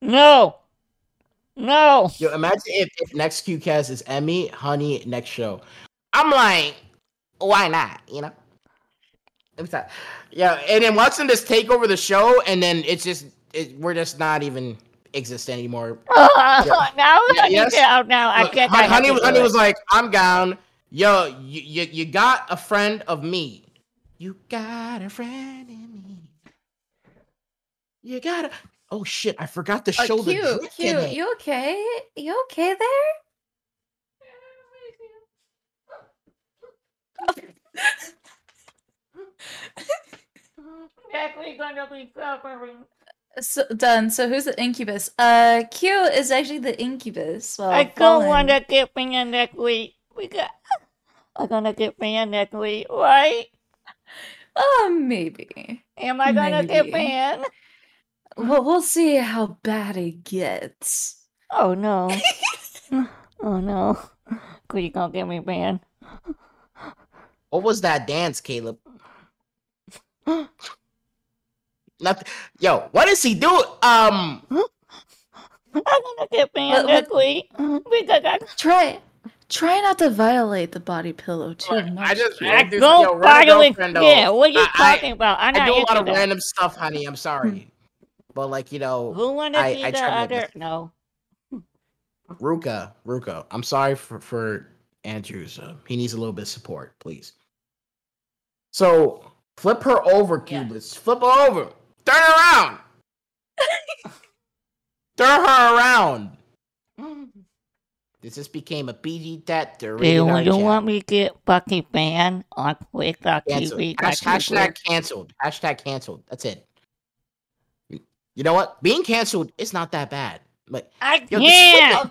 Speaker 1: No. No.
Speaker 3: Yo, imagine if, if next QCast is Emmy, Honey, next show. I'm like, why not? You know. Yeah, and then watching this take over the show, and then it's just it, we're just not even exist anymore.
Speaker 1: Oh,
Speaker 3: Yeah.
Speaker 1: now
Speaker 3: Yeah,
Speaker 1: I
Speaker 3: yes.
Speaker 1: now. I can't.
Speaker 3: Hon- honey, honey was like, "I'm down." Yo, you, you you got a friend of me. You got a friend in me. You got a. Oh shit! I forgot to
Speaker 2: Uh,
Speaker 3: show the
Speaker 2: cute, cute. You okay? You okay there?
Speaker 1: Next gonna be suffering.
Speaker 2: So done. So who's the incubus? Uh, Q is actually the incubus. Well,
Speaker 1: I don't want to get banned next week. We got. I'm gonna get banned next week, right?
Speaker 2: Uh, maybe.
Speaker 1: Am I gonna get
Speaker 2: Maybe.
Speaker 1: banned?
Speaker 2: Well, we'll see how bad it gets.
Speaker 1: Oh no. oh no. Could you gonna get me banned?
Speaker 3: What was that dance, Caleb? Nothing. Yo, what is he doing? Um,
Speaker 1: I'm gonna get banned
Speaker 2: But-
Speaker 1: next week because I.
Speaker 2: Try, try not to violate the body pillow too much.
Speaker 3: I just
Speaker 2: Q.
Speaker 3: I
Speaker 1: I
Speaker 3: do- yo,
Speaker 1: don't
Speaker 3: run a
Speaker 1: follow it.
Speaker 3: girlfriend.
Speaker 1: Yeah, what are you
Speaker 3: I- I-
Speaker 1: talking about? I'm
Speaker 3: I
Speaker 1: not
Speaker 3: do a lot of
Speaker 1: that.
Speaker 3: random stuff, honey. I'm sorry, but like you know,
Speaker 1: Who wanna
Speaker 3: I-
Speaker 1: see
Speaker 3: I
Speaker 1: the other?
Speaker 3: best.
Speaker 1: No.
Speaker 3: Ruka, Ruka. I'm sorry for for Andrews. Uh, he needs a little bit of support, please. So flip her over,
Speaker 2: Yeah.
Speaker 3: Flip her over. Turn her around. Turn her around. This just became a PG tat.
Speaker 1: Do you, you want me to get fucking banned on Twitch
Speaker 3: Canceled.
Speaker 1: TV?
Speaker 3: Hash- hashtag canceled. Hashtag canceled. That's it. You, you know what? Being canceled is not that bad. Like
Speaker 1: I
Speaker 3: Yo,
Speaker 1: can't.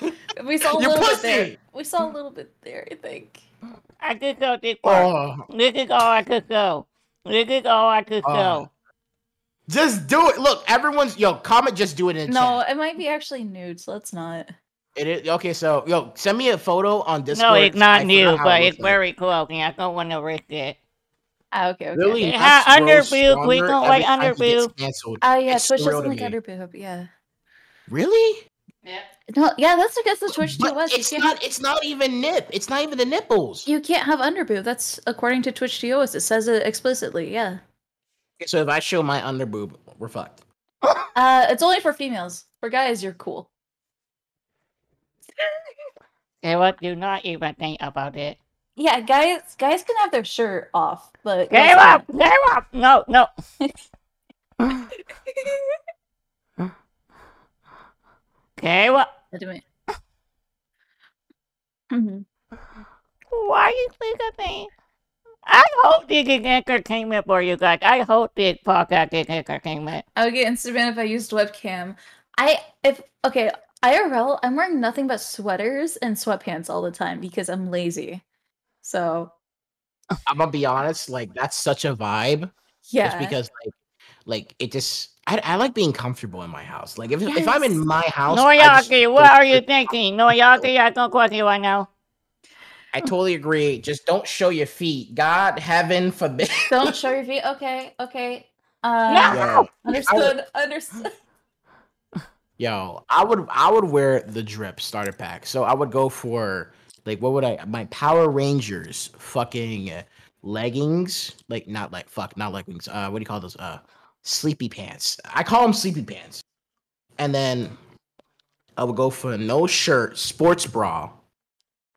Speaker 2: We saw a
Speaker 3: You
Speaker 2: little bit there. We saw a little bit there. I think.
Speaker 1: I could go this far.
Speaker 3: oh,
Speaker 1: This is all I could go. This is all I could
Speaker 3: Oh.
Speaker 1: go.
Speaker 3: just do it. Look, everyone's yo comment. Just do it in
Speaker 2: No,
Speaker 3: chat.
Speaker 2: it might be actually nude. So let's not.
Speaker 3: It is okay. So yo, send me a photo on Discord.
Speaker 1: No, it's not
Speaker 3: forgot
Speaker 1: new, but
Speaker 3: it
Speaker 1: it's very close, and I don't want to risk it.
Speaker 2: Ah, okay. Okay.
Speaker 3: Really?
Speaker 2: okay.
Speaker 1: Yeah,
Speaker 3: That's
Speaker 1: under boob, we don't like
Speaker 3: time he
Speaker 1: under boob.
Speaker 2: Ah, yeah.
Speaker 3: It's
Speaker 2: Twitch doesn't
Speaker 3: to
Speaker 2: like
Speaker 3: me.
Speaker 2: under boob. Yeah. No, yeah, that's against the Twitch
Speaker 3: But
Speaker 2: TOS. You
Speaker 3: it's
Speaker 2: can't,
Speaker 3: not. It's not even nip. It's not even the nipples.
Speaker 2: you can't have underboob. That's according to Twitch TOS. It says it explicitly. Yeah.
Speaker 3: So if I show my underboob, we're fucked.
Speaker 2: Uh, it's only for females. For guys, you're cool.
Speaker 1: Okay, what? Do not even think about it.
Speaker 2: Yeah, guys, guys can have their shirt off, but
Speaker 1: Give
Speaker 2: girls
Speaker 1: up! Give up! No, no. Okay, what?
Speaker 2: can't. Do it. Mhm.
Speaker 1: Why you think of me? I hope this is entertainment for you guys. I hope this podcast is entertainment.
Speaker 2: I would get Instagram if I used webcam. I if okay, IRL, I'm wearing nothing but sweaters and sweatpants all the time because I'm lazy. So
Speaker 3: I'm gonna be honest. Like that's such a vibe.
Speaker 2: yeah.
Speaker 3: Just because like, like it just. I, I like being comfortable in my house. Like if, if I'm in my house, I, just
Speaker 1: Noyaki, what are you
Speaker 3: straight-
Speaker 1: thinking? Noyaki, I don't question you right now.
Speaker 3: I totally agree. Just don't show your feet. God, heaven forbid.
Speaker 2: Don't show your feet. Okay, okay. Um,
Speaker 1: No!
Speaker 3: Yo,
Speaker 2: Understood. Understood.
Speaker 3: yo, I would I would wear the drip starter pack. So I would go for like what would I my Power Rangers fucking uh, leggings, like not like fuck, not leggings. Uh, what do you call those? Uh, sleepy pants. I call them sleepy pants. And then I would go for no shirt, sports bra,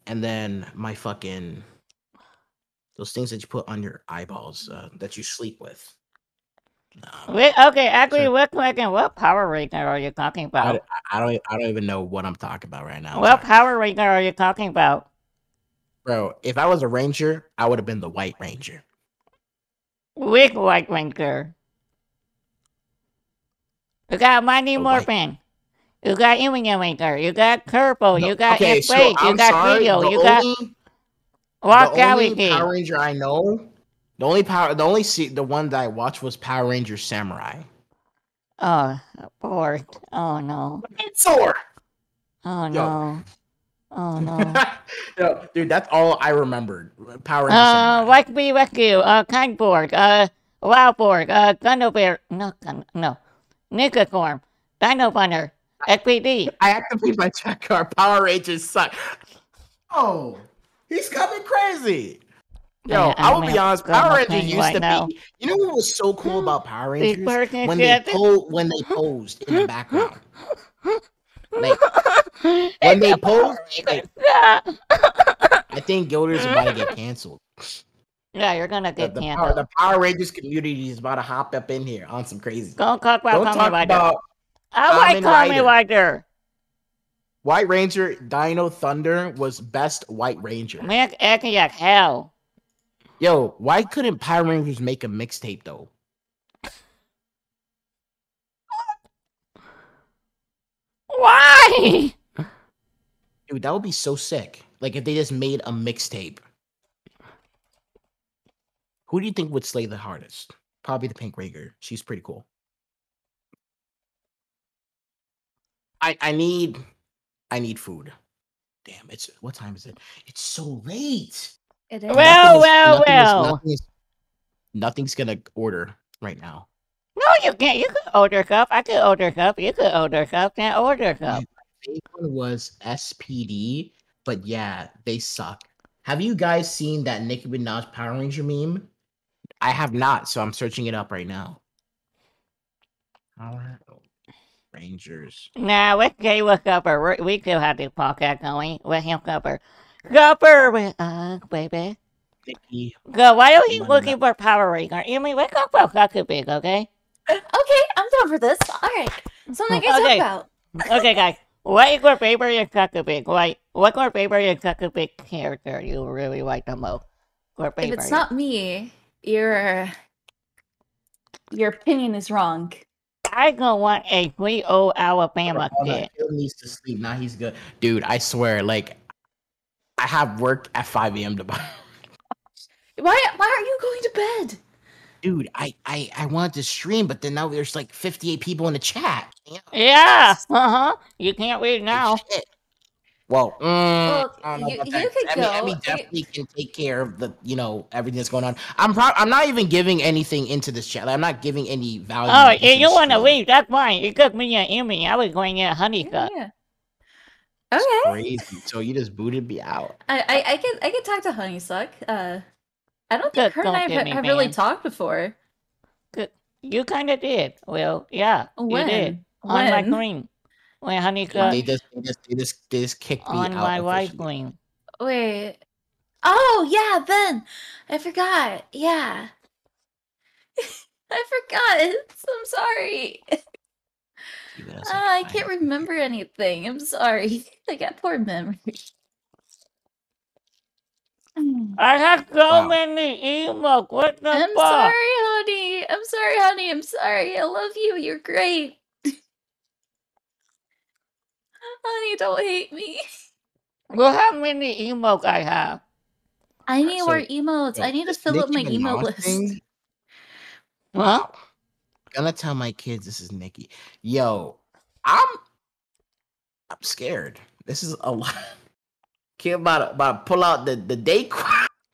Speaker 3: and then my fucking those things that you put on your eyeballs uh, that you sleep with. Um,
Speaker 1: Wait, okay, actually,
Speaker 3: So-
Speaker 1: what question? What Power Ranger are you talking about?
Speaker 3: I don't I don't even know what I'm talking about right now.
Speaker 1: What. Power Ranger are you talking about?
Speaker 3: Bro, if I was a ranger, I would have been the white ranger.
Speaker 1: Which White Ranger? You got
Speaker 3: The white-
Speaker 1: Morphin. You got Ranger. You got Turbo.
Speaker 3: No,
Speaker 1: You got
Speaker 3: okay, so
Speaker 1: You
Speaker 3: I'm
Speaker 1: got
Speaker 3: sorry,
Speaker 1: Video. You got Walk
Speaker 3: the only Power Ranger I know, the only power, the only se- the one that I watched was Power Ranger Samurai.
Speaker 1: Oh, bored. Oh no.
Speaker 3: Sword.
Speaker 1: Oh
Speaker 3: Yo.
Speaker 1: no. Oh no.
Speaker 3: Yo, dude, that's all I remembered. Power Ranger
Speaker 1: Uh,
Speaker 3: Samurai.
Speaker 1: Like Be Rescue, uh, Kindboard, uh, Wildboard, uh, Gunobear, no, no, Nicacorn, Dino Thunder, SPD.
Speaker 3: I activate my check card. Power Rangers suck. Oh, he's coming crazy. Yo,
Speaker 1: I-
Speaker 3: I will be
Speaker 1: a
Speaker 3: honest.
Speaker 1: grandma
Speaker 3: Power Rangers used
Speaker 1: right
Speaker 3: to
Speaker 1: now.
Speaker 3: be. You know what was so cool about Power Rangers? When they
Speaker 1: shit.
Speaker 3: po- when they posed in the background. Like when they posed, like,
Speaker 1: yeah.
Speaker 3: I think Gilder's about to get canceled.
Speaker 1: Yeah, you're gonna get
Speaker 3: the, Power,
Speaker 1: canceled.
Speaker 3: the Power Rangers community is about to hop up in here on some crazy.
Speaker 1: Don't talk about
Speaker 3: Don't talk
Speaker 1: Rider.
Speaker 3: about
Speaker 1: I like
Speaker 3: Kamen. Rider. White Ranger. Dino Thunder was best White Ranger.
Speaker 1: Man, acting like hell.
Speaker 3: Yo, why couldn't Power Rangers make a mixtape though?
Speaker 1: Why?
Speaker 3: Dude, that would be so sick. Like if they just made a mixtape. Who do you think would slay the hardest? Probably the Pink Ranger. She's pretty cool. I I need I need food. Damn, it's what time is it? It's so late.
Speaker 2: It is.
Speaker 1: Well,
Speaker 3: Nothing is-
Speaker 1: well,
Speaker 3: nothing is-
Speaker 1: well.
Speaker 3: nothing is- nothing's gonna order right now.
Speaker 1: No, you can't. You could order cup. I could order cup. You could order cup. Can't order cup.
Speaker 3: Fake one was SPD, but yeah, they suck. Have you guys seen that Nicki Minaj Power Ranger meme? I have not, so I'm searching it up right now. Power Rangers.
Speaker 1: Nah, we're okay with Cupper. We're, we still have this podcast going with him, Cupper. Cupper with us, baby.
Speaker 3: Nicki.
Speaker 1: Go, why are you looking for Power Ranger? You mean, let's talk about Cuckoo Big, okay?
Speaker 2: Okay, I'm down for this. All right. Something I
Speaker 1: Okay.
Speaker 2: talk about.
Speaker 1: Okay, guys. What is your favorite Cuckoo Big? Like, what's your favorite Cuckoo Big character you really like the most?
Speaker 2: If it's not me, your your opinion is wrong.
Speaker 1: I don't want a sweet old Alabama
Speaker 3: Hold on,
Speaker 1: kid.
Speaker 3: Phil needs to sleep. Now he's good. Dude, I swear, like, I have work at 5 a.m. to buy.
Speaker 2: Why why aren't you going to bed?
Speaker 3: Dude, I, I I wanted to stream, but then now there's like 58 people in the chat. Yeah.
Speaker 1: Yeah, uh huh. You can't read
Speaker 3: Like,
Speaker 1: now.
Speaker 3: shit. Well, mm,
Speaker 2: Well,
Speaker 3: I don't
Speaker 2: you-
Speaker 3: about
Speaker 2: you
Speaker 3: that.
Speaker 2: could
Speaker 3: Emmy, Emmy
Speaker 2: go. You-
Speaker 3: definitely can take care of the, you know, everything that's going on. I'm pro- I'm not even giving anything into this chat. Like, I'm not giving any value.
Speaker 1: Oh, if you want to
Speaker 3: stream.
Speaker 1: leave, that's fine. You took me an Emmy. I was going to get a honeycut.
Speaker 2: Yeah.
Speaker 3: It's
Speaker 2: Okay.
Speaker 3: crazy. So you just booted me out.
Speaker 2: I, I I can I can talk to Honeysuck. Uh, I don't think
Speaker 1: Good,
Speaker 2: her and I have,
Speaker 1: me,
Speaker 2: have really talked before. Good.
Speaker 1: You kind of did. Well, yeah,
Speaker 2: When?
Speaker 1: you did. On my
Speaker 2: When?
Speaker 1: screen. When
Speaker 3: they just they just they just they just kicked me
Speaker 1: on
Speaker 3: out.
Speaker 1: my wife's
Speaker 3: officially.
Speaker 1: screen.
Speaker 2: Wait. Oh yeah, Ben. I forgot. Yeah. I forgot. I'm sorry.
Speaker 3: Even as
Speaker 2: Ah, I can't remember anything. I'm sorry. I got poor memory.
Speaker 1: I have so
Speaker 3: Wow.
Speaker 1: many emotes. What the
Speaker 2: I'm
Speaker 1: fuck?
Speaker 2: sorry, honey. I'm sorry, honey. I'm sorry. I love you. You're great. Honey, don't hate me.
Speaker 1: Well, how many emotes I have.
Speaker 2: I need
Speaker 3: So,
Speaker 2: more emotes.
Speaker 3: Yo,
Speaker 2: I need to
Speaker 3: this
Speaker 2: fill up my
Speaker 3: Nicki
Speaker 2: emo
Speaker 3: Minaj
Speaker 2: list.
Speaker 3: thing,
Speaker 1: Huh?
Speaker 3: gonna tell my kids this is Nikki. Yo, I'm I'm scared. This is a lot. Kid about to, about to pull out the the day.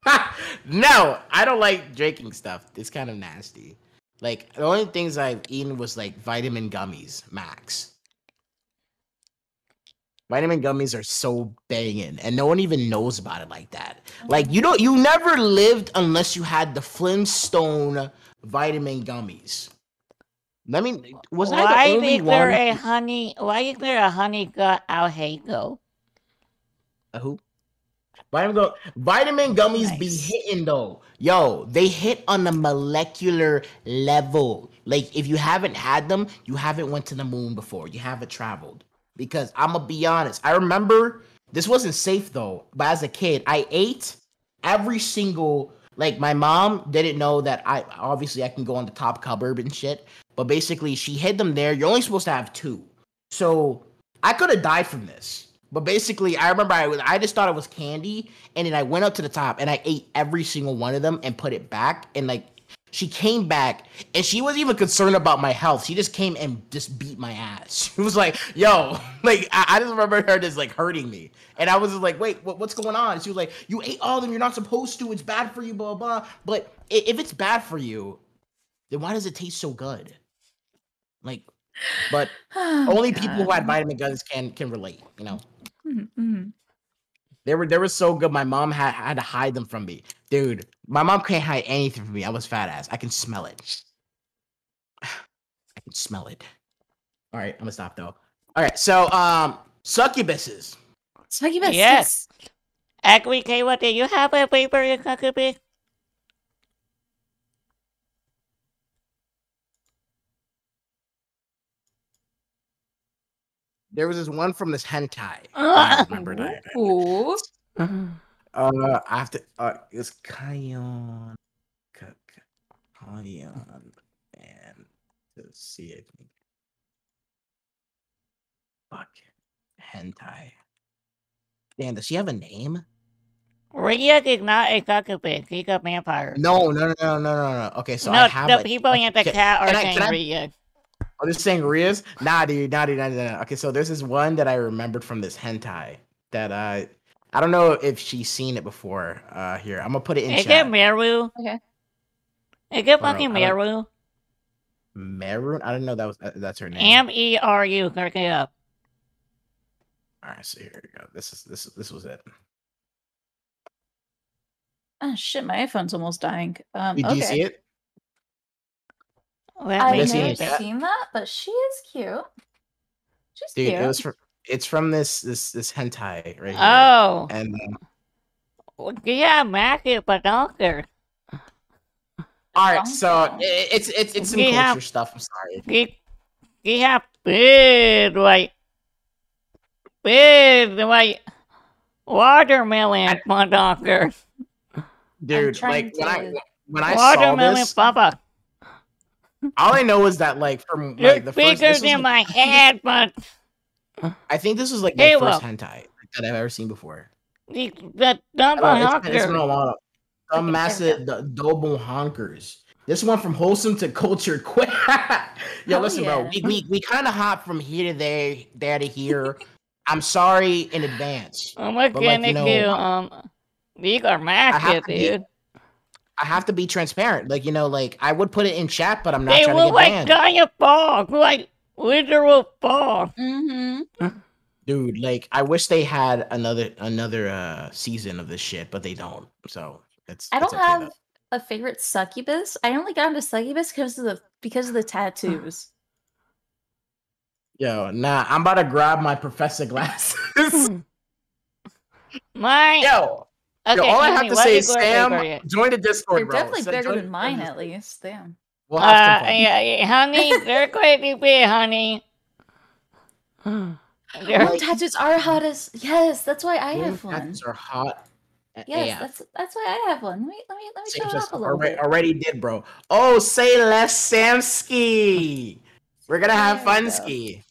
Speaker 3: no, I don't like drinking stuff. It's kind of nasty. Like the only things I've eaten was like vitamin gummies, max. Vitamin gummies are so banging, and no one even knows about it like that. Like you don't, you never lived unless you had the Flintstone vitamin gummies. Let me. Was I
Speaker 1: why
Speaker 3: the only
Speaker 1: is there
Speaker 3: one?
Speaker 1: a honey? Why is there a honey gut alhego?
Speaker 3: Uh, who? Vitamin, vitamin gummies be hitting though. Yo, they hit on a molecular level. Like if you haven't had them, you haven't went to the moon before. You haven't traveled. Because I'm gonna be honest, I remember this wasn't safe though. But as a kid, I ate every single. Like my mom didn't know that I obviously I can go on the top cupboard and shit. But basically, she hid them there. You're only supposed to have two. So I could have died from this. But basically, I remember I I just thought it was candy, and then I went up to the top and I ate every single one of them and put it back. And like she came back and she wasn't even concerned about my health. She just came and just beat my ass. She was like, "Yo," like I, I just remember her just like hurting me, and I was like, "Wait, what, what's going on?" She was like, "You ate all of them. You're not supposed to. It's bad for you." Blah blah. blah. But if it's bad for you, then why does it taste so good? Like, but
Speaker 2: Oh,
Speaker 3: only people who had vitamin guns can can relate. You know.
Speaker 2: Mhm, mhm.
Speaker 3: They were they were so good. My mom had had to hide them from me, dude. My mom can't hide anything from me. I was fat ass. I can smell it. I can smell it. All right, I'm gonna stop though. All right, so um, succubuses.
Speaker 2: Succubus.
Speaker 1: Yes. Agree, what do you have a favorite succubus?
Speaker 3: There was this one from this hentai. that I remember
Speaker 2: that.
Speaker 3: Uh, I have to. Uh, it's Ka- Kayon, and to see it. Fuck. Hentai. Damn, does she have a name?
Speaker 1: Rhea is not a succubus. She's a vampire.
Speaker 3: No, no, no, no, no, no, no. Okay, so
Speaker 1: no,
Speaker 3: I have
Speaker 1: No,
Speaker 3: the
Speaker 1: people in the chat are saying Rhea.
Speaker 3: Oh, this saying Rias? Nah, dude, nah, dude, nah, dude, nah. Okay, so there's this one that I remembered from this hentai that uh, I don't know if she's seen it before. Uh, here I'm gonna put it in
Speaker 1: Is
Speaker 3: chat.
Speaker 1: it Meru?
Speaker 2: Okay.
Speaker 1: Is it
Speaker 3: no,
Speaker 1: fucking
Speaker 3: I don't-
Speaker 1: Meru?
Speaker 3: I didn't know that was uh, that's her name.
Speaker 1: M E R U. Look it up.
Speaker 3: All right, so here we go. This is this this was it.
Speaker 2: Oh shit, my iPhone's almost dying. Um,
Speaker 3: Did
Speaker 2: okay.
Speaker 3: you see it?
Speaker 1: Let
Speaker 2: I've
Speaker 1: me
Speaker 3: Yes,
Speaker 1: see
Speaker 2: never seen that, but she is cute. She's
Speaker 3: Dude,
Speaker 2: cute.
Speaker 3: it was from it's from this this this hentai right here.
Speaker 1: Oh,
Speaker 3: And um,
Speaker 1: yeah, Matthew, but doctor.
Speaker 3: all right, so
Speaker 2: Donko.
Speaker 3: it's it's it's some
Speaker 1: We have-
Speaker 3: culture stuff. I'm sorry,
Speaker 1: He, he have big, like, big, like, watermelon, my doctor.
Speaker 3: dude. Like when I when I saw this
Speaker 1: Watermelon,
Speaker 3: this,
Speaker 1: papa.
Speaker 3: All I know is that like from like the first.
Speaker 1: bigger than my head, but
Speaker 3: I think this was like my
Speaker 1: Hey,
Speaker 3: first hentai that I've ever seen before.
Speaker 1: the, the double
Speaker 3: Uh, it's, it's been a while. Some massive the double honkers. This one from wholesome to cultured quick. Yo,
Speaker 2: Hell
Speaker 3: listen, bro. We, we we kind of hop from here to there, there to here. I'm sorry in advance.
Speaker 1: I'm
Speaker 3: like,
Speaker 1: gonna
Speaker 3: you know,
Speaker 1: um, these are massive, dude.
Speaker 3: I have to be transparent. Like you know, like I would put it in chat, but I'm not
Speaker 1: They
Speaker 3: trying
Speaker 1: look
Speaker 3: to get
Speaker 1: like
Speaker 3: banned,
Speaker 1: giant balls, like literal balls.
Speaker 2: Mm-hmm.
Speaker 3: dude. Like I wish they had another another uh season of this shit, but they don't. So it's.
Speaker 2: I don't
Speaker 3: okay,
Speaker 2: have
Speaker 3: though.
Speaker 2: a favorite succubus. I only got into succubus because of the because of the tattoos.
Speaker 3: Yo, nah. I'm about to grab my professor glasses.
Speaker 1: My
Speaker 3: Yo,
Speaker 1: okay,
Speaker 3: yo, all I have
Speaker 1: Amy,
Speaker 3: to say
Speaker 1: is
Speaker 3: is Sam,
Speaker 1: favorite?
Speaker 3: join the Discord,
Speaker 2: They're definitely
Speaker 3: Sam,
Speaker 2: bigger
Speaker 3: join-
Speaker 2: than mine, at least. Damn.
Speaker 3: We'll
Speaker 1: Uh,
Speaker 3: have some fun.
Speaker 1: yeah, yeah, honey, they're going to be, honey. They're-
Speaker 2: Oh, tattoos are hot as yes. That's why I have one.
Speaker 3: tattoos are hot.
Speaker 2: Yes,
Speaker 3: AF.
Speaker 2: that's that's why I have one. Wait, let me let me
Speaker 3: Same
Speaker 2: show it
Speaker 3: just
Speaker 2: up a little
Speaker 3: already,
Speaker 2: bit.
Speaker 3: already did, bro. Oh, say less, Samski. We're gonna have
Speaker 2: There
Speaker 3: fun
Speaker 2: go.
Speaker 3: ski.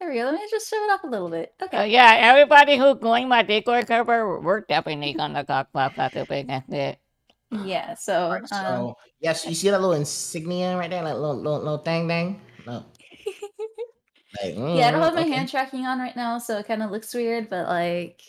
Speaker 2: There we go. Let me just show it up a little bit.
Speaker 1: Uh,
Speaker 2: Okay.
Speaker 1: yeah, everybody who joined my Discord server, we're definitely gonna talk about that to big that's it.
Speaker 2: Yeah. So,
Speaker 3: Alright,
Speaker 2: um,
Speaker 3: yes, you see that little insignia right there, like little little little thing, thing. No. Like,
Speaker 2: yeah, I don't
Speaker 3: mm,
Speaker 2: have my
Speaker 3: okay.
Speaker 2: hand tracking on right now, so it kind of looks weird. But like,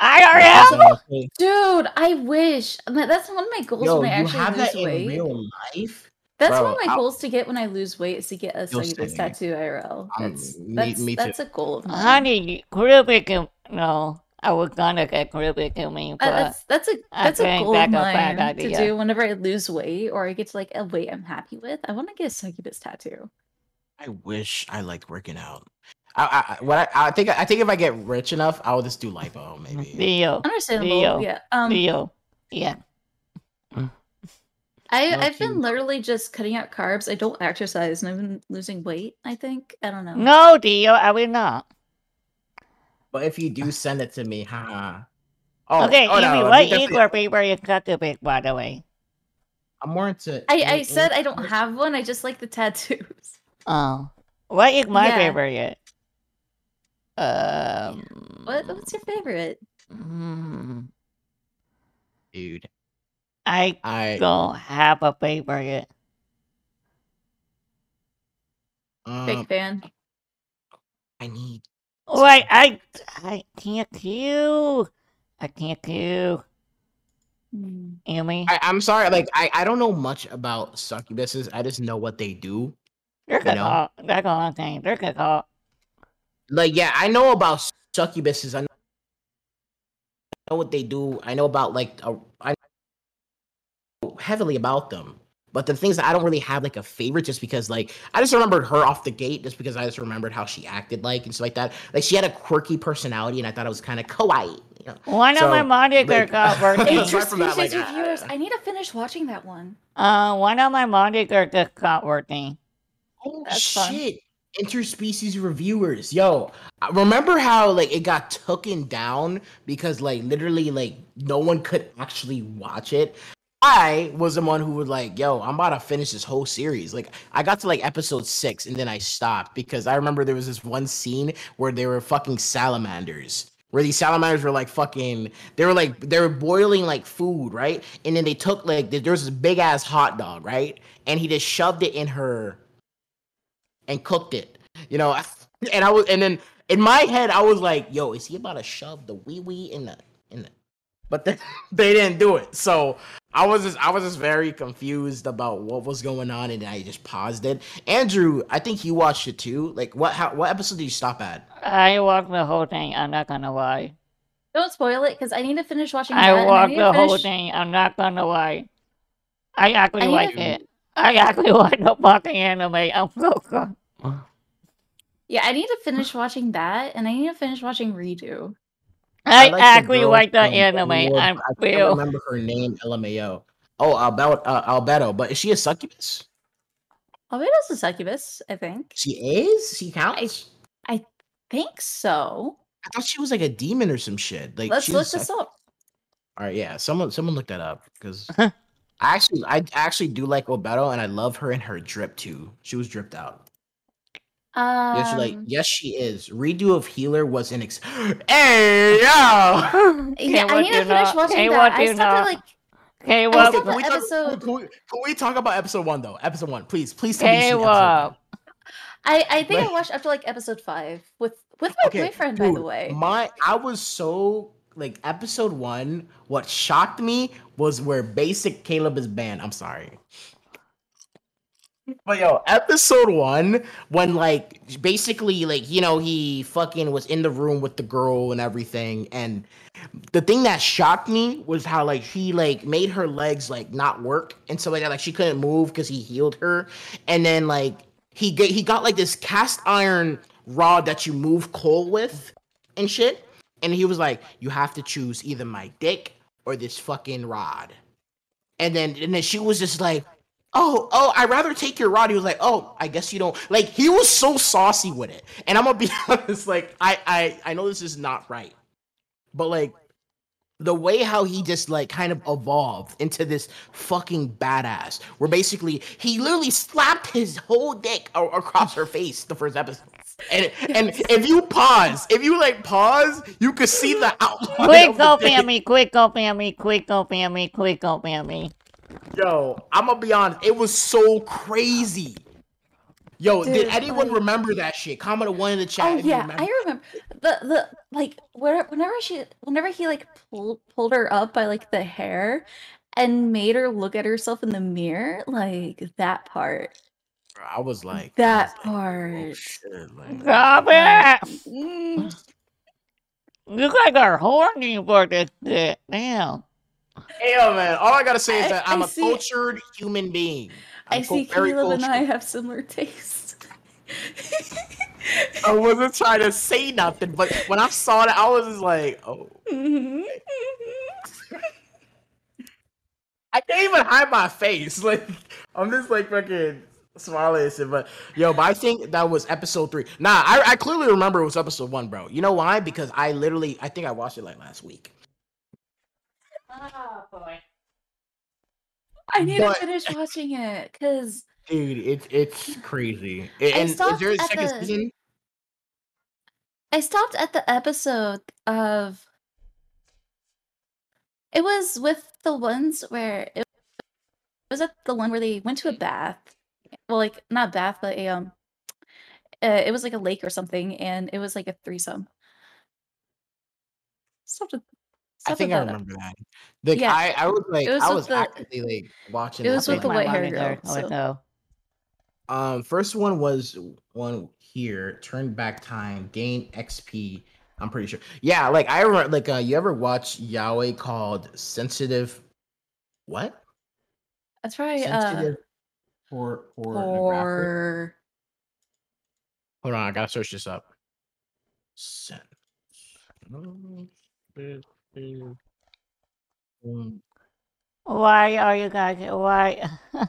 Speaker 1: IRL!
Speaker 3: So, okay.
Speaker 2: dude, I wish that's one of my goals
Speaker 3: Yo,
Speaker 2: when I
Speaker 3: you
Speaker 2: actually
Speaker 3: have
Speaker 2: lose
Speaker 3: that in real life?
Speaker 2: That's
Speaker 3: Bro,
Speaker 2: one of my
Speaker 3: I'll-
Speaker 2: goals to get when I lose weight is to get a
Speaker 3: You'll
Speaker 2: tattoo IRL.
Speaker 3: Um,
Speaker 2: That's
Speaker 3: me-
Speaker 2: that's
Speaker 3: me
Speaker 2: that's a goal of mine.
Speaker 1: Honey, Rubik, can- no, I was gonna get Rubik to me,
Speaker 2: Uh,
Speaker 1: but
Speaker 2: that's that's a
Speaker 1: I
Speaker 2: that's a
Speaker 1: think
Speaker 2: goal of
Speaker 1: that's a bad
Speaker 2: mine to do whenever I lose weight or I get to like a weight I'm happy with. I want to get a succubus tattoo.
Speaker 3: I wish I liked working out. I, I, what I, I think I think if I get rich enough, I'll just do lipo maybe.
Speaker 1: Leo,
Speaker 2: Understandable.
Speaker 1: Leo.
Speaker 2: Yeah. Um,
Speaker 1: Leo, yeah.
Speaker 2: I
Speaker 3: Not
Speaker 2: I've been literally just cutting out carbs. I don't exercise, and I've been losing weight. I think I don't know.
Speaker 1: No, Dio, I will not.
Speaker 3: But if you do send it to me, haha. Oh,
Speaker 1: okay,
Speaker 3: oh, no,
Speaker 1: Amy,
Speaker 3: no,
Speaker 1: what
Speaker 3: we
Speaker 1: is
Speaker 3: definitely-
Speaker 1: your favorite succubus, by the way?
Speaker 3: I'm more into.
Speaker 2: I, I said I don't have one. I just like the tattoos.
Speaker 1: Oh, what is my
Speaker 2: Yeah.
Speaker 1: favorite? Um,
Speaker 2: What what's your favorite?
Speaker 1: mm,
Speaker 3: dude.
Speaker 1: I
Speaker 3: I
Speaker 1: don't have a favorite.
Speaker 2: Big
Speaker 3: um,
Speaker 2: fan.
Speaker 3: I need.
Speaker 1: Wait, I I can't do. I can't do.
Speaker 2: Hmm.
Speaker 1: Amy,
Speaker 3: I, I'm sorry. Like I, I don't know much about succubuses. I just know what they do.
Speaker 1: they're
Speaker 3: you
Speaker 1: good.
Speaker 3: know?
Speaker 1: call. That's all I'm saying. They're good. call.
Speaker 3: Like yeah, I know about succubuses. I know know what they do. I know about like a, I know heavily about them. But the things that I don't really have like a favorite just because like I just remembered her off the gate just because I just remembered how she acted like and stuff like that. Like she had a quirky personality and I thought it was kind of kawaii. You know?
Speaker 1: One of
Speaker 3: So,
Speaker 1: my monitor
Speaker 3: like-
Speaker 1: got working.
Speaker 3: Aside from that, like,
Speaker 2: reviewers. I need to finish watching that one.
Speaker 1: Uh, one of my monitor just got working.
Speaker 3: Oh
Speaker 2: That's fun.
Speaker 3: shit! Interspecies reviewers, yo. Remember how like it got taken down because like literally like no one could actually watch it. I was the one who was like, "Yo, I'm about to finish this whole series." Like, I got to like episode six and then I stopped because I remember there was this one scene where they were fucking salamanders. Where these salamanders were like fucking, they were like they were boiling like food, right? And then they took like there was this big ass hot dog, right? And he just shoved it in her and cooked it. You know, and I was and then in my head I was like, "Yo, is he about to shove the wee wee in the in the?" But then they didn't do it. So I was just I was just very confused about what was going on, and I just paused it. Andrew, I think you watched it too. Like, what how, what episode did you stop at?
Speaker 1: I walked the whole thing. I'm not gonna lie.
Speaker 2: Don't spoil it because I need to finish watching
Speaker 1: I
Speaker 2: that. and
Speaker 1: walked
Speaker 2: need to
Speaker 1: the whole thing. I'm not gonna lie. I actually
Speaker 2: I
Speaker 1: like
Speaker 2: to-
Speaker 1: it. I actually like the fucking anime. I'm so sorry.
Speaker 2: Yeah, I need to finish watching that, and I need to finish watching Redo.
Speaker 1: I,
Speaker 3: like
Speaker 1: actually
Speaker 3: girl
Speaker 1: like the
Speaker 3: from
Speaker 1: anime.
Speaker 3: Lord-
Speaker 1: I'm
Speaker 3: I can't remember her name. LMAO. Oh, Albert, uh, Albedo. But is she a succubus?
Speaker 2: Albedo's a succubus, I think.
Speaker 3: She is. She counts.
Speaker 2: I think so.
Speaker 3: I thought she was like a demon or some shit. Like
Speaker 2: Let's
Speaker 3: she's
Speaker 2: look
Speaker 3: a
Speaker 2: this up.
Speaker 3: All right, yeah. Someone, someone look that up because I actually, I actually do like Albedo, and I love her and her drip too. She was dripped out.
Speaker 2: Um,
Speaker 3: yes, she like yes, she is. Redo of healer was an ex. Hey yo.
Speaker 2: yeah, I need to finish watching that. I stopped at like
Speaker 1: Okay,
Speaker 2: I
Speaker 1: well,
Speaker 3: can, we talk,
Speaker 2: episode-
Speaker 3: can, we, can we talk about episode one though? Episode one, please, please. Tell me
Speaker 1: okay,
Speaker 3: you've seen episode
Speaker 1: well.
Speaker 2: I, I think I watched after like episode five with with my
Speaker 3: Okay,
Speaker 2: boyfriend, by the way.
Speaker 3: My I was so like episode one. What shocked me was where basic Caleb is banned. I'm sorry. But yo, episode one, when like basically like you know he fucking was in the room with the girl and everything, and the thing that shocked me was how like he like made her legs like not work and so like that. Like she couldn't move because he healed her, and then like he get he got like this cast iron rod that you move coal with and shit. And he was like, "You have to choose either my dick or this fucking rod." And then and then she was just like, "Oh, oh, I'd rather take your rod." He was like, "Oh, I guess you don't." Like he was so saucy with it. And I'm gonna be honest, like I I I know this is not right, but like the way how he just like kind of evolved into this fucking badass, where basically he literally slapped his whole dick a- across her face the first episode. And and if you pause, if you like pause, you could see the outline.
Speaker 1: quick go family, quick go family, quick go family, quick go family.
Speaker 3: Yo, I'm gonna be honest, it was so crazy. Yo, did anyone
Speaker 2: like-
Speaker 3: remember that shit? Comment a one in the chat.
Speaker 2: Oh
Speaker 3: if you
Speaker 2: yeah,
Speaker 3: remember.
Speaker 2: I remember the the like where whenever she whenever he like pulled pulled her up by like the hair and made her look at herself in the mirror, like that part.
Speaker 3: I was like
Speaker 2: That
Speaker 3: I was like, oh,
Speaker 2: part.
Speaker 3: shit, like-
Speaker 1: Stop it!
Speaker 2: Mm.
Speaker 1: You guys are horny for this shit. Damn.
Speaker 3: Man. All I gotta say is that I'm
Speaker 2: I
Speaker 3: a
Speaker 2: see-
Speaker 3: cultured human being.
Speaker 2: I
Speaker 3: I'm
Speaker 2: see
Speaker 3: cul- very
Speaker 2: Caleb and I have similar tastes.
Speaker 3: I wasn't trying to say nothing, but when I saw that, I was just like, oh.
Speaker 2: Mhm.
Speaker 3: I can't even hide my face. Like, I'm just like fucking smiling shit. But yo, but I think that was episode three. Nah, I, I clearly remember it was episode one, bro. You know why? Because I literally, I think I watched it like last week.
Speaker 1: Oh boy.
Speaker 2: I need
Speaker 3: But-
Speaker 2: to finish watching it because
Speaker 3: Dude, it's it's crazy. And is
Speaker 2: stopped
Speaker 3: there a
Speaker 2: at
Speaker 3: second
Speaker 2: the-
Speaker 3: season?
Speaker 2: I stopped at the episode of. It was with the ones where it was at the one where they went to a bath. Well, like not bath, but a um. Uh, it was like a lake or something, and it was like a threesome. Stopped at,
Speaker 3: I think I remember that. Like
Speaker 2: Yeah.
Speaker 3: I, I was like,
Speaker 2: was
Speaker 3: I was
Speaker 2: the-
Speaker 3: actively like watching.
Speaker 2: it was with the white hair girl,
Speaker 1: Oh,
Speaker 2: so-
Speaker 1: no.
Speaker 3: Um, first one was one here. Turn back time, gain XP, I'm pretty sure. Yeah, like I remember, like uh, you ever watch Yahweh called Sensitive? What?
Speaker 2: That's right. Uh,
Speaker 3: Sensitive for for Nebraska?
Speaker 2: or
Speaker 3: Hold on, I gotta search this up. Sen- Mm,
Speaker 1: Why are you guys? Why?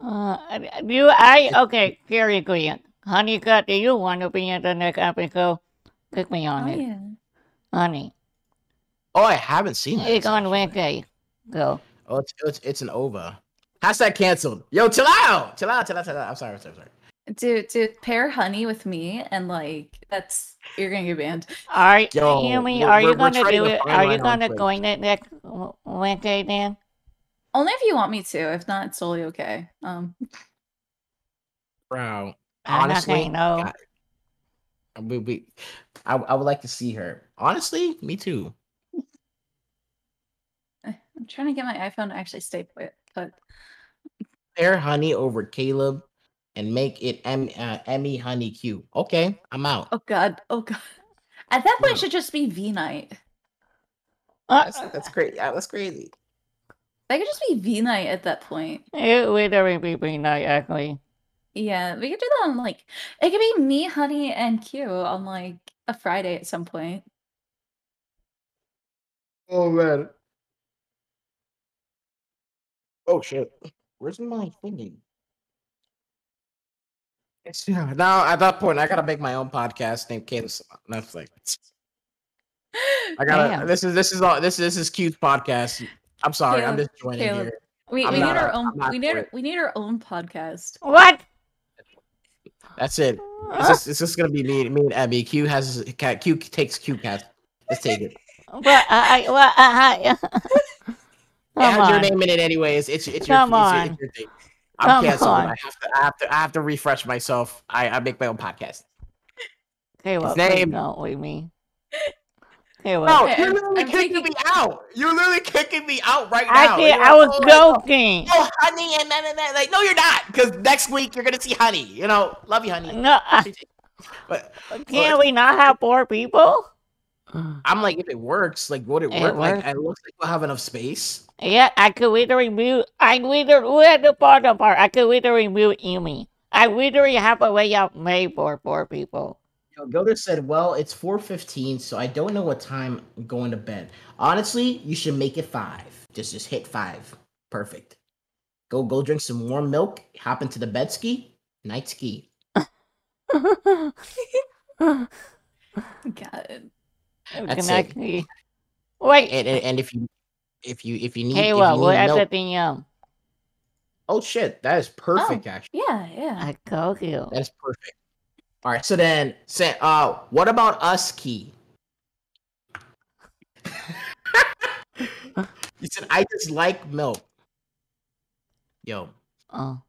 Speaker 1: uh, you, I okay. Very good. Honeycut, do you want to be in the next episode? Pick me on
Speaker 2: oh
Speaker 1: it,
Speaker 2: yeah.
Speaker 1: honey.
Speaker 3: Oh, I haven't seen it.
Speaker 1: It's on
Speaker 3: actually.
Speaker 1: Wednesday. Go.
Speaker 3: Oh, it's, it's it's an OVA. Hashtag canceled. Yo, chill out, chill out, chill out, chill out. I'm sorry, I'm sorry, I'm sorry.
Speaker 2: Dude, dude, pair honey with me and like that's you're gonna get banned.
Speaker 1: Are
Speaker 3: Yo,
Speaker 1: Yumi,
Speaker 3: we're-
Speaker 1: you
Speaker 3: we're- we're
Speaker 1: gonna do it? Are you gonna
Speaker 3: Twitch.
Speaker 1: go in it next w- Wednesday then?
Speaker 2: Only if you want me to. If not, it's totally okay. Um,
Speaker 3: Bro, honestly,
Speaker 1: no.
Speaker 3: God, we, we, I, I would like to see her. Honestly, me too.
Speaker 2: I'm trying to get my iPhone to actually stay put. Put.
Speaker 3: Pair honey over Caleb and make it M, uh, Emmy Honey Q. Okay, I'm out.
Speaker 2: Oh god. Oh god. At that point,
Speaker 3: No.
Speaker 2: it should just be V night.
Speaker 1: Uh,
Speaker 3: That's that's crazy. That's crazy.
Speaker 2: That could just be V night at that point.
Speaker 1: it would very be V Night, actually.
Speaker 2: Yeah, we could do that on like it could be me, Honey, and Q on like a Friday at some point.
Speaker 3: Oh man. Oh shit. Where's my thingy? It's yeah. Now at that point, I gotta make my own podcast named Caleb Netflix. I gotta.
Speaker 1: Damn.
Speaker 3: This is this is all. This this is Q's podcast. I'm sorry. I'm just joining
Speaker 2: Caleb.
Speaker 3: here.
Speaker 2: We,
Speaker 3: I'm
Speaker 2: we need our
Speaker 3: I'm
Speaker 2: own we need our, we need our own podcast.
Speaker 1: What?
Speaker 3: That's it. It's just, it's just gonna be me, me and Abby. Q has cat. Q takes Q cast. Let's take it.
Speaker 1: But I, well, uh, I,
Speaker 3: It
Speaker 1: come
Speaker 3: has your
Speaker 1: on.
Speaker 3: name in it anyways. It's it's your,
Speaker 1: Come
Speaker 3: it's your,
Speaker 1: on.
Speaker 3: it's your thing. I'm
Speaker 1: Come
Speaker 3: canceled.
Speaker 1: on.
Speaker 3: I have to I have to I have to refresh myself. I, I make my own podcast.
Speaker 1: Well,
Speaker 3: His name-
Speaker 1: don't leave me. Okay,
Speaker 3: No, you're literally
Speaker 2: I'm
Speaker 3: kicking
Speaker 2: taking-
Speaker 3: me out. You're literally kicking me out right
Speaker 1: I
Speaker 3: now.
Speaker 1: did.
Speaker 3: You're
Speaker 1: I was
Speaker 3: oh, like,
Speaker 1: joking.
Speaker 3: Oh, honey, and then and then like, no, you're not, because next week you're gonna see honey. You know, love you, honey.
Speaker 1: No, I,
Speaker 3: But
Speaker 1: can't we not have four people? Uh-huh.
Speaker 3: I'm like, if it works, like, would it
Speaker 1: It
Speaker 3: work? Like,
Speaker 1: works.
Speaker 3: it looks like we'll have enough space.
Speaker 1: Yeah, I could literally mute. I literally we had the bottom part. I could literally mute Yumi. I literally have a layout made for four people.
Speaker 3: Yo, Gilder said, "Well, it's 4:15, so I don't know what time I'm going to bed. Honestly, you should make it five. Just just hit five. Perfect. Go go drink some warm milk. Hop into the bed ski. Night ski.
Speaker 2: God.
Speaker 1: Can
Speaker 3: That's
Speaker 1: I
Speaker 3: it.
Speaker 1: Wait,
Speaker 3: And, and and if you if you if you need,
Speaker 1: hey, well,
Speaker 3: you
Speaker 1: we're
Speaker 3: need
Speaker 1: at the
Speaker 3: milk,
Speaker 1: DM.
Speaker 3: oh shit, that is perfect. Actually,
Speaker 2: Yeah, yeah.
Speaker 1: I told you.
Speaker 3: that is perfect. All right, so then, say, uh, what about us, Key? you said I just like milk. Yo,
Speaker 1: Oh,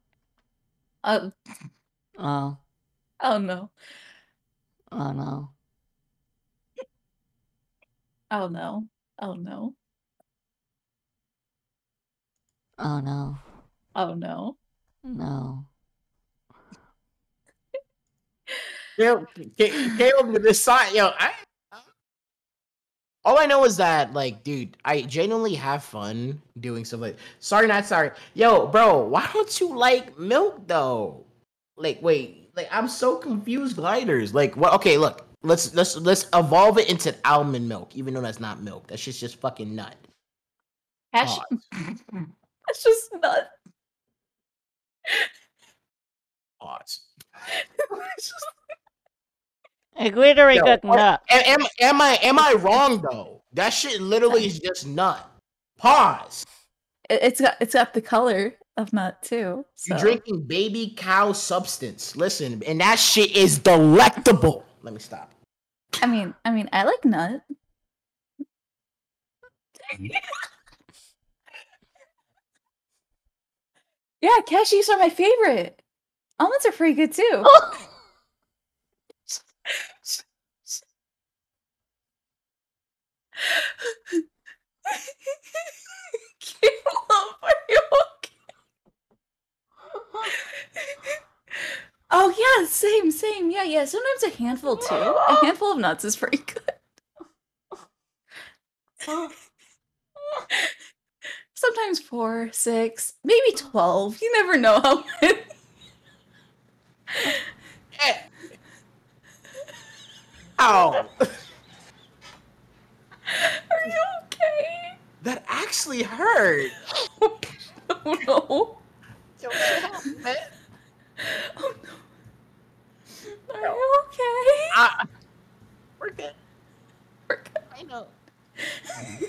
Speaker 2: Um,
Speaker 1: oh,
Speaker 2: oh no.
Speaker 1: oh no.
Speaker 2: Oh no. Oh no.
Speaker 1: Oh no.
Speaker 2: Oh no.
Speaker 1: No.
Speaker 3: Caleb, Caleb with this sign, yo, I. All I know is that, like, dude, I genuinely have fun doing stuff like. Sorry, not sorry. Yo, bro, why don't you like milk though? Like, wait, like, I'm so confused. Gliders, like, what? Okay, look, let's let's let's evolve it into almond milk, even though that's not milk. That's just just fucking nut.
Speaker 2: Hash- That's just nut.
Speaker 3: Pause.
Speaker 2: It's just-
Speaker 1: It literally
Speaker 3: Yo, oh,
Speaker 1: nut.
Speaker 3: Am, am, am I am I wrong though? That shit literally is just nut. Pause.
Speaker 2: it- it's got it's got the color of nut too.
Speaker 3: You're drinking baby cow substance. Listen, and that shit is delectable. Let me stop.
Speaker 2: I mean, I mean, I like nut. yeah, cashews are my favorite. Almonds are pretty good too. Caleb, are you okay? Oh yeah, same, same. same. Yeah, yeah. Sometimes a handful too. A handful of nuts is pretty good. Sometimes four, six, maybe twelve. You never know how many.
Speaker 3: Ow!
Speaker 2: Are you okay?
Speaker 3: That actually hurt.
Speaker 2: Oh no.
Speaker 3: Yo, shut up, man.
Speaker 2: Oh no. Are you okay?
Speaker 3: Ah, we're good.
Speaker 2: We're good.
Speaker 3: I know.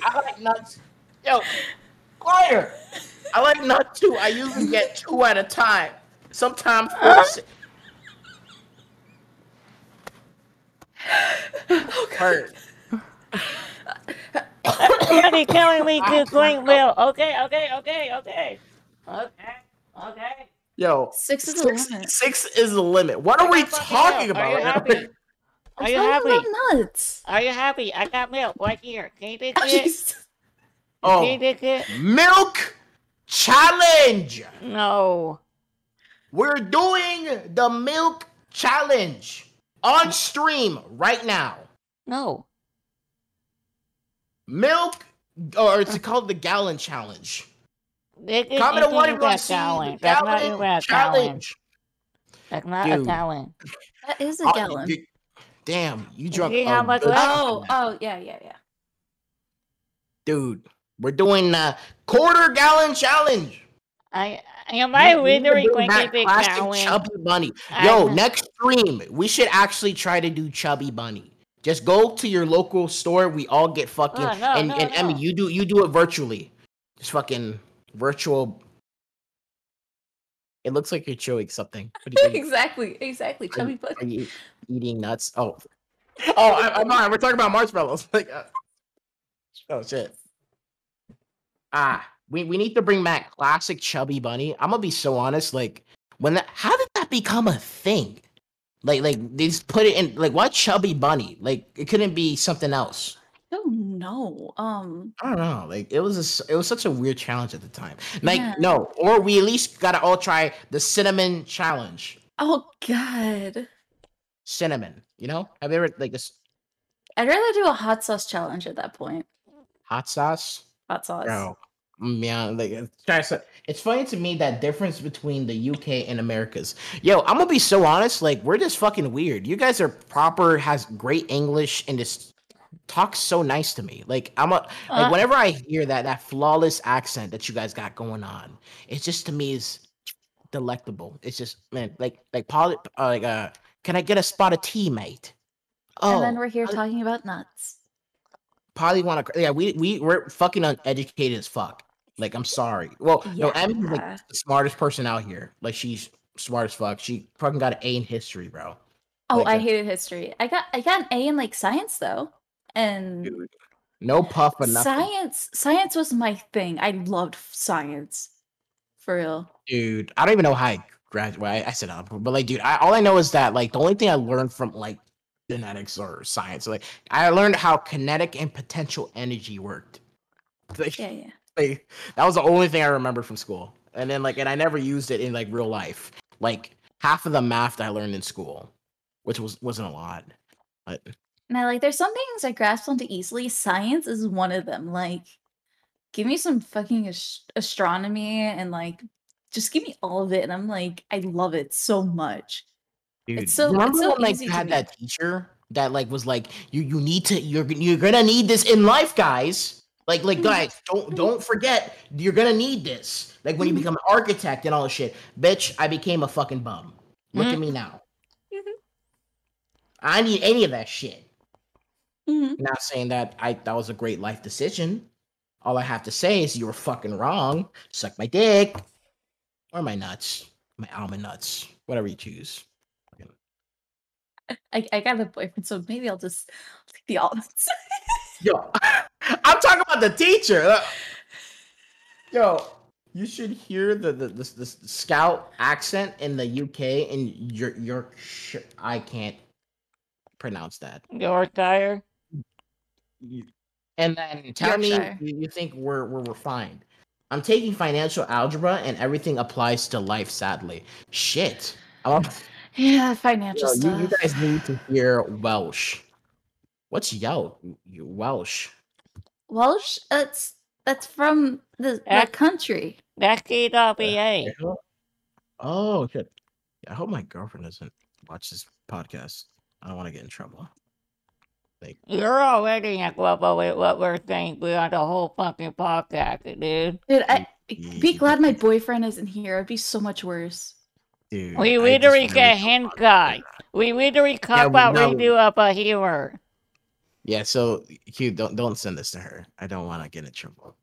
Speaker 3: I like nuts. Yo, quiet. I like nuts too. I usually get two at a time. Sometimes four. si-
Speaker 2: Oh, God.
Speaker 3: Hurt.
Speaker 1: Somebody telling me to drink milk. Okay, okay, okay, okay. Okay, okay.
Speaker 3: Yo,
Speaker 2: Six is the limit.
Speaker 3: six is the limit. What are we talking
Speaker 1: milk.
Speaker 3: about?
Speaker 1: Are you
Speaker 3: right now?
Speaker 1: happy? Are you happy?
Speaker 2: about nuts.
Speaker 1: Are you happy? I got milk right here. Can you take
Speaker 2: Oh,
Speaker 1: it?
Speaker 2: jeez.
Speaker 1: Can
Speaker 3: Oh,
Speaker 1: you take it?
Speaker 3: milk challenge.
Speaker 1: No.
Speaker 3: We're doing the milk challenge on stream right now.
Speaker 1: No.
Speaker 3: Milk, or it's called the gallon challenge.
Speaker 1: It is
Speaker 3: Comment on what you
Speaker 1: that
Speaker 3: want to see. The
Speaker 1: challenge. That's not even
Speaker 3: gallon
Speaker 1: a challenge.
Speaker 3: challenge.
Speaker 1: That's not a
Speaker 3: Dude.
Speaker 1: challenge.
Speaker 2: That is a gallon.
Speaker 3: you- Damn, you drunk.
Speaker 1: see how much?
Speaker 2: Oh, oh, yeah, yeah, yeah.
Speaker 3: dude. We're doing a quarter gallon challenge.
Speaker 1: I am I
Speaker 3: We- we need to
Speaker 1: really
Speaker 3: bring
Speaker 1: going to be challenge?
Speaker 3: Chubby Bunny. Yo, next stream, we should actually try to do Chubby Bunny. Just go to your local store. We all get fucking
Speaker 1: Oh, no,
Speaker 3: and,
Speaker 1: no,
Speaker 3: and Emmy, you do you do it virtually. Just fucking virtual. It looks like you're chewing something. You,
Speaker 2: exactly, exactly. Chubby butt.
Speaker 3: are you eating nuts? Oh, oh, I, I'm not. We're talking about marshmallows. Like, uh, oh shit. Ah, we, we need to bring back classic chubby bunny. I'm gonna be so honest. Like, when that, how did that become a thing? Like, like they just put it in. Like, why chubby bunny? Like, it couldn't be something else.
Speaker 2: Don't know. Um,
Speaker 3: I don't know. Like, it was a it was such a weird challenge at the time. Like,
Speaker 2: Yeah.
Speaker 3: no, or we at least gotta all try the cinnamon challenge.
Speaker 2: oh god.
Speaker 3: Cinnamon, you know? Have you ever like this
Speaker 2: I'd rather do a hot sauce challenge at that point.
Speaker 3: hot sauce?
Speaker 2: Hot sauce.
Speaker 3: Bro, mm, yeah, like it's, it's funny to me that difference between the UK and Americas. Yo, I'm gonna be so honest. Like, we're just fucking weird. You guys are proper, has great English, and just talks so nice to me. Like, I'm a like
Speaker 1: Uh,
Speaker 3: whenever I hear that that flawless accent that you guys got going on, it's just to me is delectable. It's just man, like like poly, uh, like uh, can I get a spot of tea, mate? Oh,
Speaker 2: and then we're here
Speaker 3: I-
Speaker 2: talking about nuts.
Speaker 3: probably want to. Yeah, we we we're fucking uneducated as fuck. Like, I'm sorry. Well, no, Emmy's like
Speaker 2: Yeah.
Speaker 3: the smartest person out here. Like, she's smart as fuck. She fucking got an A in history, bro.
Speaker 2: Oh,
Speaker 3: like
Speaker 2: I
Speaker 3: a-
Speaker 2: hated history. I got I got an A in like science though. And
Speaker 3: Dude, no puff, but nothing.
Speaker 2: science science was my thing. I loved science. For real.
Speaker 3: Dude, I don't even know how I graduated. I, I said up, but like, dude, I, all I know is that like the only thing I learned from like genetics or science, like I learned how kinetic and potential energy worked. Like,
Speaker 2: Yeah, yeah.
Speaker 3: like, that was the only thing I remember from school. And then like, and I never used it in like real life. Like half of the math that I learned in school, which was wasn't a lot. But
Speaker 2: Now, like, there's some things I grasp onto easily. Science is one of them. Like, give me some fucking ast- astronomy and like, just give me all of it, and I'm like, I love it so much.
Speaker 3: dude,
Speaker 2: It's so-
Speaker 3: remember
Speaker 2: it's so
Speaker 3: when like you had that teacher that like was like, you you need to you're you're gonna need this in life, guys. Like like
Speaker 2: Mhm.
Speaker 3: guys, don't don't forget you're gonna need this. Like when you
Speaker 2: Mhm.
Speaker 3: become an architect and all this shit. Bitch, I became a fucking bum. Look at me now. I need any of that shit.
Speaker 2: Mhm.
Speaker 3: Not saying that I that was a great life decision. All I have to say is you were fucking wrong. Suck my dick. Or my nuts. My almond nuts. Whatever you choose.
Speaker 2: I, I got a boyfriend, so maybe I'll just take the almonds.
Speaker 3: Yo, I'm talking about the teacher. Uh, Yo, you should hear the the, the, the Scouse accent in the UK and your your I can't pronounce that.
Speaker 1: Yorkshire.
Speaker 3: And then tell
Speaker 2: Yorkshire.
Speaker 3: me you, you think we're, we're refined. I'm taking financial algebra and everything applies to life, sadly. Shit. I'm, oh.
Speaker 2: Yeah, financial
Speaker 3: Yo, you,
Speaker 2: stuff.
Speaker 3: you guys need to hear Welsh. What's Yelp? You- Welsh.
Speaker 2: Welsh. That's that's from the, the
Speaker 1: Ac-
Speaker 2: country.
Speaker 1: That's GWA.
Speaker 3: Oh shit! Yeah, I hope my girlfriend doesn't watch this podcast. I don't want to get in trouble.
Speaker 1: You're already in trouble with what we're saying beyond the whole fucking podcast, dude.
Speaker 2: Dude, I be glad my boyfriend isn't here. It'd be so much worse.
Speaker 3: Dude,
Speaker 1: We
Speaker 3: I just
Speaker 1: literally
Speaker 3: really
Speaker 1: get
Speaker 3: don't
Speaker 1: hint
Speaker 3: want
Speaker 1: guy. We literally talk
Speaker 3: Yeah, we
Speaker 1: about
Speaker 3: know.
Speaker 1: review of a humor.
Speaker 3: Yeah, so Hugh, don't don't send this to her. I don't want to get in trouble.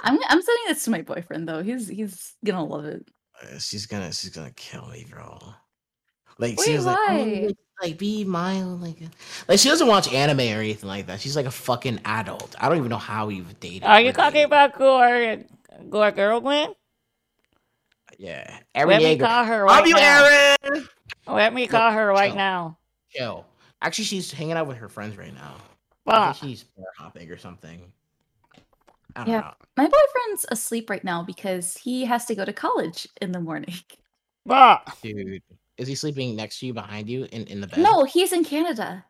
Speaker 2: I'm I'm sending this to my boyfriend though. He's he's gonna love it.
Speaker 3: Uh, she's gonna she's gonna kill me, bro. Like
Speaker 2: Wait,
Speaker 3: she was like, oh, like, like be mild, like uh, like she doesn't watch anime or anything like that. She's like a fucking adult. I don't even know how you've dated.
Speaker 1: Are you
Speaker 3: We're
Speaker 1: talking
Speaker 3: dating.
Speaker 1: about Gore, Gore Girlgwen?
Speaker 3: Yeah, every
Speaker 1: Let me call her right
Speaker 3: Love
Speaker 1: right
Speaker 3: you,
Speaker 1: now.
Speaker 3: Aaron.
Speaker 1: Let me call her right
Speaker 3: chill.
Speaker 1: now.
Speaker 3: Chill. Actually, she's hanging out with her friends right now. I think she's bar hopping or something. I don't
Speaker 2: Yeah.
Speaker 3: know.
Speaker 2: My boyfriend's asleep right now because he has to go to college in the morning.
Speaker 1: Fuck.
Speaker 3: Dude, is he sleeping next to you, behind you, in, in the bed?
Speaker 2: No, he's in Canada.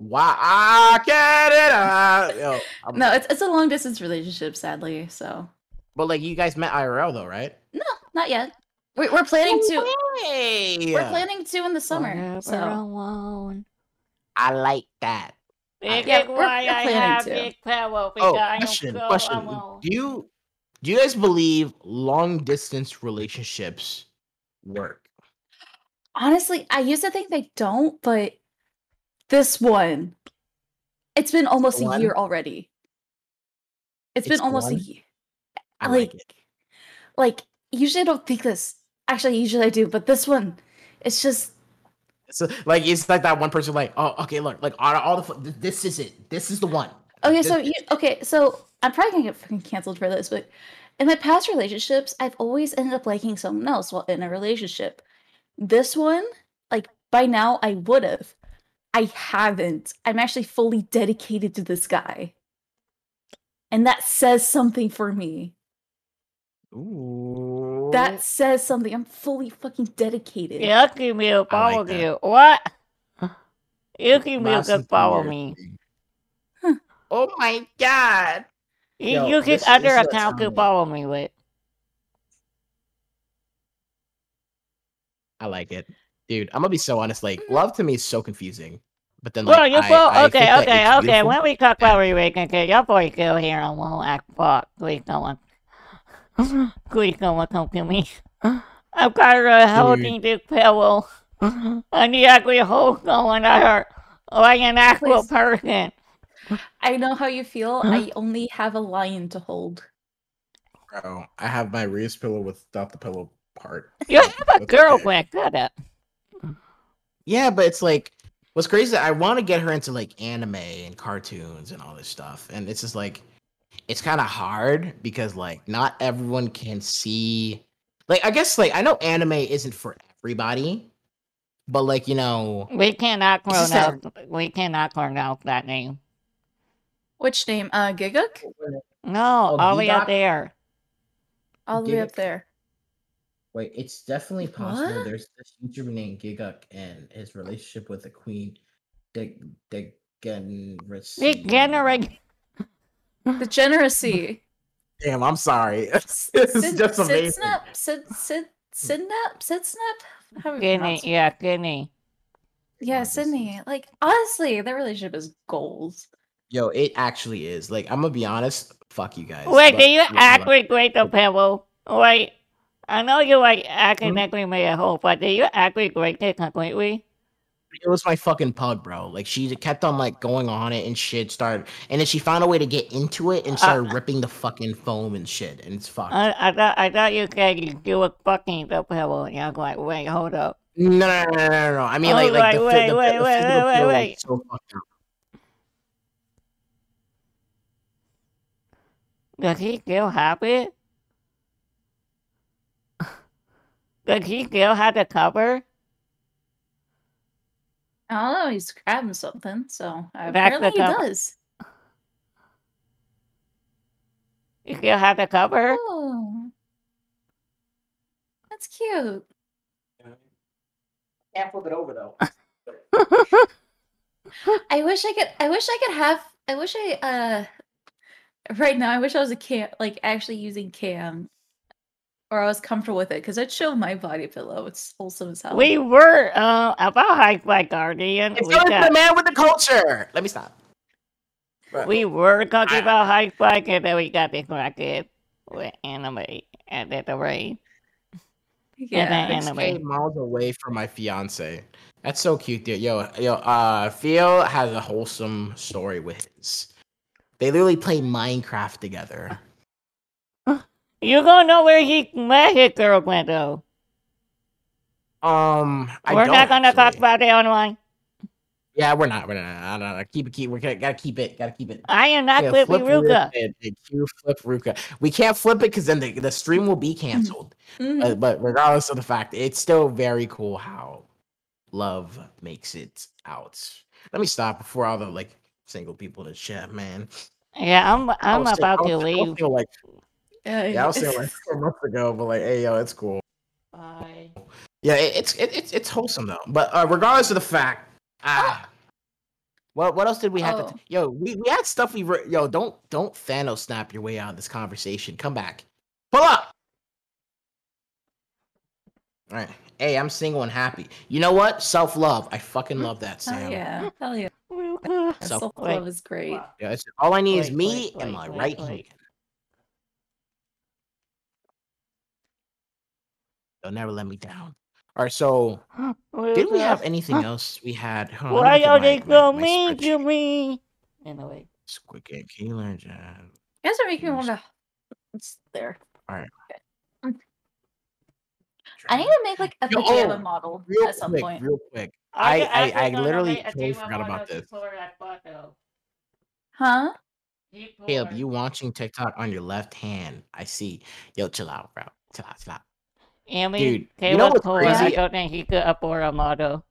Speaker 3: Wow, I get it. uh, Yo, I'm-
Speaker 2: No, it's it's a long distance relationship, sadly. So
Speaker 3: but like you guys met IRL though, right?
Speaker 2: no, not yet. We're, we're planning to.
Speaker 3: Hey,
Speaker 2: We're planning to in the summer.
Speaker 1: Forever
Speaker 2: So
Speaker 1: alone.
Speaker 3: I like that.
Speaker 1: This
Speaker 2: Yeah, we're-
Speaker 1: why
Speaker 2: we're
Speaker 1: I
Speaker 2: planning
Speaker 1: have
Speaker 2: to.
Speaker 1: big power
Speaker 3: Oh,
Speaker 1: because I am
Speaker 3: question, question.
Speaker 1: alone.
Speaker 3: Do you do you guys believe long distance relationships work?
Speaker 2: Honestly, I used to think they don't, but this one, it's been almost a year already.
Speaker 3: It's
Speaker 2: it's been almost a year.
Speaker 3: I
Speaker 2: like,
Speaker 3: like
Speaker 2: like usually I don't think this. Actually, usually I do, but this one, it's just
Speaker 3: So like it's like that one person like, oh, okay, look, like all, all the this is it. This is the one.
Speaker 2: Okay,
Speaker 3: This-
Speaker 2: so you okay, so I'm probably gonna get fucking canceled for this, but in my past relationships, I've always ended up liking someone else while in a relationship. This one, like by now I would have. I haven't. I'm actually fully dedicated to this guy. And that says something for me.
Speaker 3: Ooh.
Speaker 2: That says something. I'm fully fucking dedicated.
Speaker 1: Yucky Milk
Speaker 3: I like
Speaker 1: you. What? Yucky Milk
Speaker 3: Lasted
Speaker 1: could follow
Speaker 3: years.
Speaker 1: me.
Speaker 3: Oh my god.
Speaker 1: You,
Speaker 3: Yo,
Speaker 1: you
Speaker 3: this-
Speaker 1: can other
Speaker 3: this is a
Speaker 1: account could follow me with.
Speaker 3: I like it. Dude, I'm gonna be so honest. Like,
Speaker 2: Mm-hmm.
Speaker 3: love to me is so confusing. But then, like,
Speaker 1: Well, you
Speaker 3: I,
Speaker 1: both
Speaker 3: I
Speaker 1: okay,
Speaker 3: think
Speaker 1: okay, okay. When we talk about relationship, your boy still here and won't act fuck. Please don't want. Please don't want to come to me. I've got of holding this pillow. I need actually hold someone at her like an actual
Speaker 2: Please.
Speaker 1: person.
Speaker 2: I know how you feel. I only have a lion to hold.
Speaker 3: Bro, I have my wrist pillow without the pillow part.
Speaker 1: You have a
Speaker 3: girl okay.
Speaker 1: girlfriend, shut up.
Speaker 3: Yeah, but it's like what's crazy. is I want to get her into like anime and cartoons and all this stuff, and it's just like it's kind of hard because like not everyone can see. Like I guess like I know anime isn't for everybody, but like you know,
Speaker 1: We cannot
Speaker 3: It's just that-
Speaker 1: We cannot pronounce that name.
Speaker 2: Which name? Uh Gigguk?
Speaker 1: No,
Speaker 3: Oh,
Speaker 1: all the way up there.
Speaker 2: All the way up there.
Speaker 3: Wait, it's definitely possible.
Speaker 2: What?
Speaker 3: There's this YouTuber named Gigguk and his relationship with the queen, De Degeneracy.
Speaker 1: Degenerate.
Speaker 2: Degeneracy.
Speaker 3: Damn, I'm sorry.
Speaker 2: S-
Speaker 3: This is
Speaker 2: Sid-
Speaker 3: just
Speaker 2: Sid
Speaker 3: amazing.
Speaker 2: Snap, Sid, Sid, Sidnap, Sydsnap. How do
Speaker 1: Guinea, yeah, Guinea.
Speaker 2: Yeah,
Speaker 3: this
Speaker 2: Sydney. Like honestly, their relationship is goals.
Speaker 3: Yo, it actually is. Like, I'm gonna be honest. Fuck you guys.
Speaker 1: Wait,
Speaker 3: but-
Speaker 1: do you
Speaker 3: yeah, hold on.
Speaker 1: actually grade the pillow? Wait, I know you like accidentally mm-hmm. made a hole, but do you actually grade it completely?
Speaker 3: It was my fucking pug, bro. Like, she kept on like going on it and shit. Started, and then she found a way to get into it and uh, started ripping the fucking foam and shit. And it's fucked.
Speaker 1: I, I thought I thought you said you, you were fucking the pillow, and I was like, wait, hold up.
Speaker 3: no, no, no, no, no. I mean,
Speaker 1: Oh,
Speaker 3: like, like the,
Speaker 1: wait,
Speaker 3: the,
Speaker 1: wait,
Speaker 3: the
Speaker 1: wait,
Speaker 3: physical
Speaker 1: wait,
Speaker 3: feel,
Speaker 1: wait.
Speaker 3: like, so fucked up.
Speaker 1: Does he still have it? Does he still have the cover?
Speaker 2: I don't know. He's grabbing something, so
Speaker 1: Back
Speaker 2: apparently
Speaker 1: the
Speaker 2: he does.
Speaker 1: You still have the cover?
Speaker 2: Oh, that's cute.
Speaker 3: Can't flip it over though.
Speaker 2: I wish I could. I wish I could have. I wish I. uh Right now, I wish I was a cam, like actually using cam, or I was comfortable with it because I'd show my body pillow. It's wholesome as hell.
Speaker 1: We were uh, about Hike by Guardian.
Speaker 3: It's
Speaker 1: We, got,
Speaker 3: the man with the culture. Let me stop. Right.
Speaker 1: we were talking
Speaker 3: I-
Speaker 1: about Hike Bike, and then we got distracted with anime and then the rain.
Speaker 2: yeah.
Speaker 1: then-
Speaker 3: Six
Speaker 1: anime.
Speaker 3: Miles away from my fiance. That's so cute, dude. Yo, yo, uh, Theo has a wholesome story with his. They literally play Minecraft together.
Speaker 1: You gonna know where he met his girlfriend though.
Speaker 3: Um, I
Speaker 1: we're
Speaker 3: don't
Speaker 1: not gonna talk about it online.
Speaker 3: Yeah, we're not. We're not. I don't know. Keep it. Keep. We gotta, keep it. Gotta keep it.
Speaker 1: I am not
Speaker 3: Yeah,
Speaker 1: Clippy
Speaker 3: flip
Speaker 1: Ruka.
Speaker 3: Q flip Ruka. We can't flip it because then the, the stream will be canceled.
Speaker 2: Mhm.
Speaker 3: Uh, but regardless of the fact, it's still very cool how love makes it out. Let me stop before all the like single people in the chat, man.
Speaker 1: Yeah, I'm I'm
Speaker 3: was
Speaker 1: about
Speaker 3: I
Speaker 1: to
Speaker 3: I
Speaker 1: leave.
Speaker 3: like
Speaker 2: Yeah,
Speaker 3: yeah, I was saying like four months ago, but like, hey, yo, it's cool.
Speaker 1: Bye.
Speaker 3: Yeah, it, it's it, it's it's wholesome though. But uh, regardless of the fact, ah, what what else did we have?
Speaker 2: Oh.
Speaker 3: To t- yo, we, we had stuff we re- yo don't don't Thanos snap your way out of this conversation. Come back, pull up. All right, hey, I'm single and happy. You know what? Self love. I fucking love that,
Speaker 2: Hell
Speaker 3: Sam.
Speaker 2: yeah. Hell yeah.
Speaker 1: Ruka.
Speaker 3: So-
Speaker 2: Self
Speaker 1: Wait.
Speaker 2: love is great.
Speaker 3: Yeah, it's, all I need is me
Speaker 1: wait,
Speaker 3: and
Speaker 1: wait,
Speaker 3: my
Speaker 1: wait,
Speaker 3: right
Speaker 1: wait.
Speaker 3: hand. They'll never let me down. All right, so did we have anything else? We had. hold on, let
Speaker 1: Why are
Speaker 3: at
Speaker 1: they
Speaker 3: my-
Speaker 1: so
Speaker 3: my- my
Speaker 1: mean to me? Anyway,
Speaker 3: Squid Game Killer, Jan.
Speaker 2: You guys are making me want to. It's there. All right, mm. I need to make like a
Speaker 3: Yo,
Speaker 2: pajama
Speaker 3: oh,
Speaker 2: model
Speaker 3: Real
Speaker 2: at some
Speaker 3: quick,
Speaker 2: point.
Speaker 3: real quick. I-
Speaker 1: could
Speaker 3: I-
Speaker 1: actually
Speaker 3: I literally totally forgot about this.
Speaker 1: before that photo.
Speaker 2: Huh?
Speaker 3: Caleb, you watching TikTok on your left hand? I see. Yo, chill out, bro. Chill out, chill out.
Speaker 1: Mean,
Speaker 3: Dude, you know what's crazy?
Speaker 1: I don't think he could afford a model.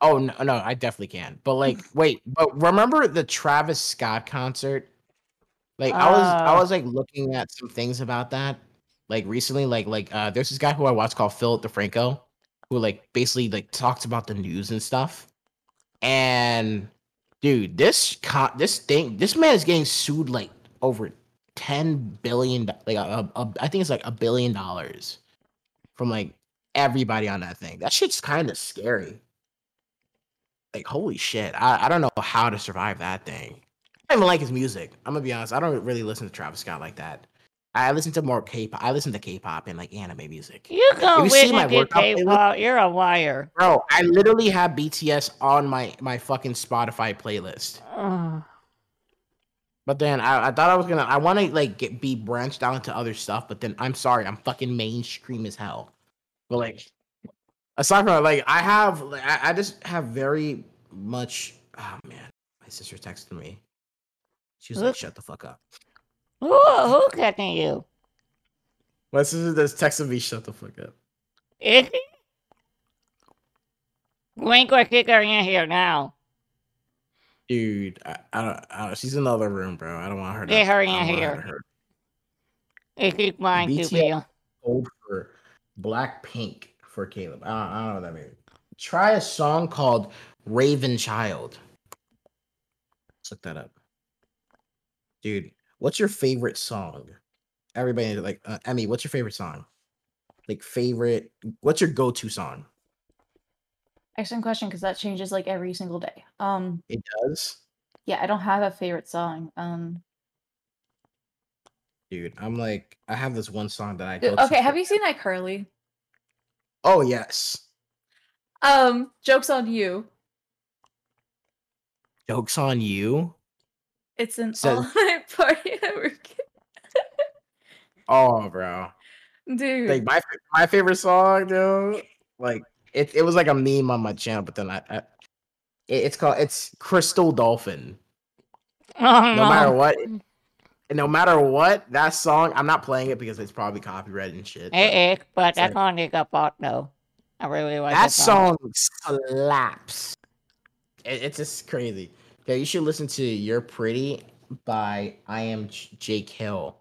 Speaker 3: Oh no, no, I definitely can. But like, wait, but remember the Travis Scott concert? Like, I was, I
Speaker 1: Ah.
Speaker 3: was like looking at some things about that, like recently. Like, like, uh, there's this guy who I watch called Philip DeFranco, who like basically like talks about the news and stuff. And dude, this con- this thing, this man is getting sued like over ten billion, like a, a, I think it's like a billion dollars from like everybody on that thing. That shit's kind of scary. Like holy shit, I, I don't know how to survive that thing. I don't even like his music. I'm gonna be honest. I don't really listen to Travis Scott like that. I listen to more K-pop. I listen to K-pop and like anime music.
Speaker 1: You gonna
Speaker 3: you see my workout?
Speaker 1: K-pop? You're a liar.
Speaker 3: Bro, I literally have BTS on my my fucking Spotify playlist.
Speaker 1: Ugh.
Speaker 3: But then I, I thought I was gonna I want to like get be branched out into other stuff. But then I'm sorry, I'm fucking mainstream as hell. But like aside from like I have like, I, I just have very much. Oh man, my sister texted me. She was like, "Shut the fuck up."
Speaker 1: Who who catching you?
Speaker 3: My sister just texted me, "Shut the fuck up."
Speaker 1: Is he? Wink or kick her in here now.
Speaker 3: Dude, I, I don't. I don't. She's in the other room, bro. I don't want her to.
Speaker 1: Get her in
Speaker 3: don't want her
Speaker 1: here. If he's mine to
Speaker 3: BTS.
Speaker 1: be.
Speaker 3: For black pink for Caleb. I don't, I don't know what that means. Try a song called Raven Child. Let's look that up. Dude, what's your favorite song? Everybody like uh, Emmy, what's your favorite song? Like favorite what's your go-to song?
Speaker 2: Excellent question because that changes like every single day. Um,
Speaker 3: It does.
Speaker 2: yeah, I don't have a favorite song. Um,
Speaker 3: Dude, I'm like I have this one song that I
Speaker 2: d-
Speaker 3: go to
Speaker 2: okay, have you seen iCarly?
Speaker 3: Oh yes.
Speaker 2: Um, jokes on you.
Speaker 3: Jokes on you.
Speaker 2: It's an all-night party at work.
Speaker 3: Oh, bro.
Speaker 2: Dude,
Speaker 3: like my fa- my favorite song, dude. Like it, it was like a meme on my channel, but then I, I it- it's called it's Crystal Dolphin.
Speaker 1: Oh,
Speaker 3: No
Speaker 1: no.
Speaker 3: matter what, and no matter what, that song I'm not playing it because it's probably copyrighted and shit. but
Speaker 1: is, but that song is a fault though. I really like
Speaker 3: that
Speaker 1: that song.
Speaker 3: song slaps. It- it's just crazy. Okay, you should listen to "You're Pretty" by I Am J- Jake Hill.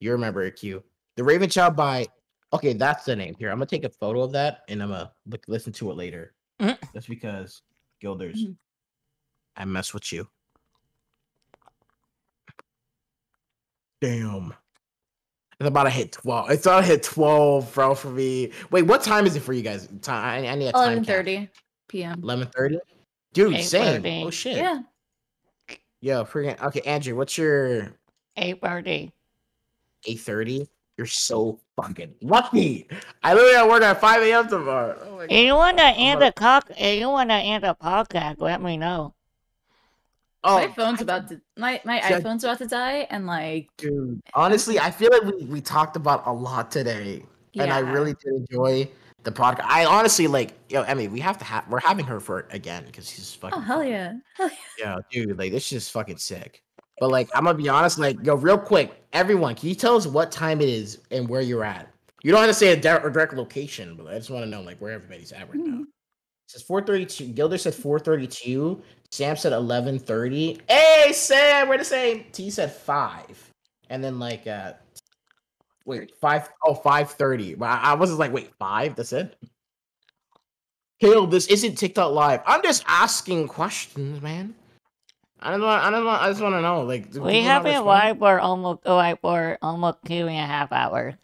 Speaker 3: You remember it, Q. The Raven Child by Okay, that's the name. Here, I'm gonna take a photo of that and I'm gonna look, listen to it later.
Speaker 1: Mm.
Speaker 3: That's because Gilders,
Speaker 2: Mhm.
Speaker 3: I mess with you. Damn. It's about to hit 12. It's about to hit 12, bro, for me. Wait, what time is it for you guys? Time I, I need a time.
Speaker 2: Eleven thirty p.m.
Speaker 3: 11:30? Dude, same. Oh shit.
Speaker 2: Yeah.
Speaker 3: Yo, freaking okay, Andrew, what's your
Speaker 1: Eight thirty.
Speaker 3: 8:30? You're so fucking lucky. I literally got work at 5 a.m. tomorrow. Oh my
Speaker 1: If you wanna end the cock if you wanna end the podcast, let me know.
Speaker 3: Oh,
Speaker 2: my phone's about to my my
Speaker 3: See,
Speaker 2: iPhone's about to die, and like
Speaker 3: dude. Honestly, I feel like we, we talked about a lot today. And I really did enjoy the podcast. I honestly like, yo, Emmy, we have to have we're having her for it again because she's oh, fucking
Speaker 2: Oh hell
Speaker 3: fun.
Speaker 2: yeah! Hell yeah.
Speaker 3: Yeah, dude, like this is fucking sick. But like, I'm gonna be honest, like, yo, real quick, everyone, can you tell us what time it is and where you're at? You don't have to say a direct, direct location, but I just want to know like where everybody's at right now.
Speaker 2: Mhm.
Speaker 3: It says 432. Gilder said 432. Sam said 1130. Hey, Sam, we're the same. T said five, and then like, uh, wait, five oh 530. But I, I was just like, wait, five? That's it. Caleb, this isn't TikTok live. I'm just asking questions, man. I don't want. I don't want. I just want to know. Like, do
Speaker 1: We have
Speaker 3: not
Speaker 1: been
Speaker 3: respond?
Speaker 1: live for almost like for almost two and a half hours.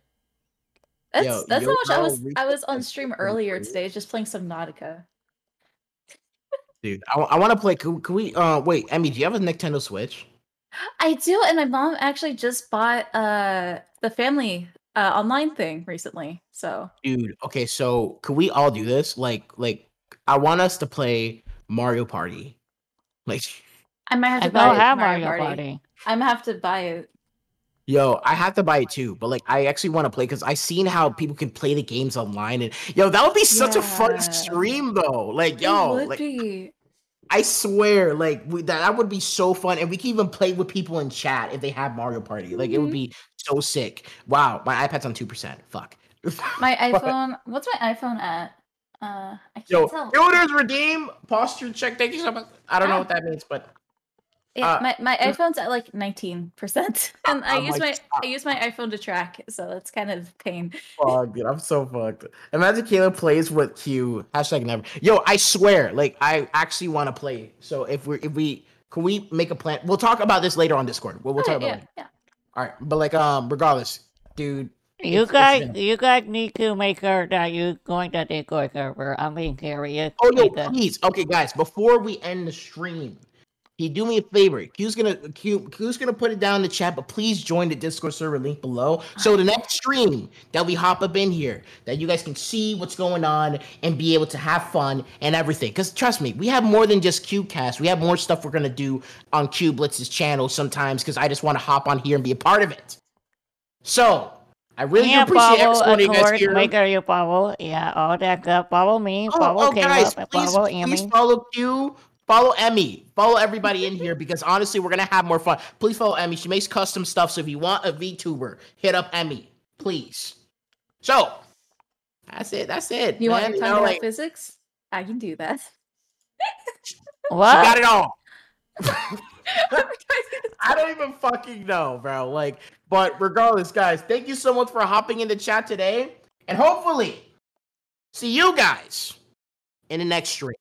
Speaker 2: That's
Speaker 3: Yo,
Speaker 2: that's how much I was I was on stream earlier
Speaker 3: to-
Speaker 2: today, just playing some Nautica.
Speaker 3: dude. I, want to play. Can, can we? Uh, wait, Emmy, do you have a Nintendo Switch?
Speaker 2: I do, and my mom actually just bought uh the family uh online thing recently. So
Speaker 3: Dude, okay, so could we all do this? Like, like, I want us to play Mario Party. Like,
Speaker 2: I might have
Speaker 1: I
Speaker 2: to buy
Speaker 1: don't
Speaker 2: it,
Speaker 1: have
Speaker 2: Mario
Speaker 1: Mario
Speaker 2: Party.
Speaker 1: Party.
Speaker 2: I'm gonna have to buy it.
Speaker 3: yo, I have to buy it too, but like, I actually want to play because I seen how people can play the games online, and yo, that would be such a fun stream though. Like,
Speaker 2: It
Speaker 3: yo,
Speaker 2: would
Speaker 3: like,
Speaker 2: be.
Speaker 3: I swear, like, we, that that would be so fun, and we can even play with people in chat if they have Mario Party. Like, it would
Speaker 2: Mhm.
Speaker 3: be so sick. Wow, my iPad's on two percent. Fuck.
Speaker 2: My iPhone. What's my iPhone at? Uh, I can't
Speaker 3: Yo,
Speaker 2: tell.
Speaker 3: builders redeem posture check. Thank you so much. I don't know
Speaker 2: Ah.
Speaker 3: what that means, but
Speaker 2: Yeah,
Speaker 3: uh,
Speaker 2: my, my iPhone's at like 19%. And I
Speaker 3: I'm
Speaker 2: use
Speaker 3: like,
Speaker 2: my. I use my iPhone to track, so that's kind of pain.
Speaker 3: fuck, dude, I'm so fucked. Imagine Caleb plays with Q. Hashtag never. Yo, I swear, like I actually want to play. So if we if we can we make a plan? We'll talk about this later on Discord. We'll, we'll talk
Speaker 2: Okay,
Speaker 3: about
Speaker 2: yeah,
Speaker 3: it.
Speaker 2: yeah.
Speaker 3: All right, but like um, regardless, dude.
Speaker 1: You
Speaker 3: It's- it's
Speaker 1: guys,
Speaker 3: been-
Speaker 1: you guys need to make sure that you join the Discord server. I'm being serious.
Speaker 3: Oh no,
Speaker 1: because-
Speaker 3: please. Okay, guys, before we end the stream, can you do me a favor? Q's gonna Q, Q's gonna put it down in the chat, but please join the Discord server link below. So the next stream that we hop up in here, that you guys can see what's going on and be able to have fun and everything. Because trust me, we have more than just CubeCast. We have more stuff we're gonna do on Q Blitz's channel sometimes. Because I just want to hop on here and be a part of it. So I really do
Speaker 1: Yeah,
Speaker 3: appreciate every
Speaker 1: follow,
Speaker 3: one you guys here.
Speaker 1: make sure you follow. Yeah, all that stuff. Follow me,
Speaker 3: Oh,
Speaker 1: follow
Speaker 3: oh, guys,
Speaker 1: Caleb, and
Speaker 3: please,
Speaker 1: follow
Speaker 3: please follow Q, follow Emmy, follow everybody in here because honestly, we're gonna have more fun. Please follow Emmy. She makes custom stuff. So if you want a VTuber, hit up Emmy, please. So that's it. That's it.
Speaker 2: You want
Speaker 3: man.
Speaker 2: your time
Speaker 3: know,
Speaker 2: to have
Speaker 3: like,
Speaker 2: physics? I can do that.
Speaker 3: she
Speaker 1: What?
Speaker 3: got it all. I don't even fucking know, bro. Like, but regardless, guys, thank you so much for hopping in the chat today, and hopefully, see you guys in the next stream.